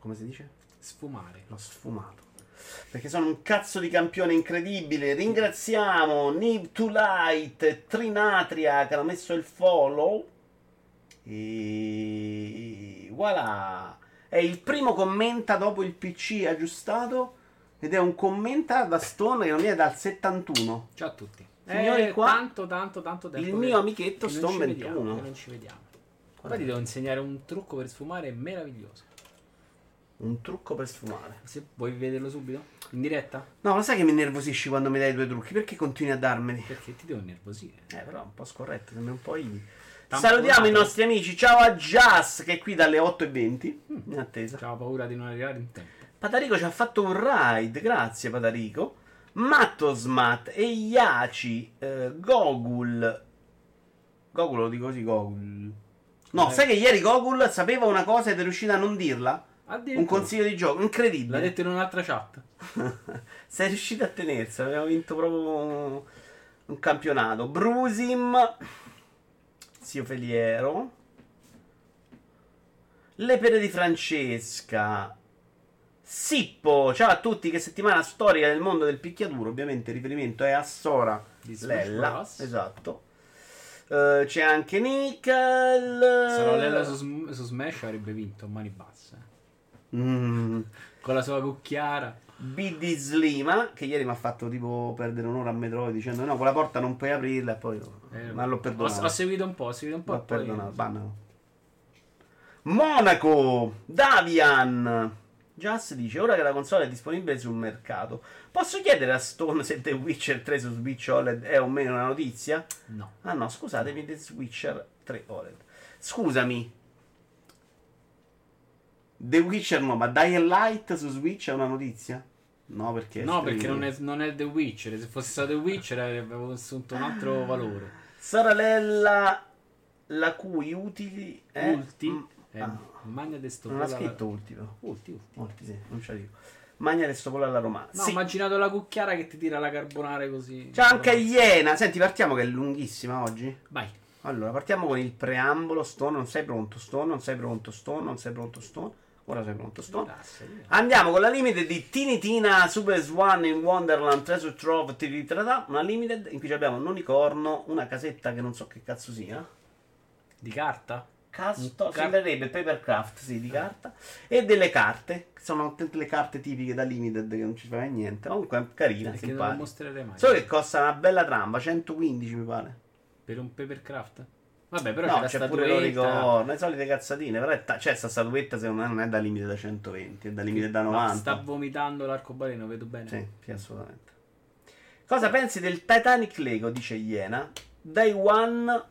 come si dice? Sfumare. L'ho sfumato. Perché sono un cazzo di campione incredibile. Ringraziamo Niv to Light Trinatria che hanno messo il follow. E voilà. È il primo commenta dopo il PC aggiustato. Ed è un commenta da Stone che non viene dal 71. Ciao a tutti. Signori, Eh, qua tanto, tanto, tanto tempo Il mio amichetto Stone ci vediamo, 21. che non ci vediamo. È? ti devo insegnare un trucco per sfumare meraviglioso. Un trucco per sfumare. Se vuoi vederlo subito? In diretta? No, lo sai che mi innervosisci quando mi dai i due trucchi? Perché continui a darmeli? Perché ti devo innervosire. Eh, però un po' scorretto, sembra un po' ivi. Tamponato. Salutiamo i nostri amici. Ciao a Jazz che è qui dalle 8.20. In attesa. C'avevo paura di non arrivare in tempo. Patarico ci ha fatto un ride. Grazie, Patarico. Mattosmat e Yaci. eh, Gogul. Gogul lo dico così, Gogul. No, Eh. sai che ieri Gogul sapeva una cosa ed è riuscita a non dirla? Un consiglio di gioco incredibile. L'ha detto in un'altra chat. Sei riuscito a tenersi, abbiamo vinto proprio un, campionato. Brusim, Zio Feliero, Le pere di Francesca, Sippo, ciao a tutti, che settimana storica del mondo del picchiaduro, ovviamente il riferimento è a Sora Di Lella, esatto. Eh, c'è anche Nickel. Se no, Lella su, su Smash avrebbe vinto a mani basse. Mm. Con la sua cucchiara. BD Slima, che ieri mi ha fatto tipo perdere un'ora a Metroid dicendo no, quella porta non puoi aprirla e poi... Eh, ma l'ho ho, perdonato. ho seguito un po', ho seguito un po'. L'ho poi- perdonato, bannalo. Monaco, Davian. Just dice, ora che la console è disponibile sul mercato, posso chiedere a Stone se The Witcher 3 su Switch OLED è o meno una notizia? No. Ah no, scusatemi, The Witcher 3 OLED. Scusami. The Witcher no, ma Dying Light su Switch è una notizia? No, perché... No, perché non è, non è The Witcher. Se fosse stato The Witcher avrebbe assunto un altro valore. Sorella la cui utili è... Ulti. Mm, Eh, ah, Magna de sto non ha la- scritto ultimo. Ulti, ulti. Sì, non ci arrivo. Magna stopolo alla romana. No, sì. immaginato la cucchiara che ti tira la carbonare così. C'è anche Iena. Senti, partiamo che è lunghissima oggi. Vai. Allora, partiamo con il preambolo. Stone, non sei pronto? Stone, non sei pronto? Stone, non sei pronto? Stone. Ora sei pronto? Rilassa. Andiamo con la limited di Tini Tina Super Swan in Wonderland Treasure Trove Tiritrata. Una limited in cui abbiamo un unicorno, una casetta che non so che cazzo sia. Di carta? Casto, car- sembrerebbe papercraft, sì, di carta. E delle carte, che sono tutte le carte tipiche da limited che non ci fa niente. Comunque è carina, Perché non lo simpatica. mostrerei mai. Solo che costa una bella tramba, 115 mi pare. Per un papercraft? Vabbè, però no, c'è c'è pure l'oricorno, le solite cazzatine. Però ta- cioè, sta statuetta secondo me non è da limite da 120, è da limite da Ma 90. sta vomitando l'arcobaleno, vedo bene. Sì, sì, assolutamente. Cosa pensi del Titanic Lego? Dice Iena. Day One.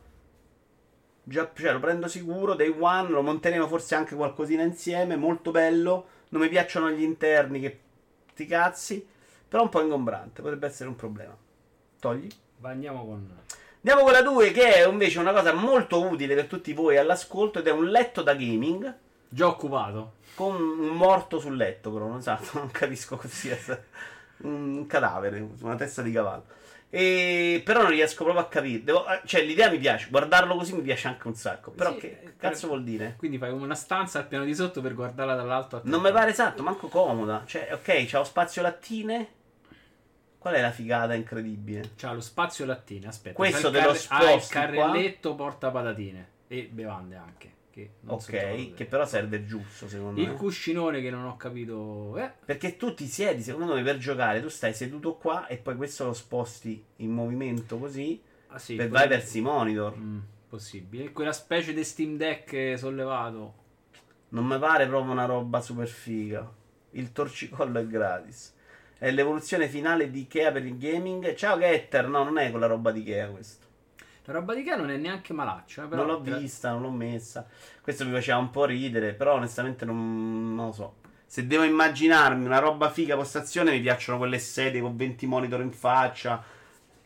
Già, cioè, lo prendo sicuro. Day One. Lo monteremo forse anche qualcosina insieme. Molto bello. Non mi piacciono gli interni. Che ti cazzi. Però un po' ingombrante. Potrebbe essere un problema. Togli. Va, andiamo con. Andiamo con la 2, che è invece una cosa molto utile per tutti voi all'ascolto. Ed è un letto da gaming. Già occupato. Con un morto sul letto, però non so, non capisco cosa sia. Un cadavere, una testa di cavallo. E, però non riesco proprio a capire. Devo- eh, cioè, l'idea mi piace, guardarlo così mi piace anche un sacco. Però Sì, che eh, cazzo per- vuol dire? Quindi fai una stanza al piano di sotto per guardarla dall'alto a te. Non mi pare esatto, manco comoda. Cioè, ok, c'ha lo spazio lattine. Qual è la figata incredibile? C'ha lo spazio lattine, aspetta. Questo c'ha il te lo ha il sposti qua. carrelletto porta patatine e bevande anche. Che Ok, che però serve giusto secondo Il me. cuscinone che non ho capito. Eh, Perché tu ti siedi, secondo me, per giocare, tu stai seduto qua e poi questo lo sposti in movimento così ah, sì, per vai verso i monitor. Mm, possibile. Quella specie di Steam Deck sollevato. Non mi pare proprio una roba super figa. Il torcicollo è gratis. È l'evoluzione finale di Ikea per il gaming. Ciao Getter, no, non è quella roba di Ikea questo. La roba di che non è neanche malaccio. eh, però non l'ho vista, non l'ho messa. Questo mi faceva un po' ridere, però onestamente non, non lo so. Se devo immaginarmi una roba figa postazione, mi piacciono quelle sedie con 20 monitor in faccia.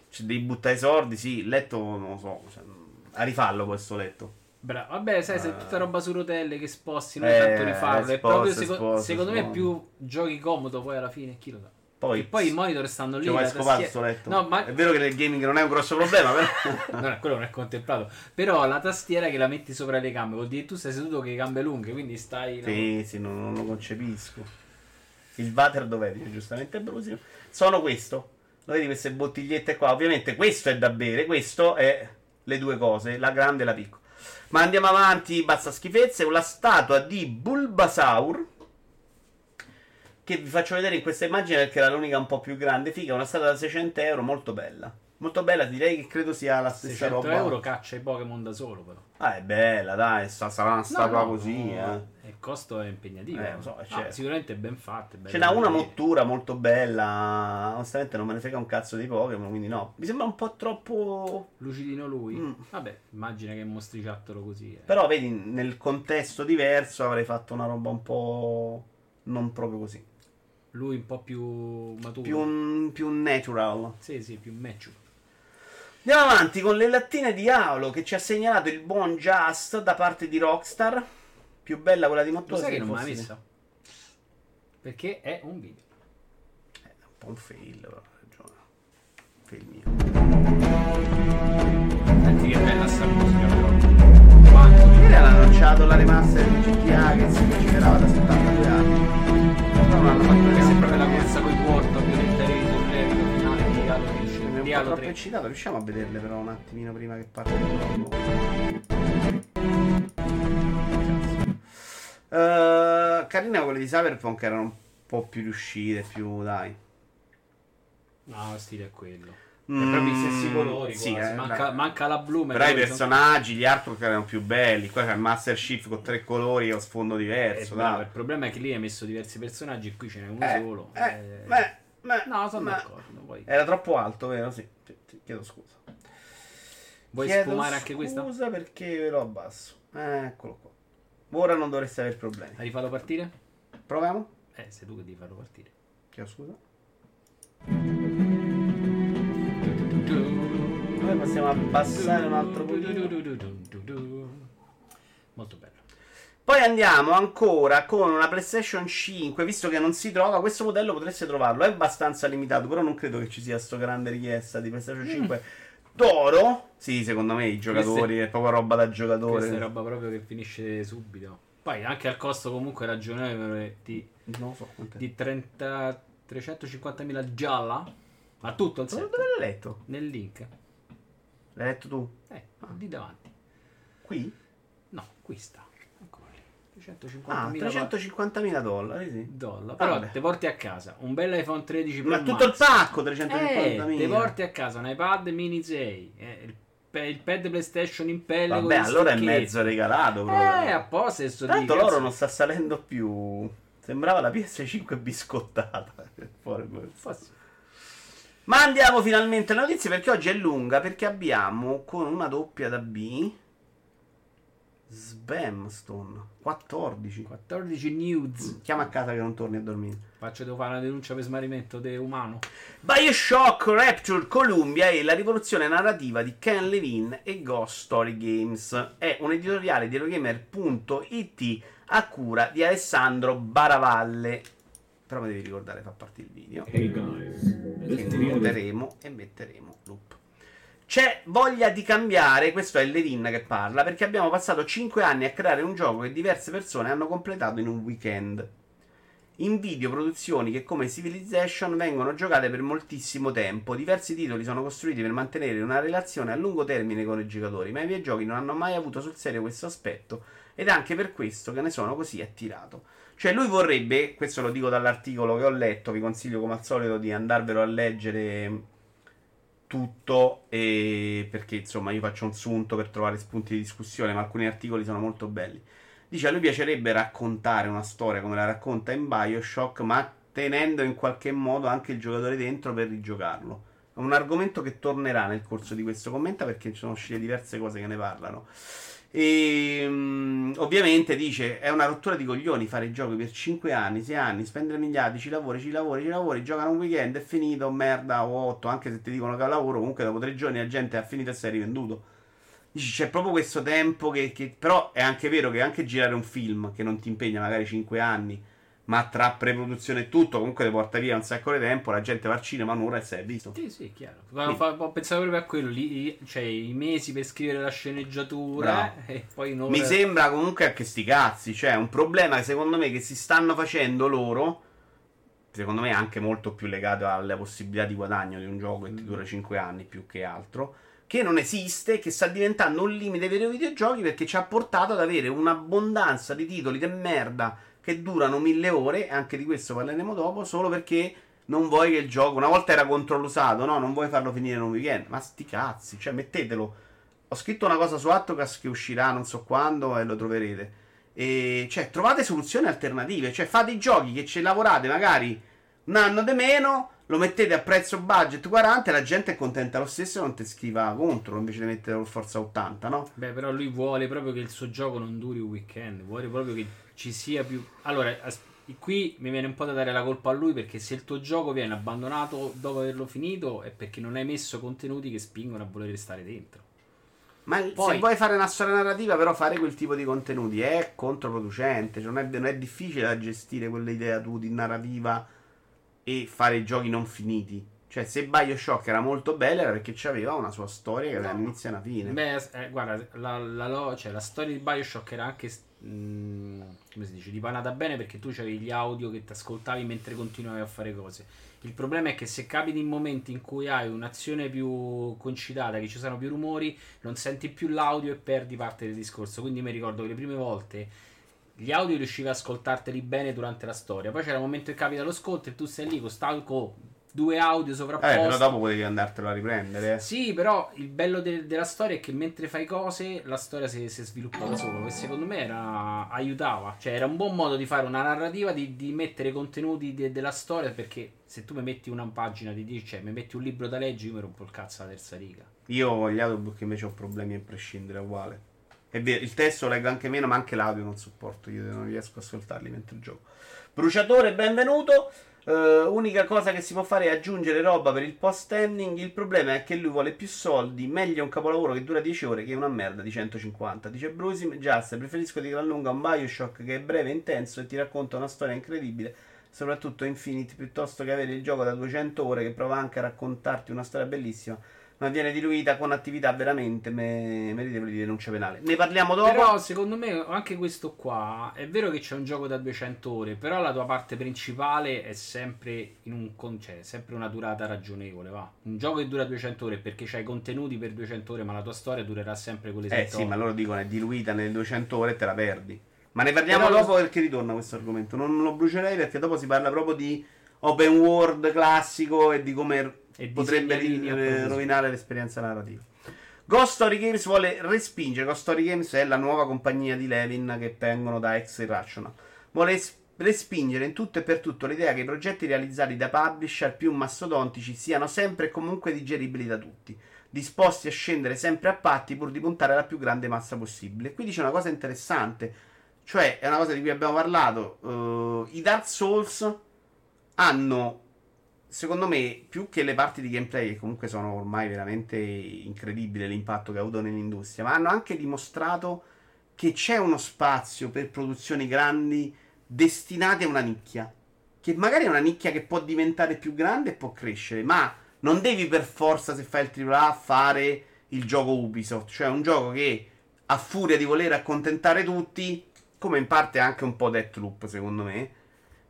Cioè, devi buttare i soldi, sì, il letto non lo so. cioè, a rifallo questo letto. Bra- Vabbè, sai, se è Eh. tutta roba su rotelle che sposti, non Eh, è tanto rifarlo. È sposta, proprio seco- sposta, secondo me è sposta. più giochi comodo poi alla fine, chi lo sa. Poi, E poi i monitor stanno lì. Ci vuoi la scopare tastiera- sto letto? No, ma È vero che nel gaming non è un grosso problema, però. no, quello non è contemplato. Però la tastiera che la metti sopra le gambe vuol dire che tu stai seduto con le gambe lunghe, quindi stai. no? sì, sì, non, non lo concepisco. Il water dov'è? Dice giustamente Brusio. Sono questo. Lo vedi queste bottigliette qua? Ovviamente questo è da bere, questo è le due cose, la grande e la piccola. Ma andiamo avanti, basta schifezze. La statua di Bulbasaur. Che vi faccio vedere in questa immagine perché era l'unica un po' più grande. Figa, una statua da 600 euro, molto bella. Molto bella, direi che credo sia la stessa 600 roba. euro caccia i Pokémon da solo, però. Ah, è bella, dai, sarà una statua così, no, eh. Il costo è impegnativo. Eh, lo so, Ah, certo. sicuramente è ben fatto. è Ce n'ha una mottura molto bella. Onestamente non me ne frega un cazzo dei Pokémon, quindi no. Mi sembra un po' troppo. Lucidino lui. Mm. Vabbè, immagina che è mostriciattolo così. eh. Però vedi, nel contesto diverso avrei fatto una roba un po'. non proprio così. Lui un po' più maturo. Più, più natural. Sì, sì, più mature. Andiamo avanti con le lattine di Aolo che ci ha segnalato il buon Just da parte di Rockstar. Più bella quella di Lo Mottola. sai che non fosse- vista? Perché è un video. È un po' un fail, però. Fail mio. Senti che bella sta musica, però. Quanto Ieri hanno annunciato la remaster di GTA che si considerava da 72 anni. Però non hanno fatto Mi vedere sembra la niente. corsa con i sul replico finale di Halo 3. Mi è un po' Di Halo troppo 3. eccitato, riusciamo a vederle però un attimino prima che parte il gioco. Eh, carina quelle di Cyberpunk erano un po' più riuscite, più dai. No, lo stile è quello. Mm, proprio i stessi colori. sì, eh, manca, manca la blu. Però i personaggi, gli artwork erano più belli. Qua c'è il Master Chief con tre colori e lo sfondo Eh, diverso. bravo, dai. il problema è che lì hai messo diversi personaggi e qui ce n'è uno Eh, solo. eh, Eh, beh, beh, no, sono d'accordo. Poi, Era troppo alto, vero? Sì, sì, chiedo scusa. vuoi Chiedo sfumare anche questa? Scusa perché ve lo abbasso. Eccolo qua. Ora non dovreste avere problemi. Hai rifatto partire? Proviamo? Eh, sei tu che devi farlo partire. Chiedo scusa. Noi possiamo abbassare un altro pochino. Molto bello. Poi andiamo ancora con una PlayStation 5, visto che non si trova, questo modello potreste trovarlo, è abbastanza limitato, però non credo che ci sia sto grande richiesta di PlayStation 5 d'oro. Sì, secondo me i giocatori, è proprio roba da giocatore. Questa è roba proprio che finisce subito. Poi anche al costo comunque ragionevole di, Non so di 30, 350.000 gialla. Ma tutto il set. dove l'hai letto? Nel link. L'hai letto tu? Eh, di davanti. Qui? No, qui sta. Ancora lì. Ah, 350.000 350.000 dollari, sì. dollari. Però Vabbè. te porti a casa un bel iPhone 13 Pro Ma Max. tutto il pacco, Eh, 350.000. te porti a casa un iPad mini 6, eh, il, il pad PlayStation in pelle Vabbè, allora è mezzo regalato Eh, proprio. apposta sto Tanto l'oro non sta salendo più. Sembrava la PS5 biscottata. Fuori, Ma andiamo finalmente alle notizie perché oggi è lunga perché abbiamo con una doppia da B Sbamstone 14. 14 nudes. Chiama a casa che non torni a dormire. Faccio devo fare una denuncia per smarrimento de umano. Bioshock Rapture Columbia e la rivoluzione narrativa di Ken Levine e Ghost Story Games. È un editoriale di Eurogamer.it a cura di Alessandro Baravalle. Però mi devi ricordare fa parte il video. Hey guys, Quindi metteremo e metteremo loop. C'è voglia di cambiare, questo è Levin che parla, perché abbiamo passato 5 anni a creare un gioco che diverse persone hanno completato in un weekend. In video produzioni che come Civilization vengono giocate per moltissimo tempo. Diversi titoli sono costruiti per mantenere una relazione a lungo termine con i giocatori, ma i miei giochi non hanno mai avuto sul serio questo aspetto ed è anche per questo che ne sono così attirato. Cioè lui vorrebbe, questo lo dico dall'articolo che ho letto, vi consiglio come al solito di andarvelo a leggere tutto e perché insomma io faccio un sunto per trovare spunti di discussione, ma alcuni articoli sono molto belli. Dice a lui piacerebbe raccontare una storia come la racconta in BioShock, ma tenendo in qualche modo anche il giocatore dentro per rigiocarlo. È un argomento che tornerà nel corso di questo commenta perché ci sono uscite diverse cose che ne parlano. E mm, ovviamente dice: È una rottura di coglioni fare giochi per 5 anni, 6 anni, spendere miliardi, ci lavori, ci lavori, ci lavori, giocano un weekend, è finito, merda, o 8, anche se ti dicono che lavoro, comunque dopo 3 giorni la gente ha finito e è rivenduto. Dici, c'è proprio questo tempo che, che- Però è anche vero che anche girare un film che non ti impegna magari 5 anni, ma tra pre-produzione e tutto, comunque ti porta via un sacco di tempo, la gente va al cinema un'ora e se è visto. Sì, sì, chiaro. Ho pensato proprio a quello, lì, cioè i mesi per scrivere la sceneggiatura e poi un'ora... Mi sembra comunque che sti cazzi, cioè un problema secondo me che si stanno facendo loro, secondo me anche molto più legato alla possibilità di guadagno di un gioco che ti dura 5 anni più che altro, che non esiste, che sta diventando un limite per i videogiochi perché ci ha portato ad avere un'abbondanza di titoli di merda che durano mille ore, anche di questo parleremo dopo, solo perché non vuoi che il gioco, una volta era controllato, no, non vuoi farlo finire in un weekend, ma sti cazzi, cioè mettetelo. Ho scritto una cosa su Attocast che uscirà non so quando e lo troverete. E cioè, trovate soluzioni alternative, cioè fate i giochi che ci lavorate magari un anno di meno, lo mettete a prezzo budget 40 e la gente è contenta lo stesso e non ti scriva contro invece di mettere per forza 80, no? Beh, però lui vuole proprio che il suo gioco non duri un weekend, vuole proprio che ci sia più... Allora, as- qui mi viene un po' da dare la colpa a lui perché se il tuo gioco viene abbandonato dopo averlo finito è perché non hai messo contenuti che spingono a voler restare dentro. Ma Poi, se vuoi fare una storia narrativa, però fare quel tipo di contenuti è controproducente. Cioè non, è, non è difficile da gestire quell'idea tu di narrativa e fare giochi non finiti. Cioè, se Bioshock era molto bella era perché c'aveva una sua storia che aveva no. inizio e una fine. Beh, eh, guarda, la, la, cioè, la, storia di Bioshock era anche Mm, come si dice, dipanata bene perché tu avevi gli audio che ti ascoltavi mentre continuavi a fare cose. Il problema è che se capiti in momenti in cui hai un'azione più concitata, che ci sono più rumori, non senti più l'audio e perdi parte del discorso. Quindi mi ricordo che le prime volte gli audio riuscivi ad ascoltarteli bene durante la storia. Poi c'era un momento che capita lo sconto e tu sei lì con stalco due audio sovrapposti. Eh, però dopo potevi andartelo a riprendere. Sì, però il bello de- della storia è che mentre fai cose, la storia si, si sviluppa da sola. E secondo me era, aiutava. Cioè, era un buon modo di fare una narrativa, di, di mettere contenuti de- della storia. Perché se tu mi metti una pagina di 10, cioè mi metti un libro da leggere, io mi rompo il cazzo alla terza riga. Io ho gli audiobook invece ho problemi a prescindere, uguale. È vero, il testo leggo anche meno, ma anche l'audio non sopporto. Io non riesco a ascoltarli mentre gioco. Bruciatore, benvenuto. Uh, unica cosa che si può fare è aggiungere roba per il post-ending. Il problema è che lui vuole più soldi. Meglio un capolavoro che dura 10 ore che una merda di 150. Dice Bruce Just, preferisco di gran lunga un Bioshock che è breve e intenso e ti racconta una storia incredibile. Soprattutto Infinite, piuttosto che avere il gioco da 200 ore che prova anche a raccontarti una storia bellissima ma viene diluita con attività veramente me- meritevoli di denuncia penale. Ne parliamo dopo. Però secondo me anche questo qua è vero che c'è un gioco da 200 ore, però la tua parte principale è sempre in un con- cioè, sempre una durata ragionevole, va. Un gioco che dura 200 ore perché c'hai contenuti per 200 ore, ma la tua storia durerà sempre quelle 7 Eh sì, ma loro dicono è diluita nelle 200 ore e te la perdi. Ma ne parliamo però dopo lo... perché ritorna questo argomento. Non lo brucerei perché dopo si parla proprio di open world classico e di come e potrebbe ri- rovinare l'esperienza narrativa. Ghost Story Games vuole respingere. Ghost Story Games è la nuova compagnia di Levin che vengono da Ex Irrational. Vuole es- respingere in tutto e per tutto l'idea che i progetti realizzati da publisher più mastodontici siano sempre e comunque digeribili da tutti, disposti a scendere sempre a patti pur di puntare alla più grande massa possibile. Qui dice una cosa interessante, cioè è una cosa di cui abbiamo parlato. Uh, I Dark Souls hanno secondo me, più che le parti di gameplay, che comunque sono ormai veramente incredibile l'impatto che ha avuto nell'industria, ma hanno anche dimostrato che c'è uno spazio per produzioni grandi destinate a una nicchia. Che magari è una nicchia che può diventare più grande e può crescere, ma non devi per forza, se fai il AAA, fare il gioco Ubisoft. Cioè un gioco che a furia di voler accontentare tutti, come in parte anche un po' Deathloop, secondo me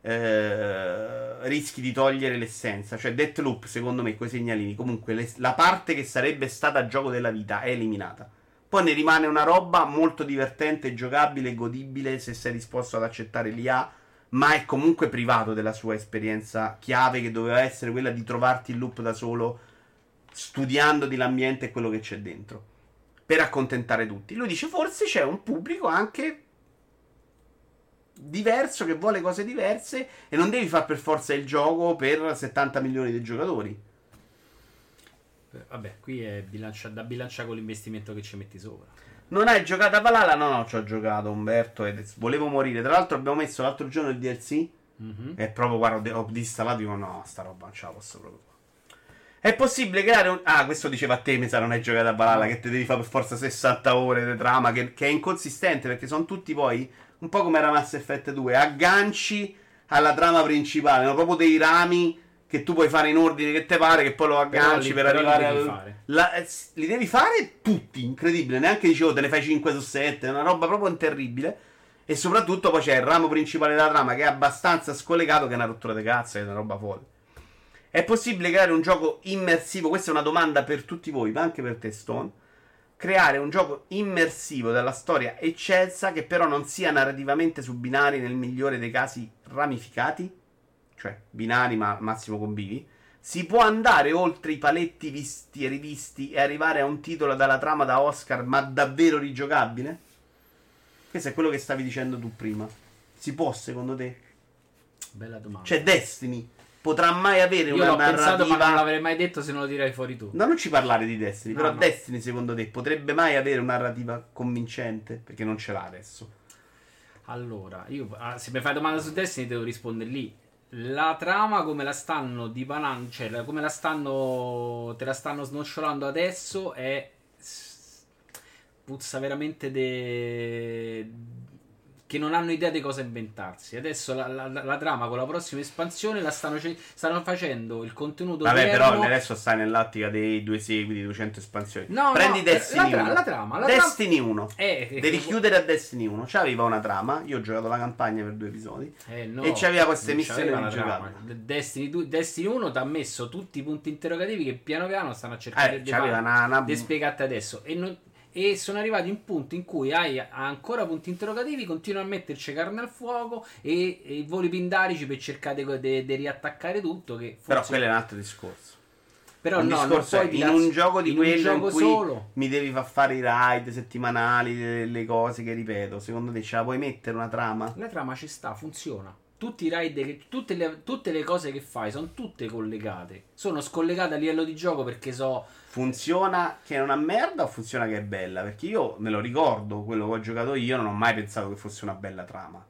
eh, rischi di togliere l'essenza. Cioè, Deathloop, secondo me, con i segnalini, comunque le, la parte che sarebbe stata gioco della vita è eliminata. Poi ne rimane una roba molto divertente, giocabile e godibile se sei disposto ad accettare l'IA, ma è comunque privato della sua esperienza chiave che doveva essere quella di trovarti il loop da solo, studiandoti l'ambiente e quello che c'è dentro, per accontentare tutti. Lui dice forse c'è un pubblico anche diverso che vuole cose diverse e non devi fare per forza il gioco per 70 milioni di giocatori. Eh, vabbè, qui è bilancia, da bilanciare con l'investimento che ci metti sopra. Non hai giocato a Valhalla? No, no, ci ho giocato Umberto e volevo morire. Tra l'altro abbiamo messo l'altro giorno il DLC mm-hmm. e proprio guarda, ho distallato dico no, sta roba non ce la posso proprio È possibile creare un... Ah, questo diceva a te, mi sa, non hai giocato a Valhalla, che ti devi fare per forza 60 ore di trama, che, che è inconsistente perché sono tutti poi un po' come era Mass Effect 2, agganci alla trama principale, no? proprio dei rami che tu puoi fare in ordine che te pare, che poi lo agganci li- per però li arrivare devi al... fare. La- eh, li devi fare tutti, incredibile. Neanche dicevo te ne fai 5 su 7, è una roba proprio terribile. E soprattutto poi c'è il ramo principale della trama che è abbastanza scollegato, che è una rottura di cazzo, è una roba folle. È possibile creare un gioco immersivo? Questa è una domanda per tutti voi, ma anche per te, Stone. Creare un gioco immersivo della storia eccelsa che però non sia narrativamente su binari, nel migliore dei casi ramificati? Cioè, binari ma massimo con bivi? Si può andare oltre i paletti visti e rivisti e arrivare a un titolo dalla trama da Oscar, ma davvero rigiocabile? Questo è quello che stavi dicendo tu prima. Si può, secondo te? Bella domanda. Cioè, Destiny potrà mai avere Io una l'ho narrativa... pensato, ma non l'avrei mai detto se non lo direi fuori tu. No, non ci parlare di Destiny, No, però no. Destiny, secondo te, potrebbe mai avere una narrativa convincente? Perché non ce l'ha adesso. Allora, io ah, se mi fai domanda su Destiny devo rispondere lì. La trama come la stanno dipanando, cioè come la stanno te la stanno snocciolando adesso è puzza veramente de che non hanno idea di cosa inventarsi. Adesso la, la- la trama con la prossima espansione la stanno, stanno facendo il contenuto Vabbè, però adesso stai nell'ottica dei due seguiti, 200 espansioni. No, Prendi no, Destiny la tra- 1. la trama, la Destiny 1. Eh, Devi che- chiudere a Destiny 1. C'aveva una trama. Io ho giocato la campagna per due episodi. Eh, no, E c'aveva queste missioni rigiocabili. trama. Destiny, 2 Destiny 1 ti ha messo tutti i punti interrogativi che piano piano stanno a cercare Eh, di, una... di spiegarti adesso. E, non- e sono arrivati in un punto in cui hai ancora punti interrogativi, continua a metterci carne al fuoco e, e i voli pindarici per cercare di riattaccare tutto. Che Però quello è un altro discorso. però il no, discorso è in un gioco di in quello gioco in cui solo. mi devi far fare i raid settimanali, le, le cose che ripeto. Secondo te ce la puoi mettere una trama? La trama ci sta, funziona. Tutti i raid, che- tutte, le, tutte le cose che fai sono tutte collegate. Sono scollegate a livello di gioco perché so. Funziona che è una merda o funziona che è bella? Perché io me lo ricordo, quello che ho giocato io, non ho mai pensato che fosse una bella trama.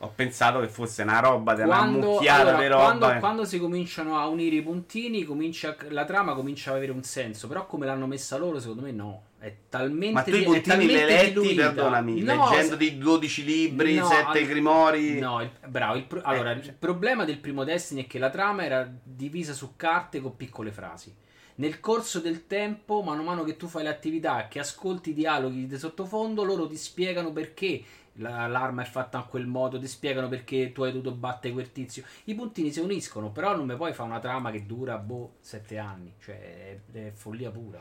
Ho pensato che fosse una roba della Quando, mucchiata allora, di roba. quando, eh. quando si cominciano a unire i puntini, comincia, la trama comincia ad avere un senso. Però, come l'hanno messa loro, secondo me no. È talmente. Ma tu i puntini li letti, diluita. perdonami, No, leggendo se- di 12 libri, No, 7 all- grimori. No, il- bravo. il pro- allora, Eh, il problema del primo Destiny è che la trama era divisa su carte con piccole frasi. Nel corso del tempo, mano a mano che tu fai l'attività, che ascolti i dialoghi di sottofondo, loro ti spiegano perché la- l'arma è fatta in quel modo, ti spiegano perché tu hai dovuto battere quel tizio. I puntini si uniscono, però non mi puoi fare una trama che dura, boh, sette anni. Cioè, è, è follia pura.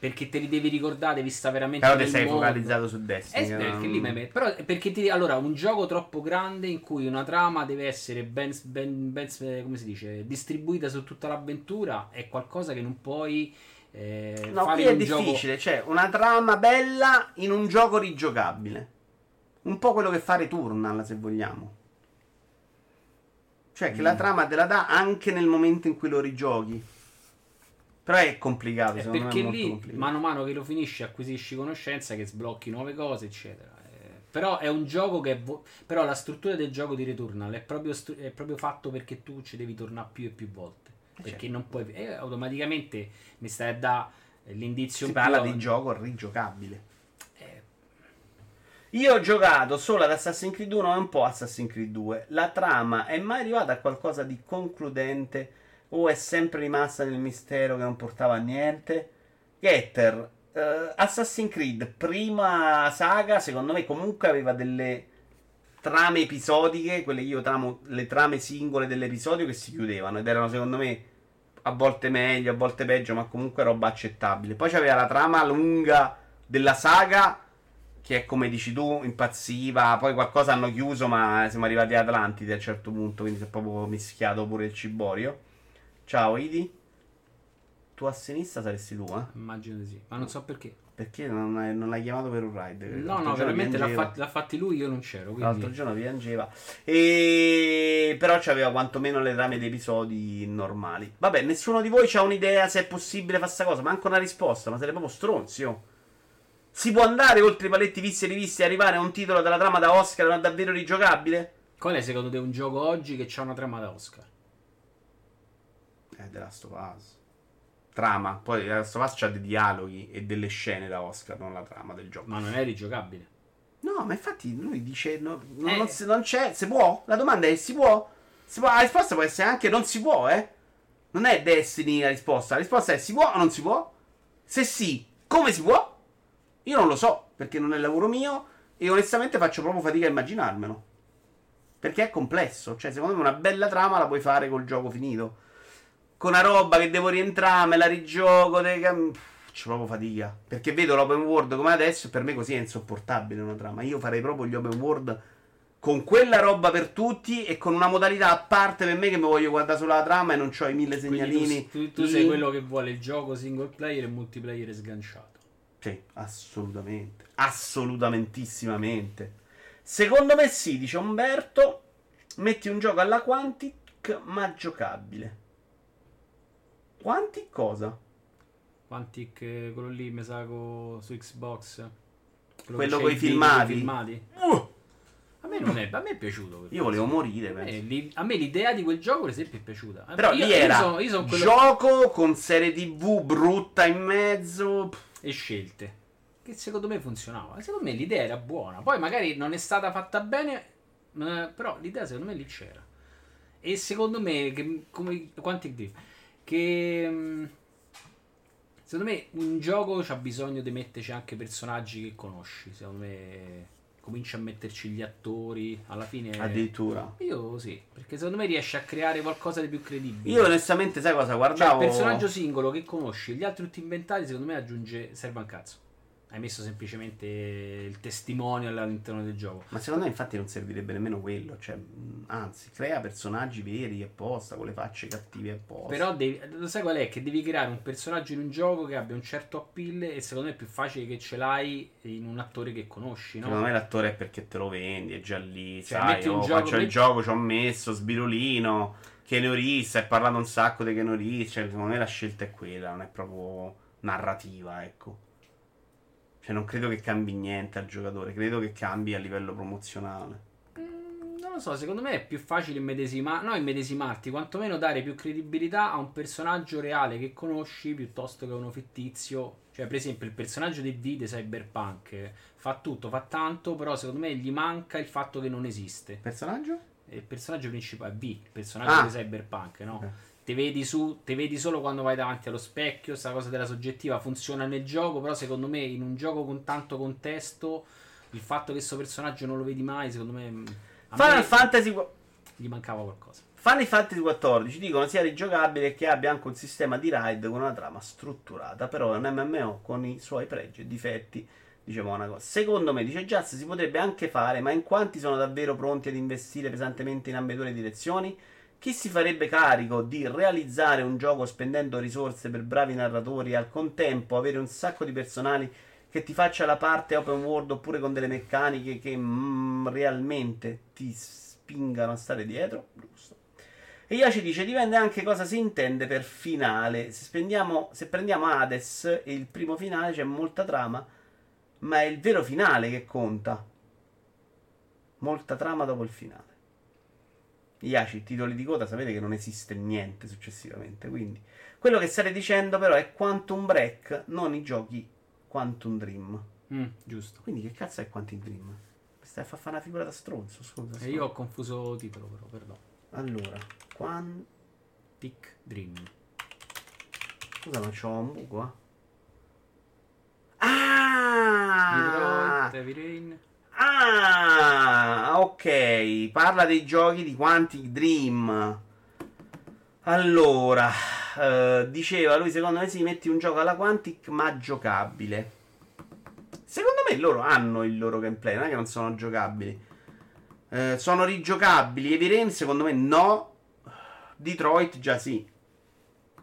Perché te li devi ricordare, devi stare veramente Però te nel sei mondo. focalizzato su Destiny. Eh, perché lì mi met- Però perché ti allora un gioco troppo grande in cui una trama deve essere ben, ben- ben- come si dice distribuita su tutta l'avventura è qualcosa che non puoi eh, No, fare qui è in un gioco difficile. Cioè, una trama bella in un gioco rigiocabile. Un po' quello che fa Returnal, se vogliamo. Cioè, che la Mm. trama te la dà anche nel momento in cui lo rigiochi. Però è complicato, Eh, secondo me perché è lì complicato. mano a mano che lo finisci acquisisci conoscenza che sblocchi nuove cose eccetera Eh, però è un gioco che è vo- però la struttura del gioco di Returnal è proprio, stru- è proprio fatto perché tu ci devi tornare più e più volte perché certo. non puoi e automaticamente mi stai a dare l'indizio Si parla di gioco rigiocabile. Eh, Io ho giocato solo ad Assassin's Creed 1 e un po' Assassin's Creed 2. La trama è mai arrivata a qualcosa di concludente o è sempre rimasta nel mistero che non portava a niente? Getter, eh, Assassin's Creed, prima saga, secondo me comunque aveva delle trame episodiche, quelle che io tramo, le trame singole dell'episodio che si chiudevano ed erano secondo me a volte meglio, a volte peggio, ma comunque roba accettabile. Poi c'aveva la trama lunga della saga che è come dici tu, impazziva, poi qualcosa hanno chiuso, ma siamo arrivati ad Atlantide a un certo punto, quindi si è proprio mischiato pure il ciborio. Ciao Idi. Tu a sinistra saresti tu, eh? immagino di sì ma non so perché Perché non, hai- non l'hai chiamato per un ride? no L'altro no veramente l'ha, fatti, l'ha fatti lui io non c'ero L'altro quindi giorno piangeva. E... Però c'aveva quantomeno le trame dei episodi normali. Vabbè, nessuno di voi ha un'idea se è possibile fare sta cosa. Manca una risposta, ma siete proprio stronzi, oh. Si può andare oltre i paletti visti e rivisti e arrivare a un titolo della trama da Oscar ma davvero rigiocabile? qual è secondo te un gioco oggi che ha una trama da Oscar Eh, The Last of Us. Trama. Poi The Last of Us c'ha dei dialoghi e delle scene da Oscar, non la trama del gioco. ma non è rigiocabile No, ma infatti lui dice no, no, Eh. non, si- non c'è, si può? La domanda è si può? Si può? La risposta può essere anche non si può, eh? Non è Destiny la risposta, la risposta è si può o non si può? Se sì, come si può? Io non lo so, perché non è lavoro mio e onestamente faccio proprio fatica a immaginarmelo. Perché è complesso, cioè secondo me una bella trama la puoi fare col gioco finito. Con una roba che devo rientrare, me la rigioco, cam- faccio proprio fatica. Perché vedo l'open world come adesso e per me così è insopportabile una trama. Io farei proprio gli open world con quella roba per tutti e con una modalità a parte per me che mi voglio guardare solo la trama e non ho i mille Quindi segnalini. tu, tu- tu sei quello che vuole il gioco single player e multiplayer sganciato. Sì, assolutamente. Assolutamentissimamente. Secondo me sì, dice Umberto. Metti un gioco alla Quantic, ma giocabile. Quantic cosa? Quantic, eh, quello lì, mi sa, su Xbox. Quello c'è coi i filmati? filmati. Uh, A me non è, a me è piaciuto. io volevo morire, A me, lì- a me l'idea di quel gioco, per esempio, è piaciuta. Però Io- lì io era sono- io sono quello- gioco con serie TV brutta in mezzo. E scelte. Che secondo me funzionava. Secondo me l'idea era buona. Poi magari non è stata fatta bene, però l'idea secondo me lì c'era. E secondo me, che, come Quantic Dream, che mm, secondo me un gioco c'ha bisogno di metterci anche personaggi che conosci. Secondo me comincia a metterci gli attori alla fine. Addirittura. Io sì, perché secondo me riesce a creare qualcosa di più credibile. Io onestamente, sai cosa? Cioè, Guardavo. il personaggio singolo che conosci, gli altri tutti inventati, secondo me aggiunge. serve un cazzo. Hai messo semplicemente il testimonial all'interno del gioco. Ma secondo me infatti non servirebbe nemmeno quello, cioè, anzi, crea personaggi veri apposta, con le facce cattive apposta. Però devi, lo sai qual è? Che devi creare un personaggio in un gioco che abbia un certo appeal e secondo me è più facile che ce l'hai in un attore che conosci, no? Secondo me l'attore è perché te lo vendi, è già lì, Cioè, sai, metti un oh, gioco, faccio il metti- gioco, ci ho messo, sbirulino, Keanu Reeves, hai parlato un sacco di Reeves, cioè, secondo me la scelta è quella, non è proprio narrativa, ecco. Cioè, non credo che cambi niente al giocatore, credo che cambi a livello promozionale. Mm, Non lo so, secondo me è più facile immedesima- no, immedesimarti, quantomeno dare più credibilità a un personaggio reale che conosci piuttosto che a uno fittizio. Cioè, per esempio, il personaggio di V di Cyberpunk fa tutto, fa tanto, però secondo me gli manca il fatto che non esiste. Personaggio? Il personaggio principale V, il personaggio Ah. di Cyberpunk, no? Ok. Te vedi su, te vedi solo quando vai davanti allo specchio, sta cosa della soggettiva funziona nel gioco, però secondo me in un gioco con tanto contesto, il fatto che questo personaggio non lo vedi mai, secondo me mm, Final me Fantasy gli mancava qualcosa. Final Fantasy XIV dicono sia rigiocabile che abbia anche un sistema di raid con una trama strutturata, però è un MMO con i suoi pregi e difetti. Dicevo una cosa. Secondo me, dice Jazz, si potrebbe anche fare, ma in quanti sono davvero pronti ad investire pesantemente in ambedue direzioni? Chi si farebbe carico di realizzare un gioco spendendo risorse per bravi narratori e al contempo avere un sacco di personali che ti faccia la parte open world oppure con delle meccaniche che mm, realmente ti spingano a stare dietro? Giusto. E Iaci dice: dipende anche cosa si intende per finale. Se, se prendiamo Hades e il primo finale c'è molta trama, ma è il vero finale che conta. Molta trama dopo il finale. Iaci, titoli di coda, sapete che non esiste niente successivamente. Quindi, quello che state dicendo, però, è Quantum Break, non i giochi Quantum Dream. Mm, giusto. Quindi, che cazzo è Quantum Dream? Mi stai a fare una figura da stronzo, scusa. E io ho confuso titolo, però, perdono. Allora, Quantum. Tic Dream. Scusa, ma c'ho un buco, eh? Ah! Detroit, Heavy Rain. Ah, ok. Parla dei giochi di Quantic Dream. Allora, eh, diceva lui, secondo me sì, metti un gioco alla Quantic, ma giocabile. Secondo me loro hanno il loro gameplay, non è che non sono giocabili. Eh, sono rigiocabili. Heavy Rain, secondo me no. Detroit già sì.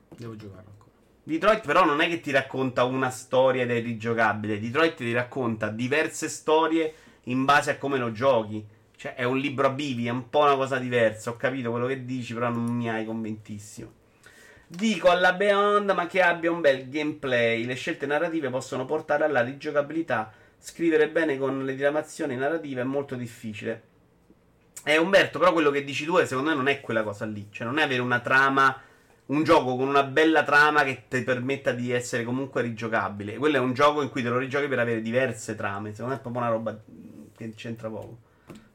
Devo giocarlo ancora. Detroit però non è che ti racconta una storia ed è rigiocabile. Detroit ti racconta diverse storie in base a come lo giochi. Cioè è un libro a bivi, è un po' una cosa diversa. Ho capito quello che dici, però non mi hai convintissimo. Dico alla Beyond, ma che abbia un bel gameplay. Le scelte narrative possono portare alla rigiocabilità. Scrivere bene con le diramazioni narrative è molto difficile. Eh, Umberto, però quello che dici tu, è, secondo me, non è quella cosa lì. Cioè, non è avere una trama un gioco con una bella trama che ti permetta di essere comunque rigiocabile. Quello è un gioco in cui te lo rigiochi per avere diverse trame. Secondo me è proprio una roba che c'entra poco.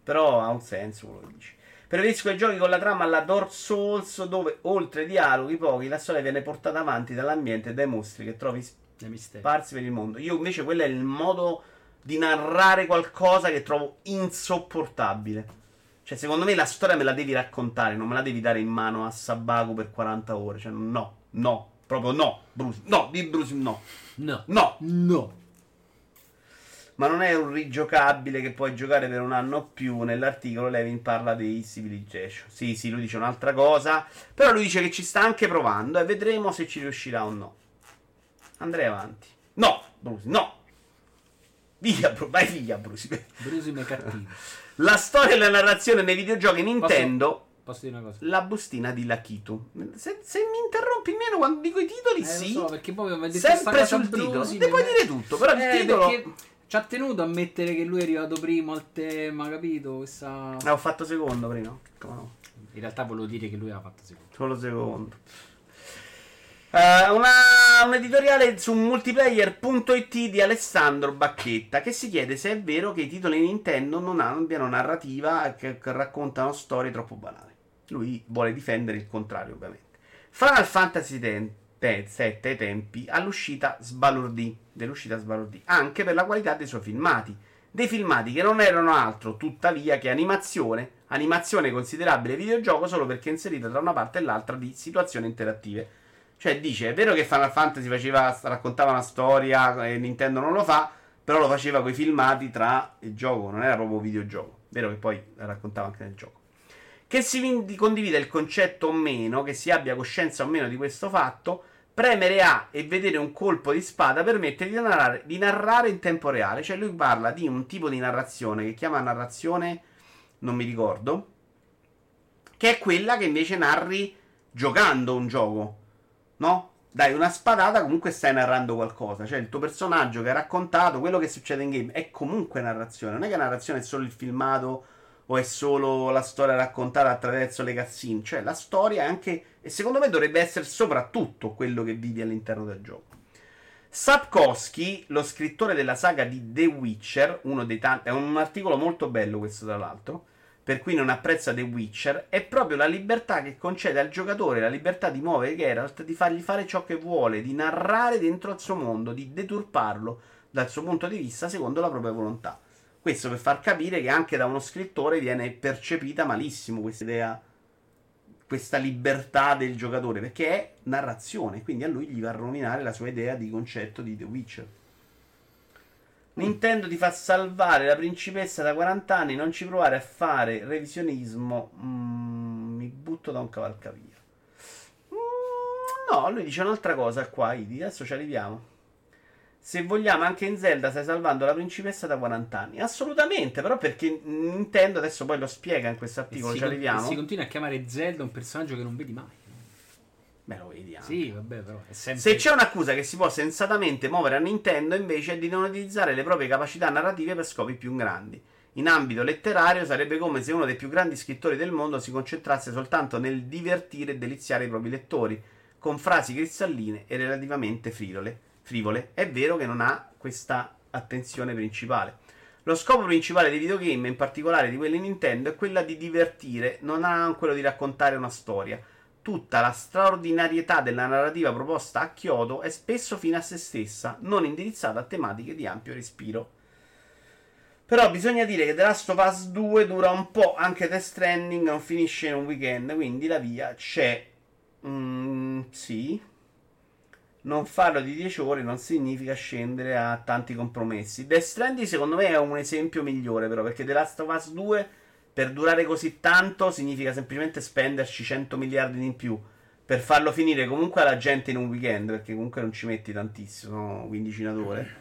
Però ha un senso quello che dici. Preferisco i giochi con la trama alla Dark Souls, dove oltre ai dialoghi pochi, la storia viene portata avanti dall'ambiente e dai mostri che trovi sparsi per il mondo. Io invece quello è il modo di narrare qualcosa che trovo insopportabile. Cioè, secondo me la storia me la devi raccontare, non me la devi dare in mano a Sabaku per 40 ore. Cioè, no, no, proprio no, Bruce. No, di Bruce no. No. No. No. Ma non è un rigiocabile che puoi giocare per un anno o più. Nell'articolo Levin parla dei Civilization. Sì, sì, lui dice un'altra cosa. Però lui dice che ci sta anche provando e vedremo se ci riuscirà o no. Andrei avanti. No, Bruce, no. Via, Bruce, vai via, Bruce. Bruce è cattivo. La storia e la narrazione nei videogiochi Nintendo. Posso, posso dire una cosa? La bustina di Lakitu. Se, se mi interrompi meno quando dico i titoli, Eh, sì. so, perché poi mi detto Sempre sul titolo. Brusi, puoi dire tutto, però il Eh, titolo. perché ci ha tenuto a mettere che lui è arrivato primo al tema, capito? Questa... Eh, ho fatto secondo prima. Come no? In realtà volevo dire che lui aveva fatto secondo. Solo secondo. Eh, una- un editoriale su multiplayer.it di Alessandro Bacchetta che si chiede se è vero che i titoli Nintendo non abbiano narrativa e che, che raccontano storie troppo banali. Lui vuole difendere il contrario, ovviamente. Final Fantasy X 7 ai tempi all'uscita sbalordì, dell'uscita sbalordì, anche per la qualità dei suoi filmati. Dei filmati che non erano altro, tuttavia, che animazione, animazione considerabile videogioco solo perché inserita tra una parte e l'altra di situazioni interattive. Cioè, dice, è vero che Final Fantasy faceva, raccontava una storia e Nintendo non lo fa, però lo faceva con i filmati tra il gioco, non era proprio videogioco. Vero che poi la raccontava anche nel gioco. Che si condivida il concetto o meno, che si abbia coscienza o meno di questo fatto, premere A e vedere un colpo di spada permette di narrare, di narrare in tempo reale. Cioè lui parla di un tipo di narrazione che chiama narrazione, non mi ricordo, che è quella che invece narri giocando un gioco. No? Dai una spadata, comunque stai narrando qualcosa. Cioè, il tuo personaggio che ha raccontato quello che succede in game è comunque narrazione. Non è che narrazione è solo il filmato o è solo la storia raccontata attraverso le cutscene. Cioè, la storia è anche. E secondo me dovrebbe essere soprattutto quello che vivi all'interno del gioco. Sapkowski, lo scrittore della saga di The Witcher, uno dei tanti. È un articolo molto bello questo, tra l'altro per cui non apprezza The Witcher, è proprio la libertà che concede al giocatore, la libertà di muovere Geralt, di fargli fare ciò che vuole, di narrare dentro al suo mondo, di deturparlo dal suo punto di vista secondo la propria volontà. Questo per far capire che anche da uno scrittore viene percepita malissimo questa idea, questa libertà del giocatore, perché è narrazione, quindi a lui gli va a rovinare la sua idea di concetto di The Witcher. Nintendo ti fa salvare la principessa da 40 anni, non ci provare a fare revisionismo. Mm, mi butto da un cavalcavia. Mm, no, lui dice un'altra cosa qua, Idi, adesso ci arriviamo. Se vogliamo, anche in Zelda stai salvando la principessa da 40 anni. Assolutamente, però perché Nintendo adesso poi lo spiega in questo articolo, ci con- arriviamo. e si continua a chiamare Zelda un personaggio che non vedi mai. Beh, lo vedi anche. Sì, vabbè, però sempre... Se c'è un'accusa che si può sensatamente muovere a Nintendo invece è di non utilizzare le proprie capacità narrative per scopi più grandi. In ambito letterario sarebbe come se uno dei più grandi scrittori del mondo si concentrasse soltanto nel divertire e deliziare i propri lettori, con frasi cristalline e relativamente frivole. Frivole. È vero che non ha questa attenzione principale. Lo scopo principale dei videogame, in particolare di quelli Nintendo, è quella di divertire, non ha quello di raccontare una storia tutta la straordinarietà della narrativa proposta a Kyoto è spesso fine a se stessa, non indirizzata a tematiche di ampio respiro. Però bisogna dire che The Last of Us 2 dura un po', anche Death Stranding non finisce in un weekend, quindi la via c'è. Mm, sì. Non farlo di 10 ore non significa scendere a tanti compromessi. Death Stranding secondo me è un esempio migliore però, perché The Last of Us 2 per durare così tanto significa semplicemente spenderci 100 miliardi in più per farlo finire comunque alla gente in un weekend, perché comunque non ci metti tantissimo, sono quindicina d'ore.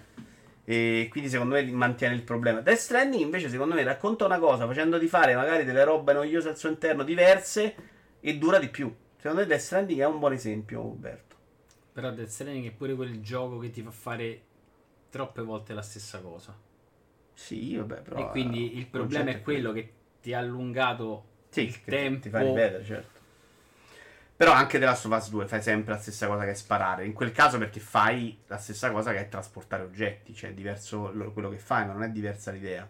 E quindi secondo me mantiene il problema. Death Stranding invece secondo me racconta una cosa facendo di fare magari delle robe noiose al suo interno diverse e dura di più. Secondo me Death Stranding è un buon esempio, Umberto. Però Death Stranding è pure quel gioco che ti fa fare troppe volte la stessa cosa. Sì, vabbè, però... e quindi il problema è quello che ti ha allungato Sì, il tempo. ti fa ripetere, certo. Però anche della Last of Us 2 fai sempre la stessa cosa che sparare. In quel caso perché fai la stessa cosa che è trasportare oggetti. Cioè è diverso lo- quello che fai, ma non è diversa l'idea.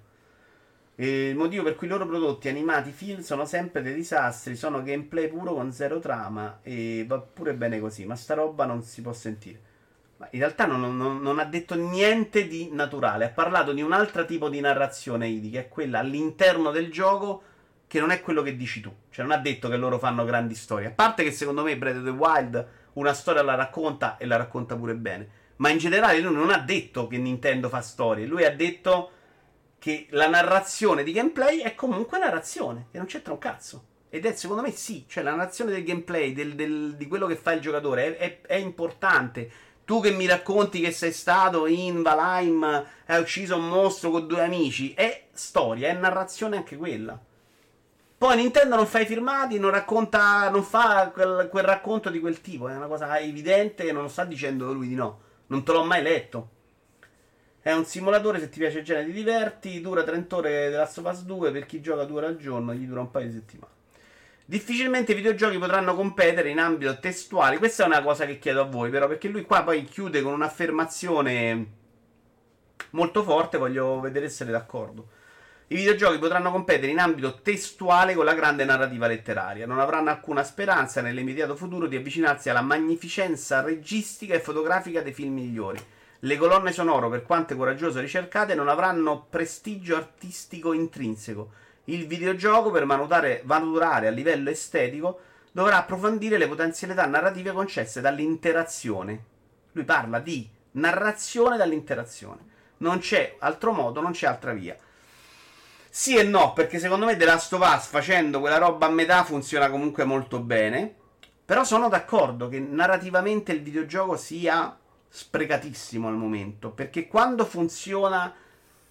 E il motivo per cui i loro prodotti animati film sono sempre dei disastri, sono gameplay puro con zero trama e va pure bene così, ma sta roba non si può sentire. Ma in realtà non, non, non ha detto niente di naturale, ha parlato di un altro tipo di narrazione Idi, che è quella all'interno del gioco che non è quello che dici tu. Cioè non ha detto che loro fanno grandi storie. A parte che secondo me Breath of the Wild una storia la racconta e la racconta pure bene. Ma in generale lui non ha detto che Nintendo fa storie, lui ha detto che la narrazione di gameplay è comunque narrazione, che non c'entra un cazzo. Ed è secondo me sì, cioè la narrazione del gameplay, del, del, di quello che fa il giocatore, è, è, è, importante. Tu che mi racconti che sei stato in Valheim, hai ucciso un mostro con due amici, è storia, è narrazione anche quella. Poi Nintendo non fa i filmati, non racconta, non fa quel, quel racconto di quel tipo, è una cosa evidente e non sta dicendo lui di no. Non te l'ho mai letto. È un simulatore, se ti piace il genere ti diverti, dura 30 ore della Us 2, per chi gioca due ore al giorno gli dura un paio di settimane. Difficilmente i videogiochi potranno competere in ambito testuale. Questa è una cosa che chiedo a voi, però, perché lui qua poi chiude con un'affermazione molto forte. Voglio vedere se siete d'accordo. I videogiochi potranno competere in ambito testuale con la grande narrativa letteraria. Non avranno alcuna speranza nell'immediato futuro di avvicinarsi alla magnificenza registica e fotografica dei film migliori. Le colonne sonore, per quanto coraggiose ricercate, non avranno prestigio artistico intrinseco. Il videogioco, per maturare a livello estetico, dovrà approfondire le potenzialità narrative concesse dall'interazione. Lui parla di narrazione dall'interazione. Non c'è altro modo, non c'è altra via. Sì e no, perché secondo me The Last of Us facendo quella roba a metà funziona comunque molto bene. Però sono d'accordo che narrativamente il videogioco sia sprecatissimo al momento. Perché quando funziona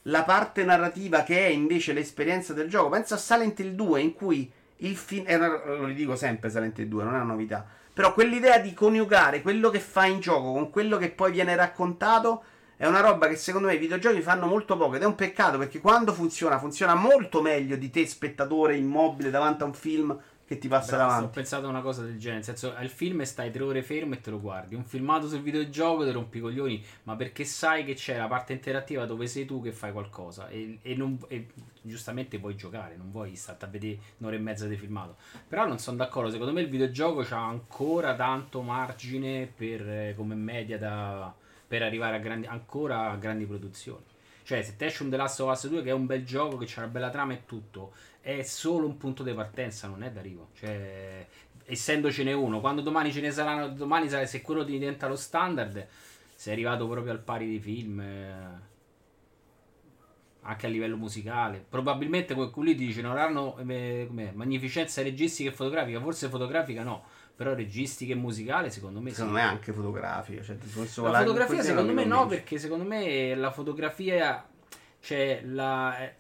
la parte narrativa che è invece l'esperienza del gioco, pensa a Silent Hill 2 in cui il film... Eh, lo ridico sempre Silent Hill 2, non è una novità. Però quell'idea di coniugare quello che fa in gioco con quello che poi viene raccontato è una roba che secondo me i videogiochi fanno molto poco ed è un peccato perché quando funziona, funziona molto meglio di te spettatore immobile davanti a un film che ti passa Beh, davanti. Ho pensato a una cosa del genere, nel senso al film stai tre ore fermo e te lo guardi, un filmato sul videogioco ti rompi i coglioni, ma perché sai che c'è la parte interattiva dove sei tu che fai qualcosa e, e, non, e giustamente vuoi giocare, non vuoi stare a vedere un'ora e mezza di filmato. Però non sono d'accordo, secondo me il videogioco ha ancora tanto margine per, eh, come media da, per arrivare a grandi, ancora a grandi produzioni. Cioè, se te esce un The Last of Us 2 che è un bel gioco, che c'ha una bella trama e tutto, è solo un punto di partenza, non è d'arrivo. Cioè, essendocene uno, quando domani ce ne saranno, domani se quello diventa lo standard, sei arrivato proprio al pari dei film. Eh, anche a livello musicale. Probabilmente come lui dice non hanno eh, magnificenza registica e fotografica, forse fotografica no, però registica e musicale secondo me secondo sì. me anche fotografica. Cioè, la fotografia secondo me no, perché secondo me la fotografia cioè la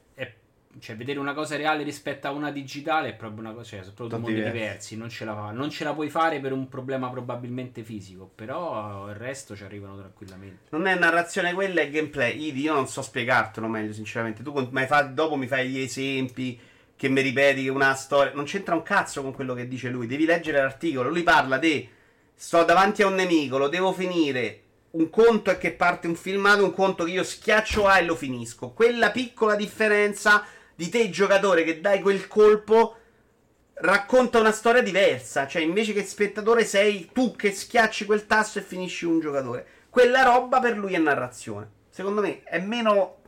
cioè, vedere una cosa reale rispetto a una digitale è proprio una cosa, cioè, sono proprio due mondi diversi, diversi non, ce la, non ce la puoi fare per un problema probabilmente fisico, però il resto ci arrivano tranquillamente. Non è narrazione quella, è gameplay. Io non so spiegartelo meglio, sinceramente. Tu fa, dopo mi fai gli esempi che mi ripeti una storia. Non c'entra un cazzo con quello che dice lui. Devi leggere l'articolo. Lui parla di sto davanti a un nemico, lo devo finire. Un conto è che parte un filmato, un conto che io schiaccio A e lo finisco. Quella piccola differenza di te giocatore che dai quel colpo racconta una storia diversa. Cioè, invece che spettatore sei tu che schiacci quel tasto e finisci un giocatore. Quella roba per lui è narrazione. Secondo me è meno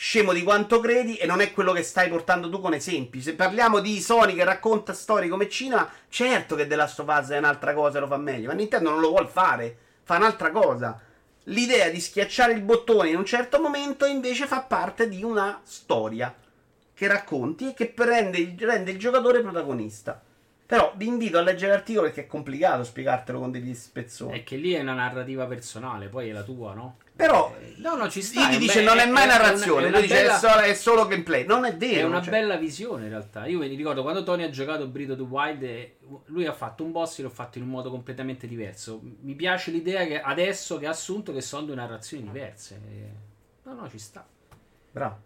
scemo di quanto credi e non è quello che stai portando tu con esempi. Se parliamo di Sony che racconta storie come cinema, certo che The Last of Us è un'altra cosa lo fa meglio, ma Nintendo non lo vuole fare, fa un'altra cosa. L'idea di schiacciare il bottone in un certo momento invece fa parte di una storia che racconti e che rende, rende il giocatore protagonista. Però vi invito a leggere l'articolo perché è complicato spiegartelo con degli spezzoni. È che lì è una narrativa personale, poi è la tua, no? Però no, no, ci sta. Gli dice: Non è mai è narrazione, è una, è lui bella, dice: è solo, gameplay. Non è vero. È una cioè. bella visione in realtà. Io mi ricordo quando Tony ha giocato Breath of the Wild, lui ha fatto un boss e l'ho fatto in un modo completamente diverso. Mi piace l'idea che adesso che ha assunto che sono due narrazioni diverse. No, no, ci sta. Bravo.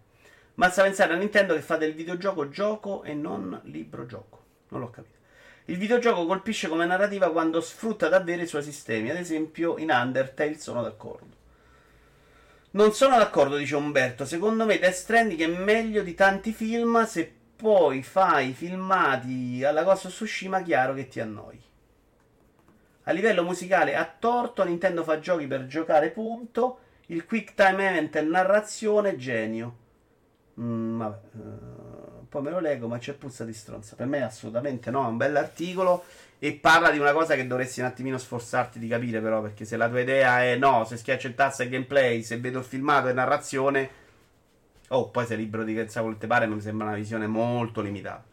Basta pensare a Nintendo che fa del videogioco gioco e non libro gioco. Non l'ho capito. Il videogioco colpisce come narrativa quando sfrutta davvero i suoi sistemi. Ad esempio, in Undertale sono d'accordo. Non sono d'accordo, dice Umberto. Secondo me Death Stranding è meglio di tanti film. Se poi fai filmati alla Ghost of Tsushima, chiaro che ti annoi. A livello musicale, a torto, Nintendo fa giochi per giocare, punto. Il quick time event è narrazione, genio. Mm, vabbè, uh, poi me lo leggo, ma c'è puzza di stronza. Per me assolutamente no, è un bell'articolo e parla di una cosa che dovresti un attimino sforzarti di capire però, perché se la tua idea è no, se schiaccio il tasto è gameplay, se vedo il filmato è narrazione, oh, poi sei libero di pensare quello che ti pare, mi sembra una visione molto limitata.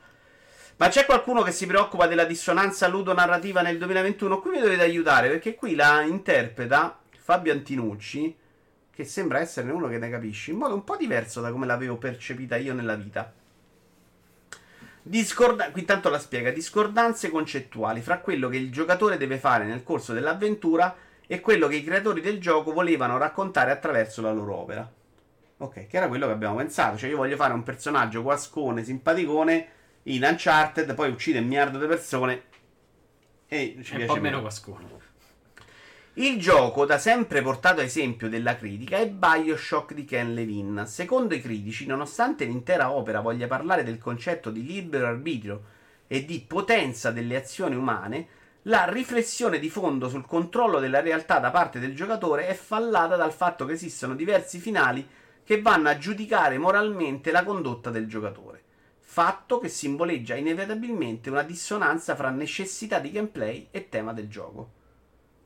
Ma c'è qualcuno che si preoccupa della dissonanza ludonarrativa nel 2021? Qui mi dovete aiutare, perché qui la interpreta Fabio Antinucci, che sembra essere uno che ne capisce, in modo un po' diverso da come l'avevo percepita io nella vita. Discorda- qui intanto la spiega, discordanze concettuali fra quello che il giocatore deve fare nel corso dell'avventura e quello che i creatori del gioco volevano raccontare attraverso la loro opera. Ok, che era quello che abbiamo pensato, cioè io voglio fare un personaggio guascone, simpaticone in Uncharted, poi uccide un miliardo di persone e ci è piace un po' meno. guascone. Il gioco, da sempre portato a esempio della critica, è Bioshock di Ken Levine. Secondo i critici, nonostante l'intera opera voglia parlare del concetto di libero arbitrio e di potenza delle azioni umane, la riflessione di fondo sul controllo della realtà da parte del giocatore è fallata dal fatto che esistono diversi finali che vanno a giudicare moralmente la condotta del giocatore. Fatto che simboleggia inevitabilmente una dissonanza fra necessità di gameplay e tema del gioco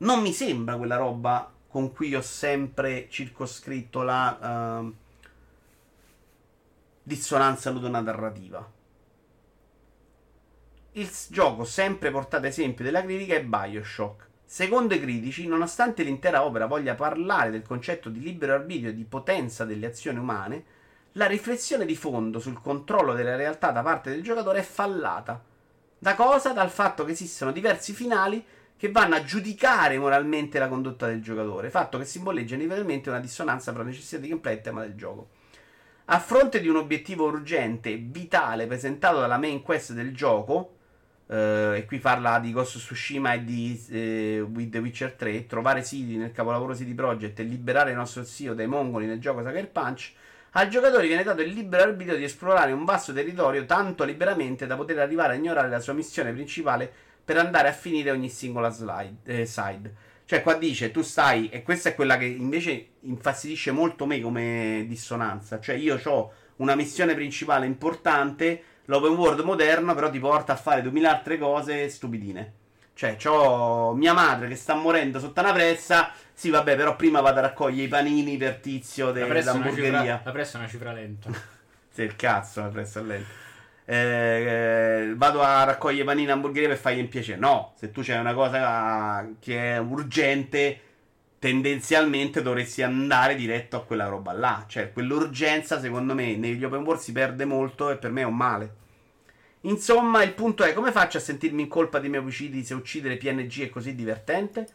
non mi sembra quella roba con cui ho sempre circoscritto la uh, dissonanza ludonarrativa. Il gioco sempre portato esempio della critica è Bioshock. Secondo i critici, nonostante l'intera opera voglia parlare del concetto di libero arbitrio e di potenza delle azioni umane, la riflessione di fondo sul controllo della realtà da parte del giocatore è fallata. Da cosa? Dal fatto che esistono diversi finali che vanno a giudicare moralmente la condotta del giocatore, fatto che simboleggia inevitabilmente una dissonanza tra necessità di gameplay e tema del gioco. A fronte di un obiettivo urgente e vitale presentato dalla main quest del gioco, eh, e qui parla di Ghost Tsushima e di eh, With The Witcher 3, trovare City nel capolavoro City Project e liberare il nostro zio dai mongoli nel gioco Sucker Punch, al giocatore viene dato il libero arbitrio di esplorare un vasto territorio tanto liberamente da poter arrivare a ignorare la sua missione principale per andare a finire ogni singola slide, eh, side. Cioè, qua dice tu stai, e questa è quella che invece infastidisce molto me come dissonanza. Cioè, io ho una missione principale importante, l'open world moderno, però ti porta a fare 2000 altre cose stupidine. Cioè, ho mia madre che sta morendo sotto una pressa. Sì, vabbè, però prima vado a raccogliere i panini per tizio dell'hamburgeria. la pressa è una cifra lenta. Sì, il cazzo, la pressa è lenta. Eh, eh, vado a raccogliere panini hamburgeria per fargli un piacere. No, se tu c'hai una cosa che è urgente, tendenzialmente dovresti andare diretto a quella roba là. Cioè, quell'urgenza, secondo me, negli open world si perde molto e per me è un male. Insomma, il punto è come faccio a sentirmi in colpa dei miei omicidi se uccidere PNG è così divertente?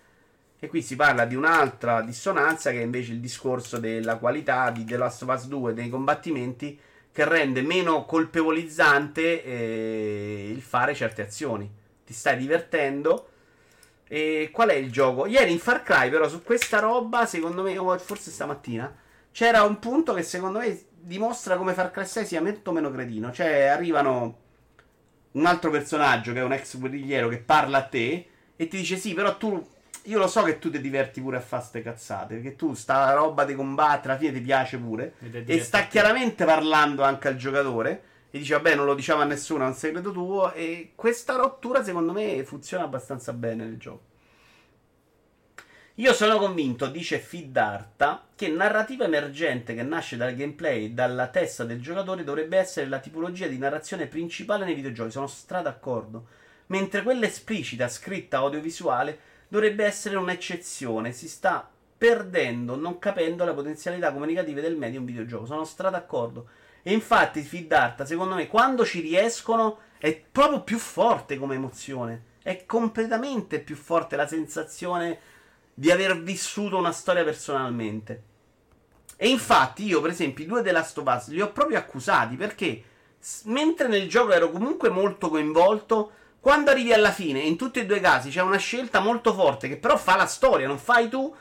E qui si parla di un'altra dissonanza che è invece il discorso della qualità di The Last of Us 2 dei combattimenti che rende meno colpevolizzante eh, il fare certe azioni. Ti stai divertendo. E qual è il gioco? Ieri in Far Cry, però, su questa roba, secondo me, o forse stamattina, c'era un punto che secondo me dimostra come Far Cry 6 sia molto meno cretino. Cioè, arrivano un altro personaggio che è un ex guerrigliero che parla a te e ti dice: Sì, però tu. Io lo so che tu ti diverti pure a fare ste cazzate. Perché tu sta roba di combattere, alla fine ti piace pure. E sta chiaramente parlando anche al giocatore. E dice: Vabbè, non lo diciamo a nessuno, è un segreto tuo. E questa rottura, secondo me, funziona abbastanza bene nel gioco. Io sono convinto, dice Fiddarta, che narrativa emergente che nasce dal gameplay e dalla testa del giocatore dovrebbe essere la tipologia di narrazione principale nei videogiochi. Sono stra d'accordo. Mentre quella esplicita, scritta audiovisuale, dovrebbe essere un'eccezione. Si sta perdendo, non capendo le potenzialità comunicative del medium videogioco. Sono stra d'accordo. E infatti, Fiddarta, secondo me, quando ci riescono, è proprio più forte come emozione. È completamente più forte la sensazione di aver vissuto una storia personalmente. E infatti io, per esempio, i due The Last of Us li ho proprio accusati perché mentre nel gioco ero comunque molto coinvolto, quando arrivi alla fine, in tutti e due i casi c'è una scelta molto forte che però fa la storia, non fai tu.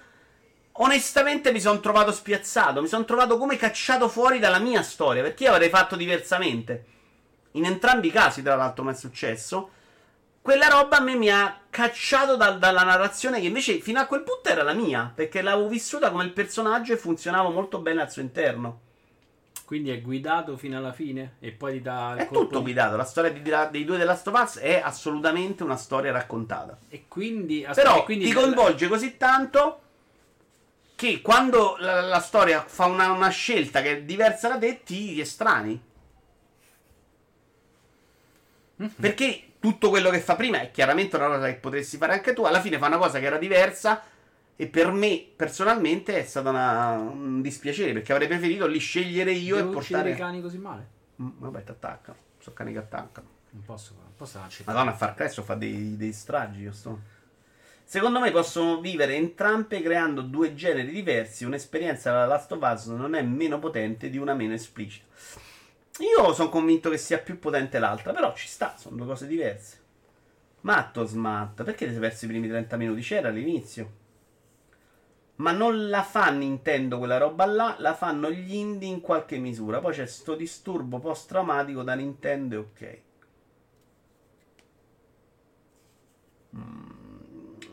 onestamente mi sono trovato spiazzato, mi sono trovato come cacciato fuori dalla mia storia, perché io avrei fatto diversamente. In entrambi i casi, tra l'altro, mi è successo. Quella roba a me mi ha cacciato da, dalla narrazione che invece fino a quel punto era la mia, perché l'avevo vissuta come il personaggio e funzionava molto bene al suo interno. Quindi è guidato fino alla fine e poi ti dà il È tutto di- guidato, la storia di- dei due della Us è assolutamente una storia raccontata. E quindi, aspetta, Però e quindi ti coinvolge così tanto che quando la, la storia fa una, una scelta che è diversa da te, ti estrani. Mhm. Perché tutto quello che fa prima è chiaramente una cosa che potresti fare anche tu. Alla fine fa una cosa che era diversa. E per me, personalmente, è stato una- un dispiacere. Perché avrei preferito lì scegliere io Devo e portare. i cani così male. Mm, vabbè, ti attaccano. Sono cani che attaccano. Non posso, non posso accettare. Madonna, Far Cry sto a fare dei, dei stragi. Io sto. Secondo me possono vivere entrambe creando due generi diversi. Un'esperienza della Last of Us non è meno potente di una meno esplicita. Io sono convinto che sia più potente l'altra, però ci sta, sono due cose diverse. Matto Smart, perché ti sei perso i primi 30 minuti? C'era all'inizio. Ma non la fa Nintendo quella roba là, la fanno gli indie in qualche misura. Poi c'è sto disturbo post-traumatico da Nintendo e ok.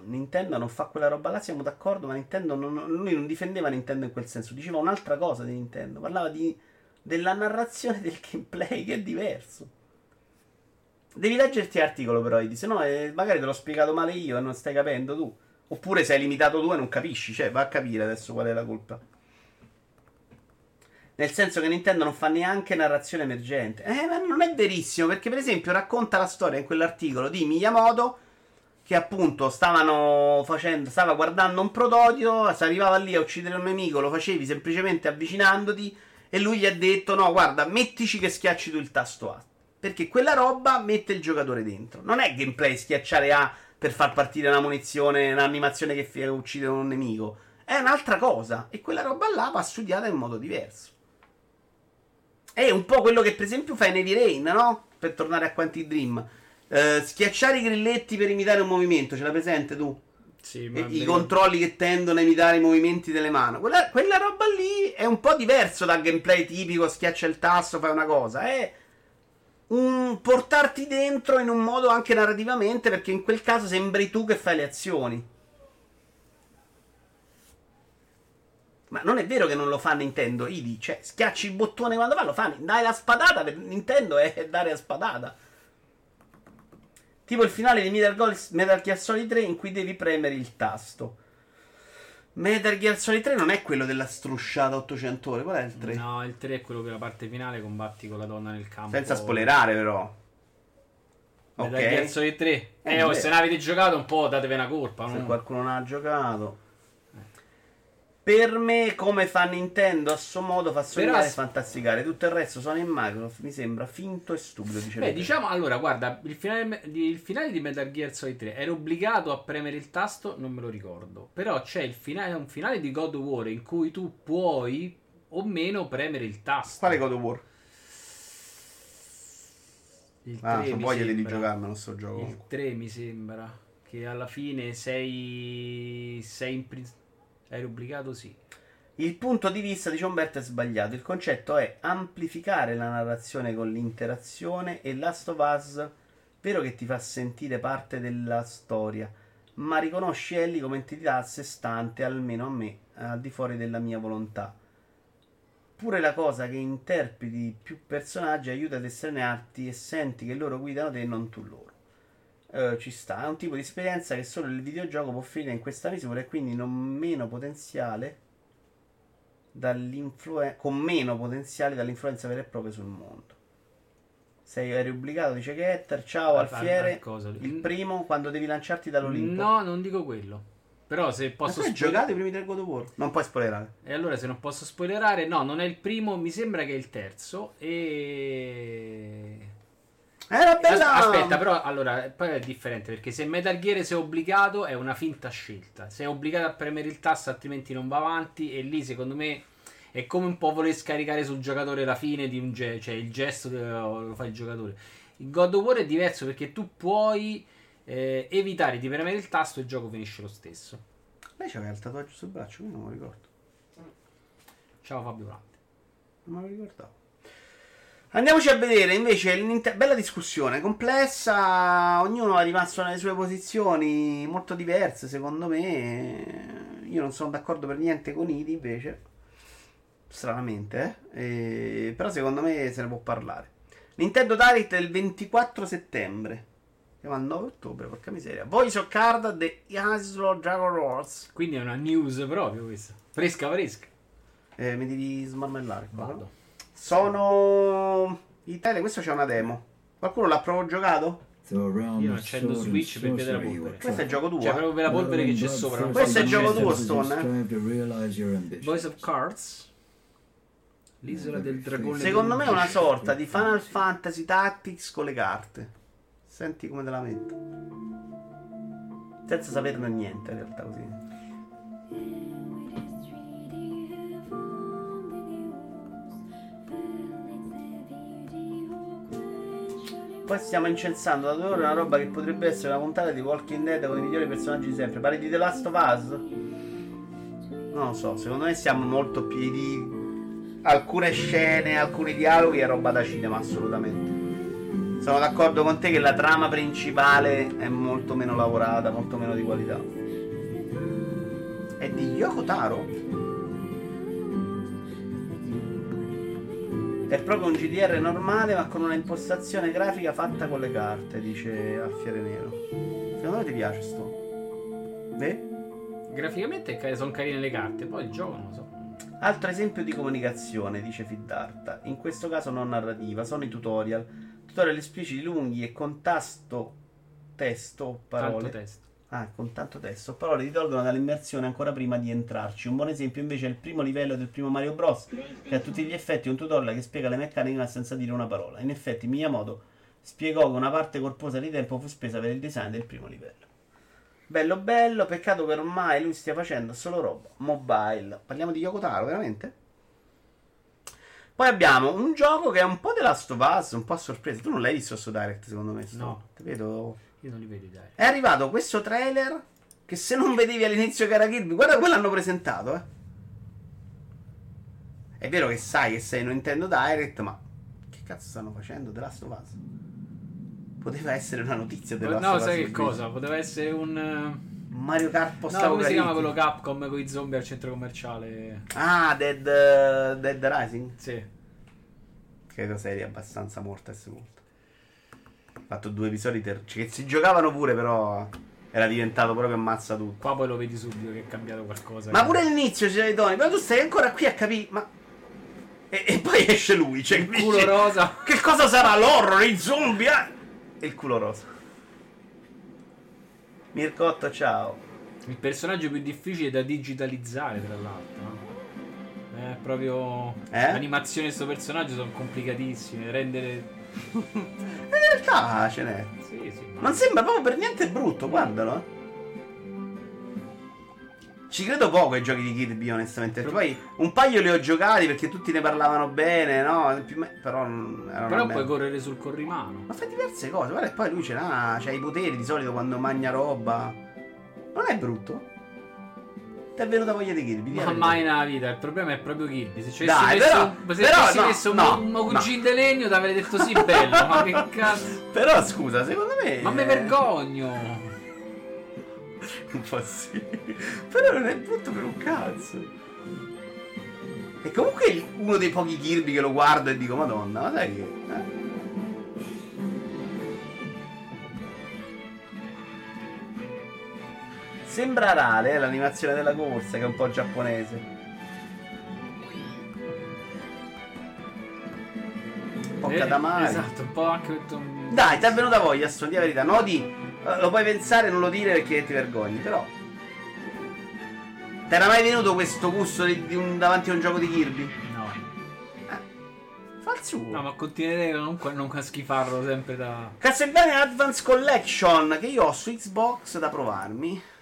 Nintendo non fa quella roba là, siamo d'accordo, ma Nintendo non, lui non difendeva Nintendo in quel senso, diceva un'altra cosa di Nintendo, parlava di, della narrazione del gameplay, che è diverso. Devi leggerti l'articolo però, Idi, se no eh, magari te l'ho spiegato male io e non stai capendo tu. Oppure sei limitato tu e non capisci, cioè va a capire adesso qual è la colpa. Nel senso che Nintendo non fa neanche narrazione emergente. Eh, ma non è verissimo, perché per esempio racconta la storia in quell'articolo di Miyamoto che appunto stavano facendo, stava guardando un prototipo, si arrivava lì a uccidere un nemico, lo facevi semplicemente avvicinandoti e lui gli ha detto no, guarda, mettici che schiacci tu il tasto A. Perché quella roba mette il giocatore dentro. Non è gameplay schiacciare A per far partire una munizione, un'animazione che fi- uccide un nemico. È un'altra cosa. E quella roba là va studiata in modo diverso. È un po' quello che per esempio fa in Heavy Rain, no? Per tornare a Quantic Dream. Eh, schiacciare i grilletti per imitare un movimento, ce l'hai presente tu? Sì, E- ma I vedi- controlli che tendono a imitare i movimenti delle mani. Quella, quella roba lì è un po' diverso dal gameplay tipico, schiaccia il tasto, fai una cosa. È un portarti dentro in un modo anche narrativamente, perché in quel caso sembri tu che fai le azioni. Ma non è vero che non lo fa Nintendo, Idi, cioè schiacci il bottone quando va, lo fa, dai la spadata, per Nintendo è dare la spadata. Tipo il finale di Metal, Metal Gear Solid 3 in cui devi premere il tasto. Metal Gear Solid 3 non è quello della strusciata 800 ore, qual è il 3? No, il 3 è quello che la parte finale combatti con la donna nel campo. Senza spoilerare però. Metal Ok. Gear Solid 3. Eh, Eh, oh, se non avete giocato un po' datevi una colpa. Se no? qualcuno non ha giocato. Per me, come fa Nintendo a suo modo, fa sognare e s- fantasticare. Tutto il resto, Sony e Microsoft, mi sembra finto e stupido. Dice Beh, diciamo allora, guarda, il finale, di- il finale di Metal Gear Solid 3 ero obbligato a premere il tasto, non me lo ricordo. Però c'è il finale, un finale di God of War in cui tu puoi o meno premere il tasto. Quale God of War? Il Ah, 3 ho mi voglia di sembra. rigiocarmelo sto gioco. Il 3 mi sembra che alla fine sei sei in prin- eri obbligato sì. Il punto di vista di Umberto è sbagliato. Il concetto è amplificare la narrazione con l'interazione e Last of Us, vero che ti fa sentire parte della storia, ma riconosci Ellie come entità a sé stante, almeno a me, al di fuori della mia volontà. Pure la cosa che interpreti più personaggi aiuta ad estranearti e senti che loro guidano te e non tu loro. Eh, ci sta, è un tipo di esperienza che solo il videogioco può offrire in questa misura e quindi non meno potenziale dall'influen- con meno potenziale dall'influenza vera e propria sul mondo. Sei eri obbligato, dice Getter, ciao Al- Alfiere, il primo quando devi lanciarti dall'Olimpo. No, non dico quello. Però se posso tu hai spoiler- giocato i primi tre God of War? Non puoi spoilerare. E allora se non posso spoilerare, no, non è il primo, mi sembra che è il terzo e Era bella! As- Aspetta, però allora poi è differente perché se Metal Gear sei obbligato è una finta scelta. Sei obbligato a premere il tasto, altrimenti non va avanti. E lì, secondo me, è come un po' voler scaricare sul giocatore la fine di un gesto, cioè il gesto che lo fa il giocatore. Il God of War è diverso perché tu puoi eh, evitare di premere il tasto e il gioco finisce lo stesso. Lei c'aveva il tatuaggio sul braccio, io non me lo ricordo. Ciao Fabio Volante. Non me lo ricordavo. Andiamoci a vedere invece il bella discussione, complessa, ognuno è rimasto nelle sue posizioni molto diverse secondo me. Io non sono d'accordo per niente con Idi invece, stranamente, eh? E- però secondo me se ne può parlare. Nintendo Direct del 24 settembre. Siamo al 9 ottobre, porca miseria. Voice of Card The Aslo Dragon Wars. Quindi è una news proprio questa. Fresca, fresca. Eh, mi devi smarmellare. Vado. Sono. Italia, questo c'è una demo. Qualcuno l'ha proprio giocato? Io non accendo Switch per vedere la polvere. Questo è gioco tuo. Cioè, eh? proprio per la polvere che c'è sopra. Questo è gioco tuo, Stone, eh? Voice of Cards. L'isola del dragone. Secondo me è una sorta di Final Fantasy Tactics con le carte. Senti come te la metto. Senza saperne niente in realtà così. Poi stiamo incensando da due ore una roba che potrebbe essere una puntata di Walking Dead con i migliori personaggi di sempre. Parli di The Last of Us? Non lo so, secondo me siamo molto più di alcune scene, alcuni dialoghi è roba da cinema, assolutamente. Sono d'accordo con te che la trama principale è molto meno lavorata, molto meno di qualità. È di Yoko Taro? È proprio un GDR normale ma con una impostazione grafica fatta con le carte, dice Alfiere Nero. Secondo me ti piace sto? Beh? Graficamente ca- sono carine le carte, poi il gioco non lo so. Altro esempio di comunicazione, dice Fiddarta. In questo caso non narrativa, sono i tutorial. Tutorial espliciti lunghi e con tasto testo o parole. Tanto testo. Ah, con tanto testo parole ti tolgono dall'immersione ancora prima di entrarci. Un buon esempio invece è il primo livello del primo Mario Bros. Che a tutti gli effetti è un tutorial che spiega le meccaniche ma senza dire una parola. In effetti Miyamoto spiegò che una parte corposa di tempo fu spesa per il design del primo livello. Bello bello, peccato che ormai lui stia facendo solo roba mobile. Parliamo di Yoko Taro, veramente? Poi abbiamo un gioco che è un po' The Last of Us, un po' a sorpresa. Tu non l'hai visto sto direct, secondo me? No. Ti vedo... Io non li vedo dai. È arrivato questo trailer che se non vedevi all'inizio che era Kirby, guarda come l'hanno presentato, eh. È vero che sai che sei in Nintendo Direct, ma che cazzo stanno facendo The Last of Us? Poteva essere una notizia Last No, sai che cosa? Poteva essere un. Mario Kart post No, come si chiama quello Capcom con i zombie al centro commerciale? Ah, Dead, eh, Dead Rising? Sì. Credo serie abbastanza morta e sepolta. Fatto due episodi ter- cioè, che si giocavano pure, però era diventato proprio ammazza tutto. Qua poi lo vedi subito che è cambiato qualcosa. Ma pure all'inizio c'era i toni, però tu stai ancora qui a capire. Ma. E, e poi esce lui, cioè il culo dice, rosa. Che cosa sarà l'horror, i zombie? eh?" E il culo rosa. Mircotto, ciao. Il personaggio più difficile da digitalizzare, tra l'altro. no? È proprio. Eh? L'animazione di questo personaggio sono complicatissime. Rendere. In realtà ce n'è. Sì, sì. ma- Non sembra proprio per niente brutto, guardalo. eh. Ci credo poco ai giochi di Kirby, onestamente. Perché poi un paio li ho giocati perché tutti ne parlavano bene, no? Più Però Però puoi correre sul corrimano. Ma fa diverse cose, guarda, e poi lui ce l'ha, c'ha i poteri di solito quando mangia roba. Non è brutto? Ti è venuta voglia di Kirby? Ma mai nella vita, il problema è proprio Kirby. Se ci Dai, avessi messo, però- un- se però avessi no, messo un, no, un no. cugino di legno, ti avrei detto sì, bello. ma che cazzo. Però scusa, secondo me. Ma mi vergogno. Un po' sì. Però non è brutto per un cazzo. E comunque uno dei pochi Kirby che lo guardo e dico, Madonna, ma sai che. eh?" Sembra Rale eh, l'animazione della corsa, che è un po' giapponese. Un po' Eh, Katamari. Esatto, un po' anche Dai, ti è venuta voglia, sto di la verità. No, di. eh, Lo puoi pensare e non lo dire perché ti vergogni, però. Ti era mai venuto questo gusto di, di un- davanti a un gioco di Kirby? No. Fa il suo. No, ma continuerei comunque a non schifarlo sempre da. Castlevania Advance Collection che io ho su Xbox da provarmi.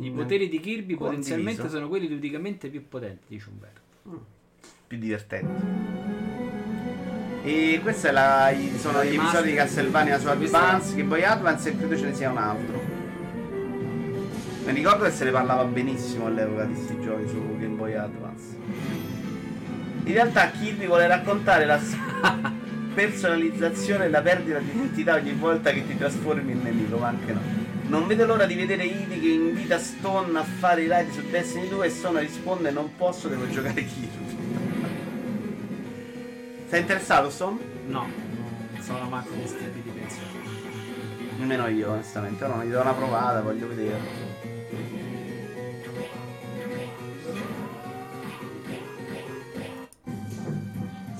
I Mm, poteri di Kirby Condiviso. potenzialmente sono quelli ludicamente più potenti, dice Umberto. più divertenti. E questi sono gli episodi di Castlevania su Advance, che poi Advance e credo ce ne sia un altro. Mi ricordo che se ne parlava benissimo all'epoca di questi giochi su Game Boy Advance. In realtà Kirby vuole raccontare la personalizzazione e la perdita di identità ogni volta che ti trasformi in nemico, ma anche no. Non vedo l'ora di vedere Idi che invita Stone a fare i raid su Destiny 2 e Stone risponde non posso, devo giocare Kirby. Sei interessato Stone? No, non sono amante di stili di pensiero. Nemmeno io, onestamente. Ora gli do una provata, voglio vedere.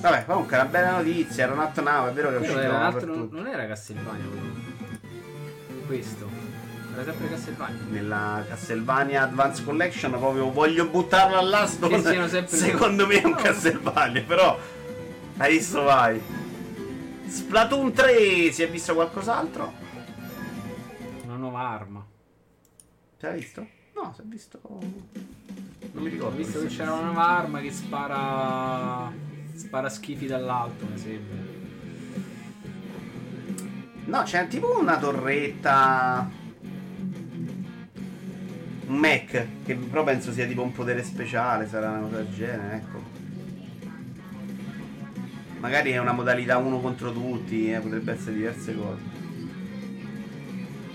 Vabbè, comunque è una bella notizia, era un atto now, è vero che uscito era altro, tutti. non era Castlevania quello. Questo. Era sempre Castlevania. Nella Castlevania Advance Collection proprio voglio buttarla sempre- Secondo me è un No. Castlevania, però hai visto vai. Splatoon 3, si è visto qualcos'altro? Una nuova arma. Si è visto? No, si è visto. Non mi ricordo. Ho visto che c'era una nuova arma che spara. Spara schifi dall'alto, mi sembra. No, c'è tipo una torretta. Un mech, che però penso sia tipo un potere speciale, sarà una cosa del genere, ecco. Magari è una modalità uno contro tutti, eh, potrebbe essere diverse cose.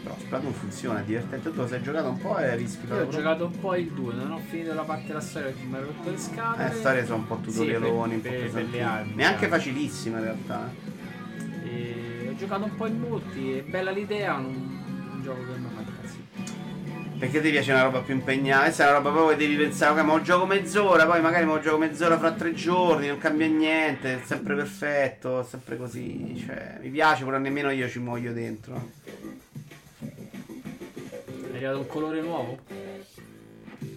Però Splatoon funziona, è divertente. Tu lo sei giocato un po' e rischi Io ho giocato un po' il 2, non ho finito la parte della storia perché mi ero rotto le scatole. Eh, storie sono un po' tutorialoni, Sì, per- un po' per- per le Neanche facilissime in realtà. eh. E ho giocato un po' in multi, è bella l'idea, un, un gioco che. Perché ti piace una roba più impegnata? Questa è una roba proprio che devi pensare, ok, ma lo gioco mezz'ora, poi magari lo gioco mezz'ora fra tre giorni, non cambia niente, è sempre perfetto, è sempre così. Cioè, mi piace, però nemmeno io ci muoio dentro. È arrivato un colore nuovo?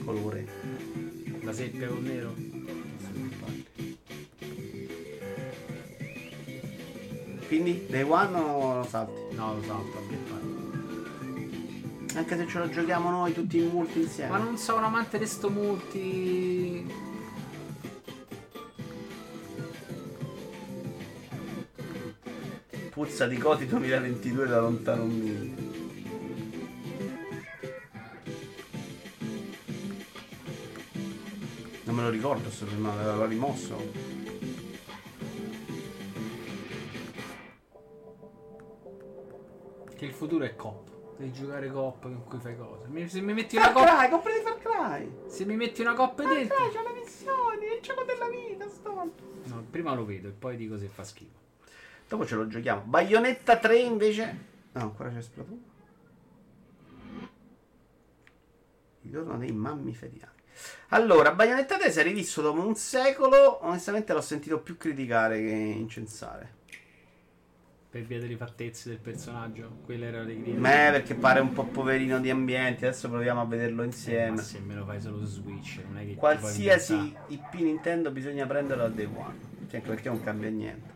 Colore. La seppia con nero? Quindi, day one o lo salti? No, lo salto ambientale. Anche se ce lo giochiamo noi tutti in multi insieme. Ma non sono un amante di sto multi. Puzza di Coti 2022 da lontano un miglio. Non me lo ricordo sto giornale, l'ho rimosso. Che il futuro è cop. Devi giocare cop con cui fai cose. Mi- Se mi metti Far una coppa. Cry, comprati Far Cry! Se mi metti una coppa Far dentro. Cry, c'ho le missioni, è il gioco della vita, sto. No, prima lo vedo e poi dico se fa schifo. Dopo ce lo giochiamo. Bayonetta 3 invece. No, ancora c'è Splatoon. Ritorno dei mammiferiani. Allora, Bayonetta 3 si è rivisto dopo un secolo. Onestamente l'ho sentito più criticare che incensare. Per via delle fattezze del personaggio. Quella era le critiche. Me perché pare un po' poverino di ambienti. Adesso proviamo a vederlo Ma insieme. se me lo fai solo Switch, non è che Qualsiasi. IP Nintendo bisogna prenderlo a day one. Cioè, perché non cambia niente.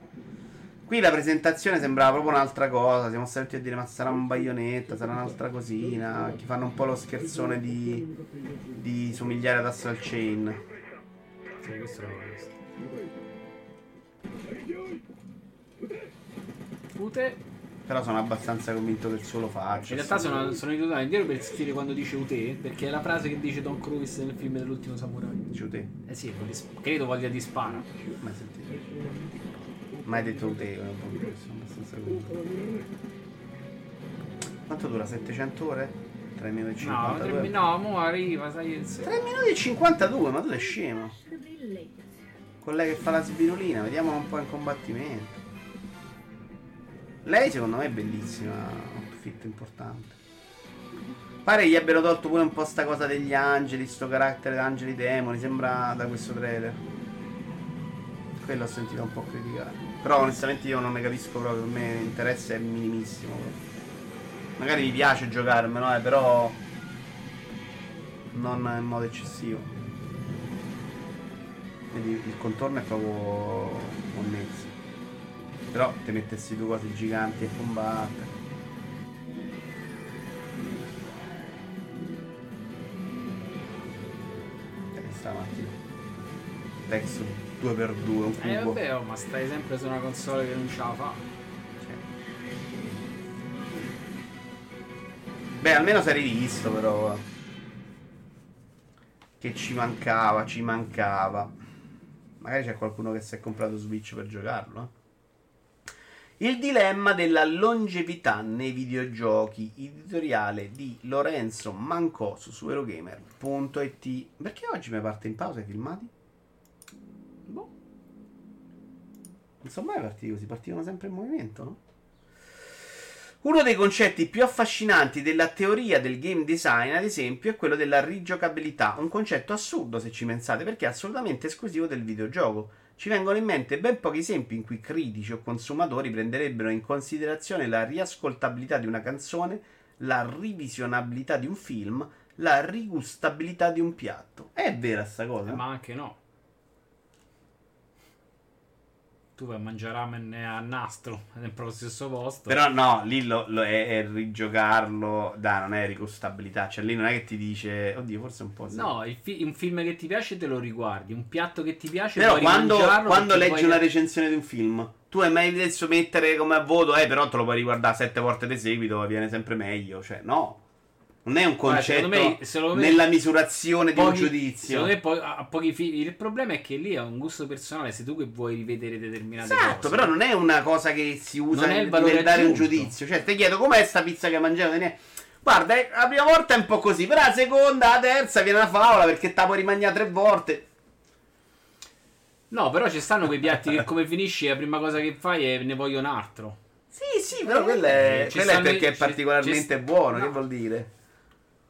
Qui la presentazione sembrava proprio un'altra cosa. Siamo stati a dire: ma sarà un baionetta, sarà un'altra cosina. Che fanno un po' lo scherzone di, di somigliare ad Astral Chain. Sì, questo l'avevo visto. Ute. Però sono abbastanza convinto che il suo lo faccia. In realtà sono, sono ritornato indietro per sentire quando dice Ute, perché è la frase che dice Tom Cruise nel film dell'ultimo samurai. Dici te? Eh sì, credo voglia di spara. Mai sentito. Mai detto te, sono abbastanza convinto. Quanto dura? 700 ore? 3 minuti e No, 52? tre- no, mo arriva, sai il 3 minuti e 52, ma tu sei scemo. Con lei che fa la sbirulina, vediamola un po' in combattimento. Lei secondo me è bellissima, un outfit importante. Pare gli abbiano tolto pure un po' sta cosa degli angeli, sto carattere angeli demoni, sembra da questo trailer. Quello ho sentito un po' criticare. Però onestamente io non ne capisco proprio, per me l'interesse è minimissimo. Magari mi piace giocarmelo, eh, però non in modo eccessivo. Vedi, il contorno è proprio connesso. Però te mettessi due cose giganti a combattere. Eh, sta macchina. Text 2x2, un cubo. Eh vabbè, oh, ma stai sempre su una console che non ce la fa. Cioè. Beh, almeno è rivisto però. Che ci mancava, ci mancava. Magari c'è qualcuno che si è comprato Switch per giocarlo. eh. Il dilemma della longevità nei videogiochi, editoriale di Lorenzo Mancoso su Eurogamer.it. Perché oggi mi parte in pausa i filmati? Boh. Non sono mai partiti così, partivano sempre in movimento, no? Uno dei concetti più affascinanti della teoria del game design, ad esempio, è quello della rigiocabilità, un concetto assurdo se ci pensate, perché è assolutamente esclusivo del videogioco. Ci vengono in mente ben pochi esempi in cui critici o consumatori prenderebbero in considerazione la riascoltabilità di una canzone, la rivisionabilità di un film, la rigustabilità di un piatto. È vera sta cosa? Ma anche no. Tu vai a mangiare ramen a nastro nel proprio stesso posto. Però no, lì lo, lo è, è rigiocarlo, dai, non è ricostabilità. Cioè lì non è che ti dice, oddio, forse un po' sì. No, il fi- un film che ti piace te lo riguardi, un piatto che ti piace Però quando, leggi una recensione di un film, tu hai mai adesso mettere come voto, eh, però te lo puoi riguardare sette volte di seguito, viene sempre meglio. Cioè, no. Non è un Guarda, concetto me- me- nella misurazione di un pochi- giudizio. Secondo me poi, a pochi film. Il problema è che lì è un gusto personale. Se tu che vuoi rivedere determinate Esatto, cose. però non è una cosa che si usa è nel, nel dare un giudizio. Cioè, ti chiedo com'è sta pizza che hai mangiato? Guarda, eh, la prima volta è un po' così, però la seconda, la terza viene una favola perché te la puoi rimangiare tre volte. No, però ci stanno quei piatti che come finisci la prima cosa che fai è ne voglio un altro. Sì, sì, però quello è, Eh, quello è stanno i- perché è particolarmente buono. no. Che vuol dire?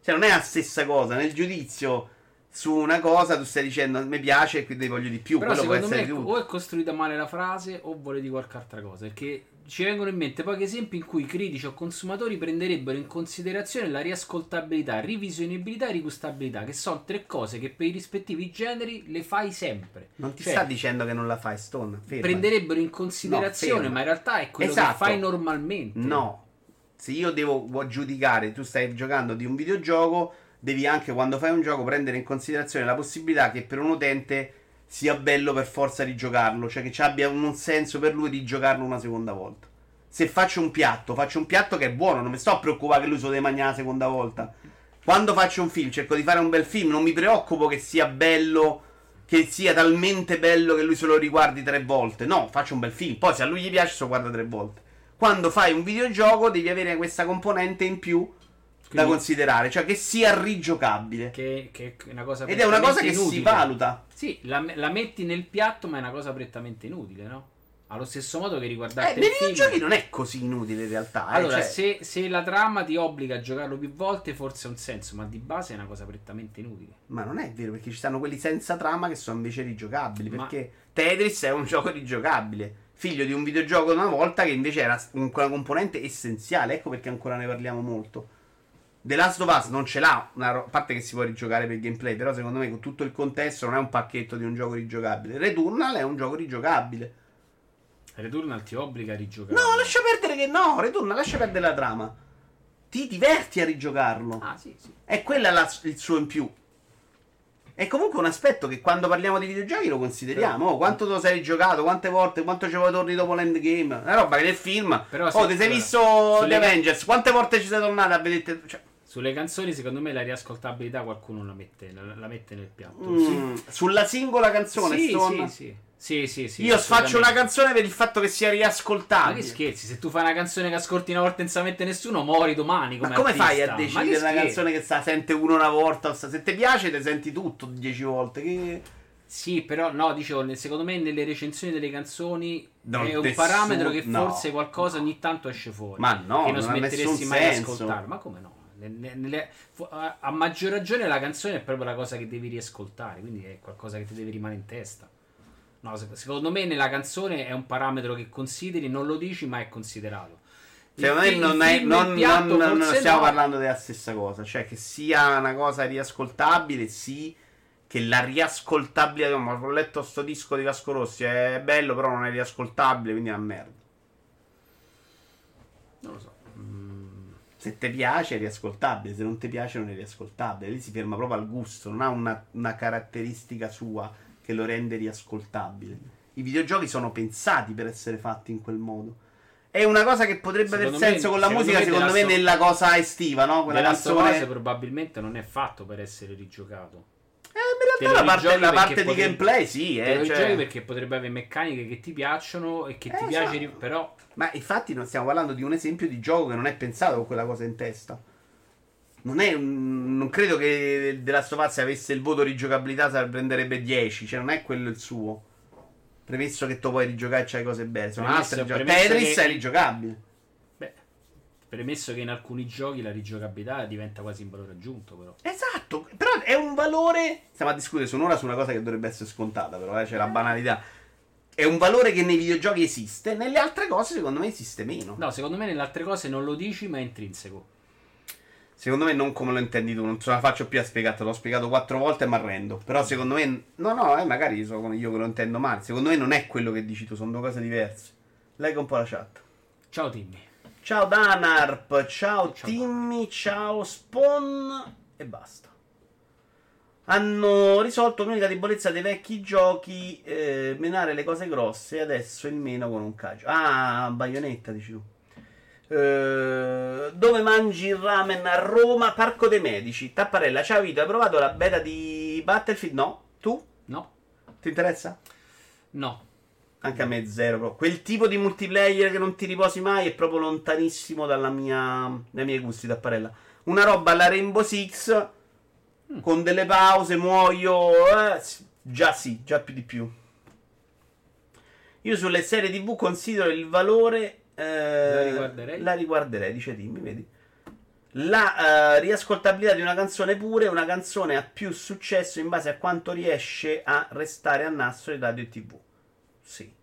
Cioè, non è la stessa cosa. Nel giudizio su una cosa, tu stai dicendo mi piace e quindi voglio di più. Però quello secondo me tutto. o è costruita male la frase o vuole di qualche altra cosa. Perché ci vengono in mente pochi esempi in cui critici o consumatori prenderebbero in considerazione la riascoltabilità, rivisionibilità e rigustabilità, che sono tre cose che per i rispettivi generi le fai sempre. Non ti Cioè, sta dicendo che non la fai, Stone. Ferma. prenderebbero in considerazione, No, ma in realtà è quello che Esatto. fai normalmente. No, se io devo giudicare, tu stai giocando di un videogioco, devi anche quando fai un gioco prendere in considerazione la possibilità che per un utente sia bello per forza di giocarlo, cioè che ci abbia un senso per lui di giocarlo una seconda volta. Se faccio un piatto, faccio un piatto che è buono, non mi sto a preoccupare che lui se lo deve mangiare la seconda volta. Quando faccio un film, cerco di fare un bel film, non mi preoccupo che sia bello, che sia talmente bello che lui se lo riguardi tre volte. No, faccio un bel film, poi se a lui gli piace se lo guarda tre volte. Quando fai un videogioco devi avere questa componente in più da Quindi- considerare, cioè che sia rigiocabile. Che, che è una cosa Ed è una cosa che prettamente si inutile. valuta. Sì, la, la metti nel piatto, ma è una cosa prettamente inutile, no? Allo stesso modo che Eh, riguardarti nei il film. videogiochi non è così inutile in realtà. eh, Allora, cioè- se, se la trama ti obbliga a giocarlo più volte, forse ha un senso, ma di base è una cosa prettamente inutile. Ma non è vero, perché ci stanno quelli senza trama che sono invece rigiocabili. Ma- Perché Tetris è un gioco rigiocabile. Figlio di un videogioco una volta che invece era un- una componente essenziale. Ecco perché ancora ne parliamo molto. The Last of Us non ce l'ha, una ro- a parte che si può rigiocare per gameplay, però secondo me con tutto il contesto non è un pacchetto di un gioco rigiocabile. Returnal è un gioco rigiocabile. Returnal ti obbliga a rigiocare. No, lascia perdere che no, Returnal lascia perdere la trama. Ti diverti a rigiocarlo. Ah, sì, sì. È quella la- il suo in più. È comunque un aspetto che quando parliamo di videogiochi lo consideriamo. Oh, quanto te lo sei giocato, quante volte, quanto ci vuoi torni dopo l'endgame. Una roba che nel film. Però oh, ti sei visto The Avengers? Quante volte ci sei tornato a vedere? Cioè, Sulle canzoni, secondo me, la riascoltabilità qualcuno la mette, la, la mette nel piatto. mm, sulla singola canzone, sì, sì, sì. Sì, sì, sì, io faccio una canzone per il fatto che sia Ma che scherzi, se tu fai una canzone che ascolti una volta e non sa mette nessuno, muori domani. Ma Come come artista. fai a decidere una canzone che sa, sente uno una volta? sta- Se ti piace, te senti tutto dieci volte. Che... Sì, però no, dicevo, secondo me nelle recensioni delle canzoni Non è un nessuno- parametro che no, forse qualcosa ogni tanto esce fuori. Ma no, che non, non smetteresti nessun mai di ascoltare. Ma come no? Ne- ne- nelle- a maggior ragione la canzone è proprio la cosa che devi riascoltare, quindi è qualcosa che ti deve rimanere in testa. No, se- secondo me nella canzone è un parametro che consideri, non lo dici, ma è considerato. Secondo me non, è, non, non- non stiamo no. parlando della stessa cosa. Cioè, che sia una cosa riascoltabile, sì. Che la riascoltabilità. Ma ho letto sto disco di Vasco Rossi. È bello, però non è riascoltabile. Quindi è una merda. Non lo so. Se ti piace è riascoltabile, se non ti piace non è riascoltabile. Lì si ferma proprio al gusto, non ha una, una caratteristica sua che lo rende riascoltabile. I videogiochi sono pensati per essere fatti in quel modo. È una cosa che potrebbe aver Secondo me- senso con la secondo musica, me secondo me, nella cosa estiva, no? Quella canzone. probabilmente non è fatto per essere rigiocato. Eh, te realtà la parte, la parte di potrebbe- gameplay sì, Te eh, lo cioè- perché potrebbe avere meccaniche che ti piacciono e che ti Eh, piace, esatto. ri- però Ma infatti non stiamo parlando di un esempio di gioco che non è pensato con quella cosa in testa. Non è un- non credo che The Last of Us se avesse il voto rigiocabilità sa- prenderebbe 10, cioè non è quello il suo. Premesso che tu puoi rigiocare e c'hai cose belle. Sono altre gio- premesso Tetris che- è rigiocabile. beh, premesso che in alcuni giochi la rigiocabilità diventa quasi un valore aggiunto, però. Esatto, però è un valore. Stiamo a discutere su un'ora su una cosa che dovrebbe essere scontata, però eh, c'è la banalità. È un valore che nei videogiochi esiste, nelle altre cose secondo me esiste meno. No, secondo me nelle altre cose non lo dici, ma è intrinseco. Secondo me non come lo intendi tu, non ce la faccio più a spiegarti, l'ho spiegato quattro volte e mi arrendo. Però secondo me, no, no, eh, magari sono io che lo intendo male. Secondo me non è quello che dici tu, sono due cose diverse. Leggo un po' la chat. Ciao Timmy. Ciao Danarp, ciao, Ciao. Timmy, ciao Spawn e basta. Hanno risolto l'unica debolezza dei vecchi giochi, eh, menare le cose grosse e adesso il meno con un calcio. Ah, baionetta dici tu. Eh, dove mangi il ramen a Roma? Parco dei Medici. Tapparella, ciao Vito, hai provato la beta di Battlefield? No? Tu? No, Ti interessa? no. Anche a me zero. Però. Quel tipo di multiplayer che non ti riposi mai è proprio lontanissimo dalla mia, dai miei gusti, Tapparella. Una roba alla Rainbow Six con delle pause, muoio. eh, già sì, già più di più. Io sulle serie TV considero il valore. Eh, La riguarderei? La riguarderei, dice Timmy, vedi. La eh, riascoltabilità di una canzone pure, una canzone ha più successo in base a quanto riesce a restare a nastro in radio e tv. Sì.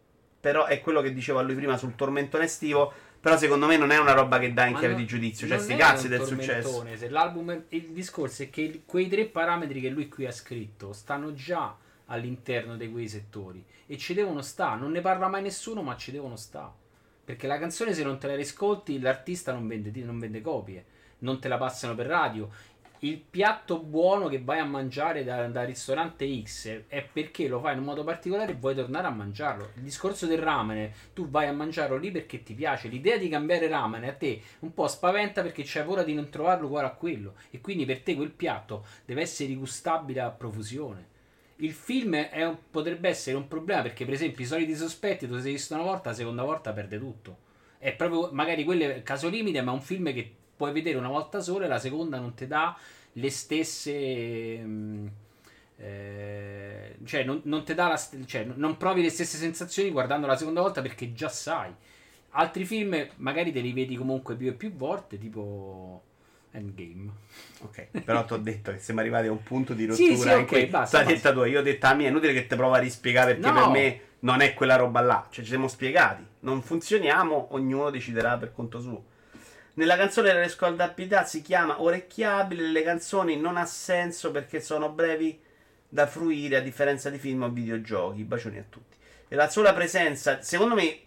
Però è quello che diceva lui prima sul tormentone estivo. Però secondo me non è una roba che dà in Ma chiave di giudizio. Cioè, sti cazzi del successo. è- il discorso è che quei tre parametri che lui qui ha scritto stanno già all'interno di quei settori e ci devono stare. Non ne parla mai nessuno, ma ci devono stare. Perché la canzone, se non te la riscolti, l'artista non vende, non vende copie, non te la passano per radio. Il piatto buono che vai a mangiare da, da ristorante X è perché lo fai in un modo particolare e vuoi tornare a mangiarlo. Il discorso del ramen, tu vai a mangiarlo lì perché ti piace. L'idea di cambiare ramen a te un po' spaventa perché c'hai paura di non trovarlo uguale a quello. E quindi per te quel piatto deve essere rigustabile a profusione. Il film un- potrebbe essere un problema perché, per esempio, i soliti sospetti, tu sei visto una volta, la seconda volta perde tutto. È proprio magari quello è caso limite, ma è un film che puoi vedere una volta sola e la seconda non ti dà le stesse. mm, eh, cioè, non, non ti dà la cioè, non provi le stesse sensazioni guardando la seconda volta perché già sai. Altri film magari te li vedi comunque più e più volte, tipo Endgame. Ok, però ti ho detto che siamo arrivati a un punto di Sì, rottura. sì, in ok, cui basta, tu basta. tua, io ho detta la mia. È inutile che ti prova a rispiegare perché No. per me non è quella roba là. Cioè, ci siamo spiegati. Non funzioniamo, ognuno deciderà per conto suo. Nella canzone della riscaldabilità si chiama orecchiabile. Le canzoni non ha senso perché sono brevi da fruire a differenza di film o videogiochi. Bacioni a tutti. E la sola presenza, secondo me,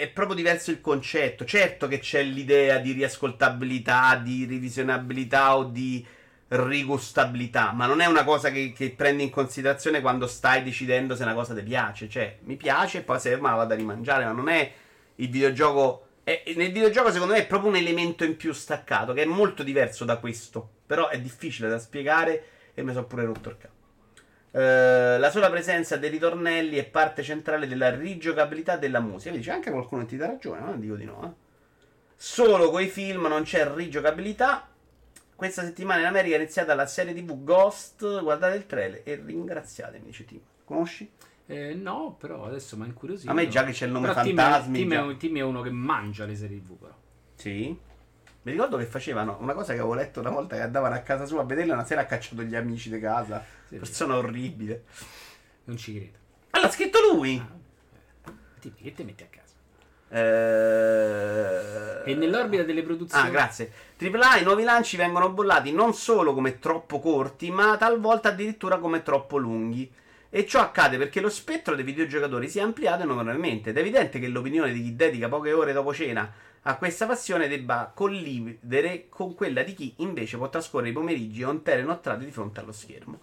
è proprio diverso il concetto. Certo che c'è l'idea di riascoltabilità, di revisionabilità o di rigustabilità, ma non è una cosa che, che prendi in considerazione quando stai decidendo se una cosa ti piace. Cioè, mi piace e poi se me la vado a rimangiare, ma non è il videogioco. è- nel videogioco, secondo me, è proprio un elemento in più staccato, che è molto diverso da questo. Però è difficile da spiegare e mi sono pure rotto il capo. Eh, la sola presenza dei ritornelli è parte centrale della rigiocabilità della musica. Vedi, c'è anche qualcuno che ti dà ragione, ma non dico di no. eh. Solo con i film non c'è rigiocabilità. Questa settimana in America è iniziata la serie TV Ghost. Guardate il trailer e ringraziatemi, dice Tim. Conosci? Eh, no, però adesso mi ha incuriosito. A me già che c'è il nome Però Tim, Fantasmi. Tim, è, un- Tim è uno che mangia le serie TV, però. Sì. Mi ricordo che facevano una cosa che avevo letto una volta che andavano a casa sua a vederla una sera ha cacciato gli amici di casa. Sì, Persona orribile. Non ci credo. Ah, l'ha scritto lui. Tim, che te metti a casa? Eh... E nell'orbita delle produzioni. Ah, grazie. AAA, i nuovi lanci vengono bollati non solo come troppo corti, ma talvolta addirittura come troppo lunghi. E ciò accade perché lo spettro dei videogiocatori si è ampliato enormemente ed è evidente che l'opinione di chi dedica poche ore dopo cena a questa passione debba collidere con quella di chi invece può trascorrere i pomeriggi intere inoltrati di fronte allo schermo.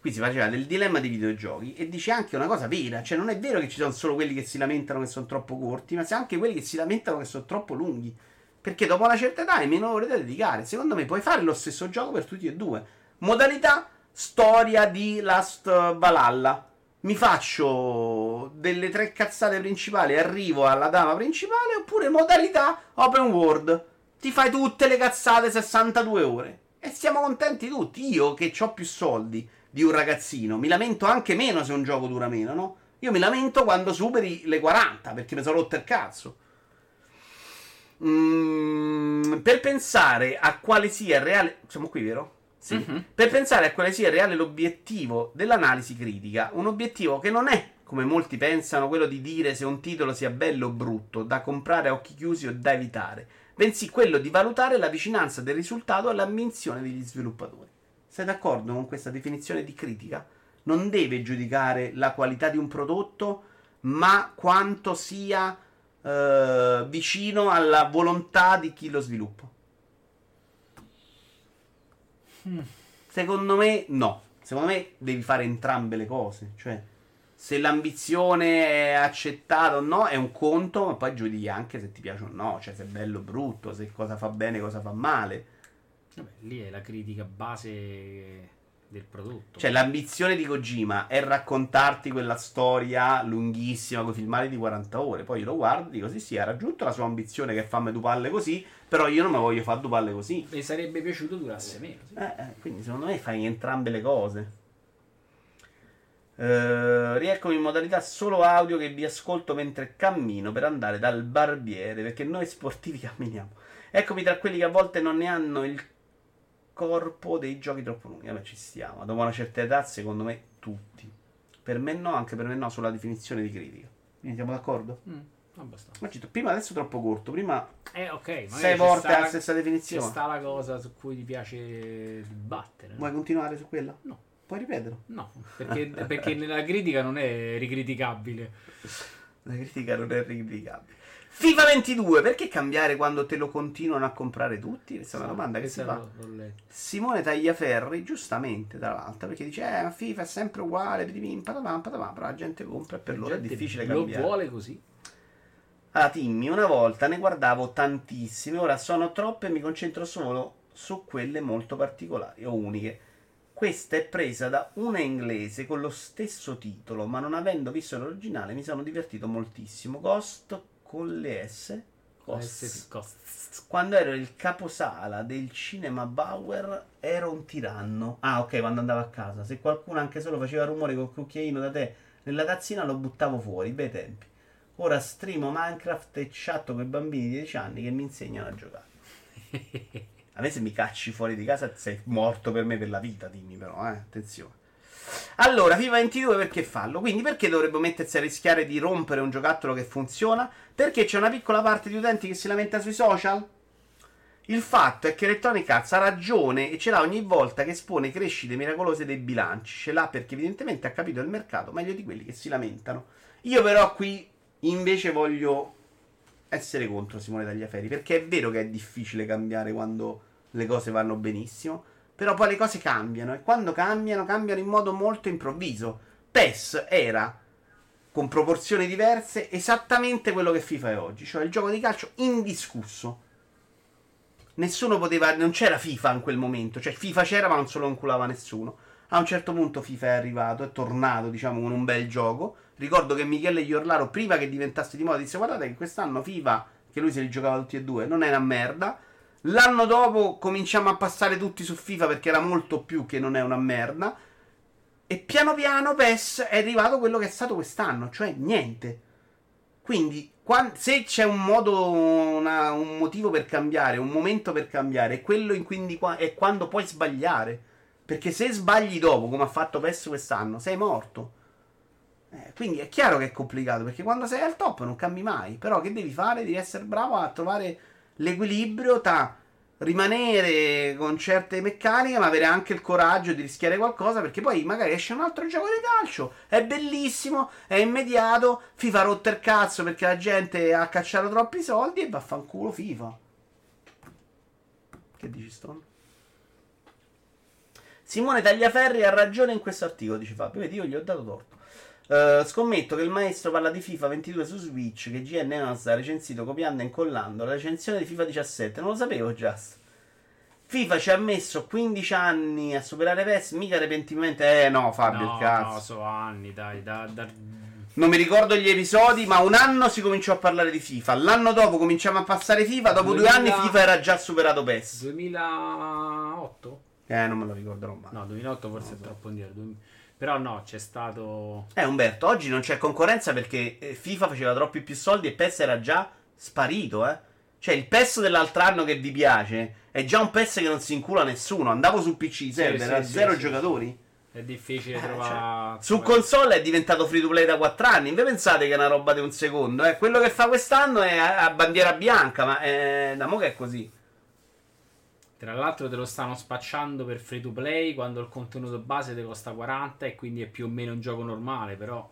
Qui si faceva del dilemma dei videogiochi e dice anche una cosa vera, cioè non è vero che ci sono solo quelli che si lamentano che sono troppo corti, ma c'è anche quelli che si lamentano che sono troppo lunghi. Perché dopo una certa età hai meno ore da dedicare. Secondo me puoi fare lo stesso gioco per tutti e due. Modalità storia di Last Valhalla. Mi faccio delle tre cazzate principali, arrivo alla dama principale, oppure modalità open world. Ti fai tutte le cazzate 62 ore. E siamo contenti tutti. Io che ho più soldi di un ragazzino, mi lamento anche meno se un gioco dura meno, no? Io mi lamento quando superi le 40 perché mi sono rotto il cazzo. Mm, per pensare a quale sia il reale. Siamo qui, vero? Sì. Uh-huh. Per pensare a quale sia il reale l'obiettivo dell'analisi critica. Un obiettivo che non è, come molti pensano, quello di dire se un titolo sia bello o brutto, da comprare a occhi chiusi o da evitare, bensì quello di valutare la vicinanza del risultato all'ambizione degli sviluppatori. Sei d'accordo con questa definizione di critica? Non deve giudicare la qualità di un prodotto, ma quanto sia eh, vicino alla volontà di chi lo sviluppa. Secondo me no. Secondo me devi fare entrambe le cose. Cioè, se l'ambizione è accettata o no è un conto, ma poi giudichi anche se ti piace o no. Cioè, se è bello o brutto, se cosa fa bene, cosa fa male. Vabbè, lì è la critica base del prodotto. Cioè, l'ambizione di Kojima è raccontarti quella storia lunghissima con filmati di 40 ore. Poi io lo guardo e dico: sì, sì, ha raggiunto la sua ambizione che fammi due palle così. Però io non mi voglio fare due palle così. Mi sarebbe piaciuto durasse meno. Sì. Eh, eh, quindi secondo me fai entrambe le cose. Uh, rieccomi in modalità solo audio che vi ascolto mentre cammino per andare dal barbiere perché noi sportivi camminiamo. Eccomi tra quelli che a volte non ne hanno il corpo dei giochi troppo lunghi. Vabbè, ci stiamo. Dopo una certa età, secondo me, tutti. Per me no, anche per me no, sulla definizione di critica. Quindi siamo d'accordo? Mm, abbastanza. Ma prima adesso è troppo corto. Prima eh, ok. sei volte la stessa definizione. C'è sta la cosa su cui ti piace dibattere. Vuoi continuare su quella? No. Puoi ripeterlo? No, perché, perché nella critica non è ricriticabile. La critica non è ricriticabile. FIFA 22, perché cambiare quando te lo continuano a comprare tutti? Questa è una domanda che si fa. Simone Tagliaferri, giustamente, tra l'altro, perché dice: Eh, ma FIFA è sempre uguale, patavam, patavam, però la gente compra e per loro è difficile lo cambiare. Lo vuole così. Allora, Timmy, una volta ne guardavo tantissime, ora sono troppe e mi concentro solo su quelle molto particolari o uniche. Questa è presa da una inglese con lo stesso titolo, ma non avendo visto l'originale mi sono divertito moltissimo. Ghost con le S. Costs. Quando ero il caposala del cinema Bauer ero un tiranno. Ah, ok, quando andavo a casa. Se qualcuno anche solo faceva rumore col cucchiaino da te nella tazzina lo buttavo fuori, bei tempi. Ora streamo Minecraft e chatto con i bambini di 10 anni che mi insegnano a giocare. a me se mi cacci fuori di casa sei morto per me per la vita, dimmi però, eh, attenzione. Allora, FIFA 22 perché fallo? Quindi perché dovrebbe mettersi a rischiare di rompere un giocattolo che funziona? Perché c'è una piccola parte di utenti che si lamenta sui social? Il fatto è che Electronic Arts ha ragione e ce l'ha ogni volta che espone crescite miracolose dei bilanci. Ce l'ha perché evidentemente ha capito il mercato meglio di quelli che si lamentano. Io però qui invece voglio essere contro Simone Tagliaferri perché è vero che è difficile cambiare quando le cose vanno benissimo. Però poi le cose cambiano e quando cambiano, cambiano in modo molto improvviso. PES era, con proporzioni diverse, esattamente quello che FIFA è oggi, cioè il gioco di calcio indiscusso. Nessuno poteva, non c'era FIFA in quel momento, cioè FIFA c'era ma non se lo inculava nessuno. A un certo punto FIFA è arrivato, è tornato, diciamo, con un bel gioco. Ricordo che Michele Iorlaro, prima che diventasse di moda, disse guardate che quest'anno FIFA, che lui se li giocava tutti e due, non è una merda L'anno dopo cominciamo a passare tutti su FIFA perché era molto più che non è una merda. E piano piano PES è arrivato quello che è stato quest'anno, cioè niente. Quindi, se c'è un modo, una, un motivo per cambiare, un momento per cambiare, quello in quindi è quando puoi sbagliare. Perché se sbagli dopo, come ha fatto PES quest'anno, sei morto. Eh, quindi è chiaro che è complicato, perché quando sei al top non cambi mai. Però che devi fare? Devi essere bravo a trovare l'equilibrio tra rimanere con certe meccaniche, ma avere anche il coraggio di rischiare qualcosa, perché poi magari esce un altro gioco di calcio, è bellissimo, è immediato, FIFA rotto il cazzo perché la gente ha cacciato troppi soldi e vaffanculo FIFA. Che dici Stone? Simone Tagliaferri ha ragione in questo articolo, dice Fabio. Vedi, io gli ho dato torto. Uh, scommetto che il maestro parla di FIFA 22 su Switch che GN House ha recensito copiando e incollando la recensione di FIFA 17. Non lo sapevo, Just. FIFA ci ha messo 15 anni a superare PES, mica repentinamente. Eh no, Fabio, no, cazzo. no, sono anni, dai, da, da- Non mi ricordo gli episodi, ma un anno si cominciò a parlare di FIFA. L'anno dopo cominciamo a passare FIFA. Dopo due 2000 anni FIFA era già superato PES. 2008? Eh, non me lo ricorderò mai. No, 2008 forse è troppo indietro. 2000 Però no, c'è stato... Eh, Umberto, oggi non c'è concorrenza perché eh, FIFA faceva troppi più soldi e PES era già sparito, eh. Cioè, il PES dell'altro anno che vi piace è già un PES che non si incula nessuno. Andavo sul PC sì, era sì, zero sì. giocatori. È difficile Eh, trovare... Su console è diventato free to play da 4 anni. Invece pensate che è una roba di un secondo. Eh? Quello che fa quest'anno è a bandiera bianca, ma è da mo' che è così. Tra l'altro te lo stanno spacciando per free to play quando il contenuto base ti costa 40 e quindi è più o meno un gioco normale, però...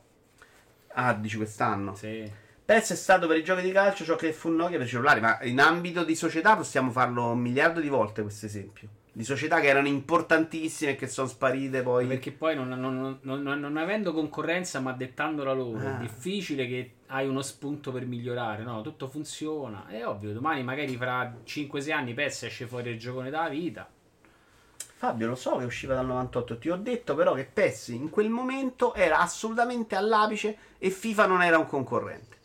Ah, dici quest'anno. Sì. PES è stato per i giochi di calcio ciò che fu Nokia per i cellulari, ma in ambito di società possiamo farlo un miliardo di volte questo esempio. Di società che erano importantissime e che sono sparite poi. Perché poi non, non- non- non- avendo concorrenza ma dettandola loro, Ah. è difficile che hai uno spunto per migliorare, no? Tutto funziona. È ovvio, domani magari fra 5-6 anni PES esce fuori il giocone della vita. Fabio, lo so che usciva dal 98, ti ho detto però che PES in quel momento era assolutamente all'apice e FIFA non era un concorrente.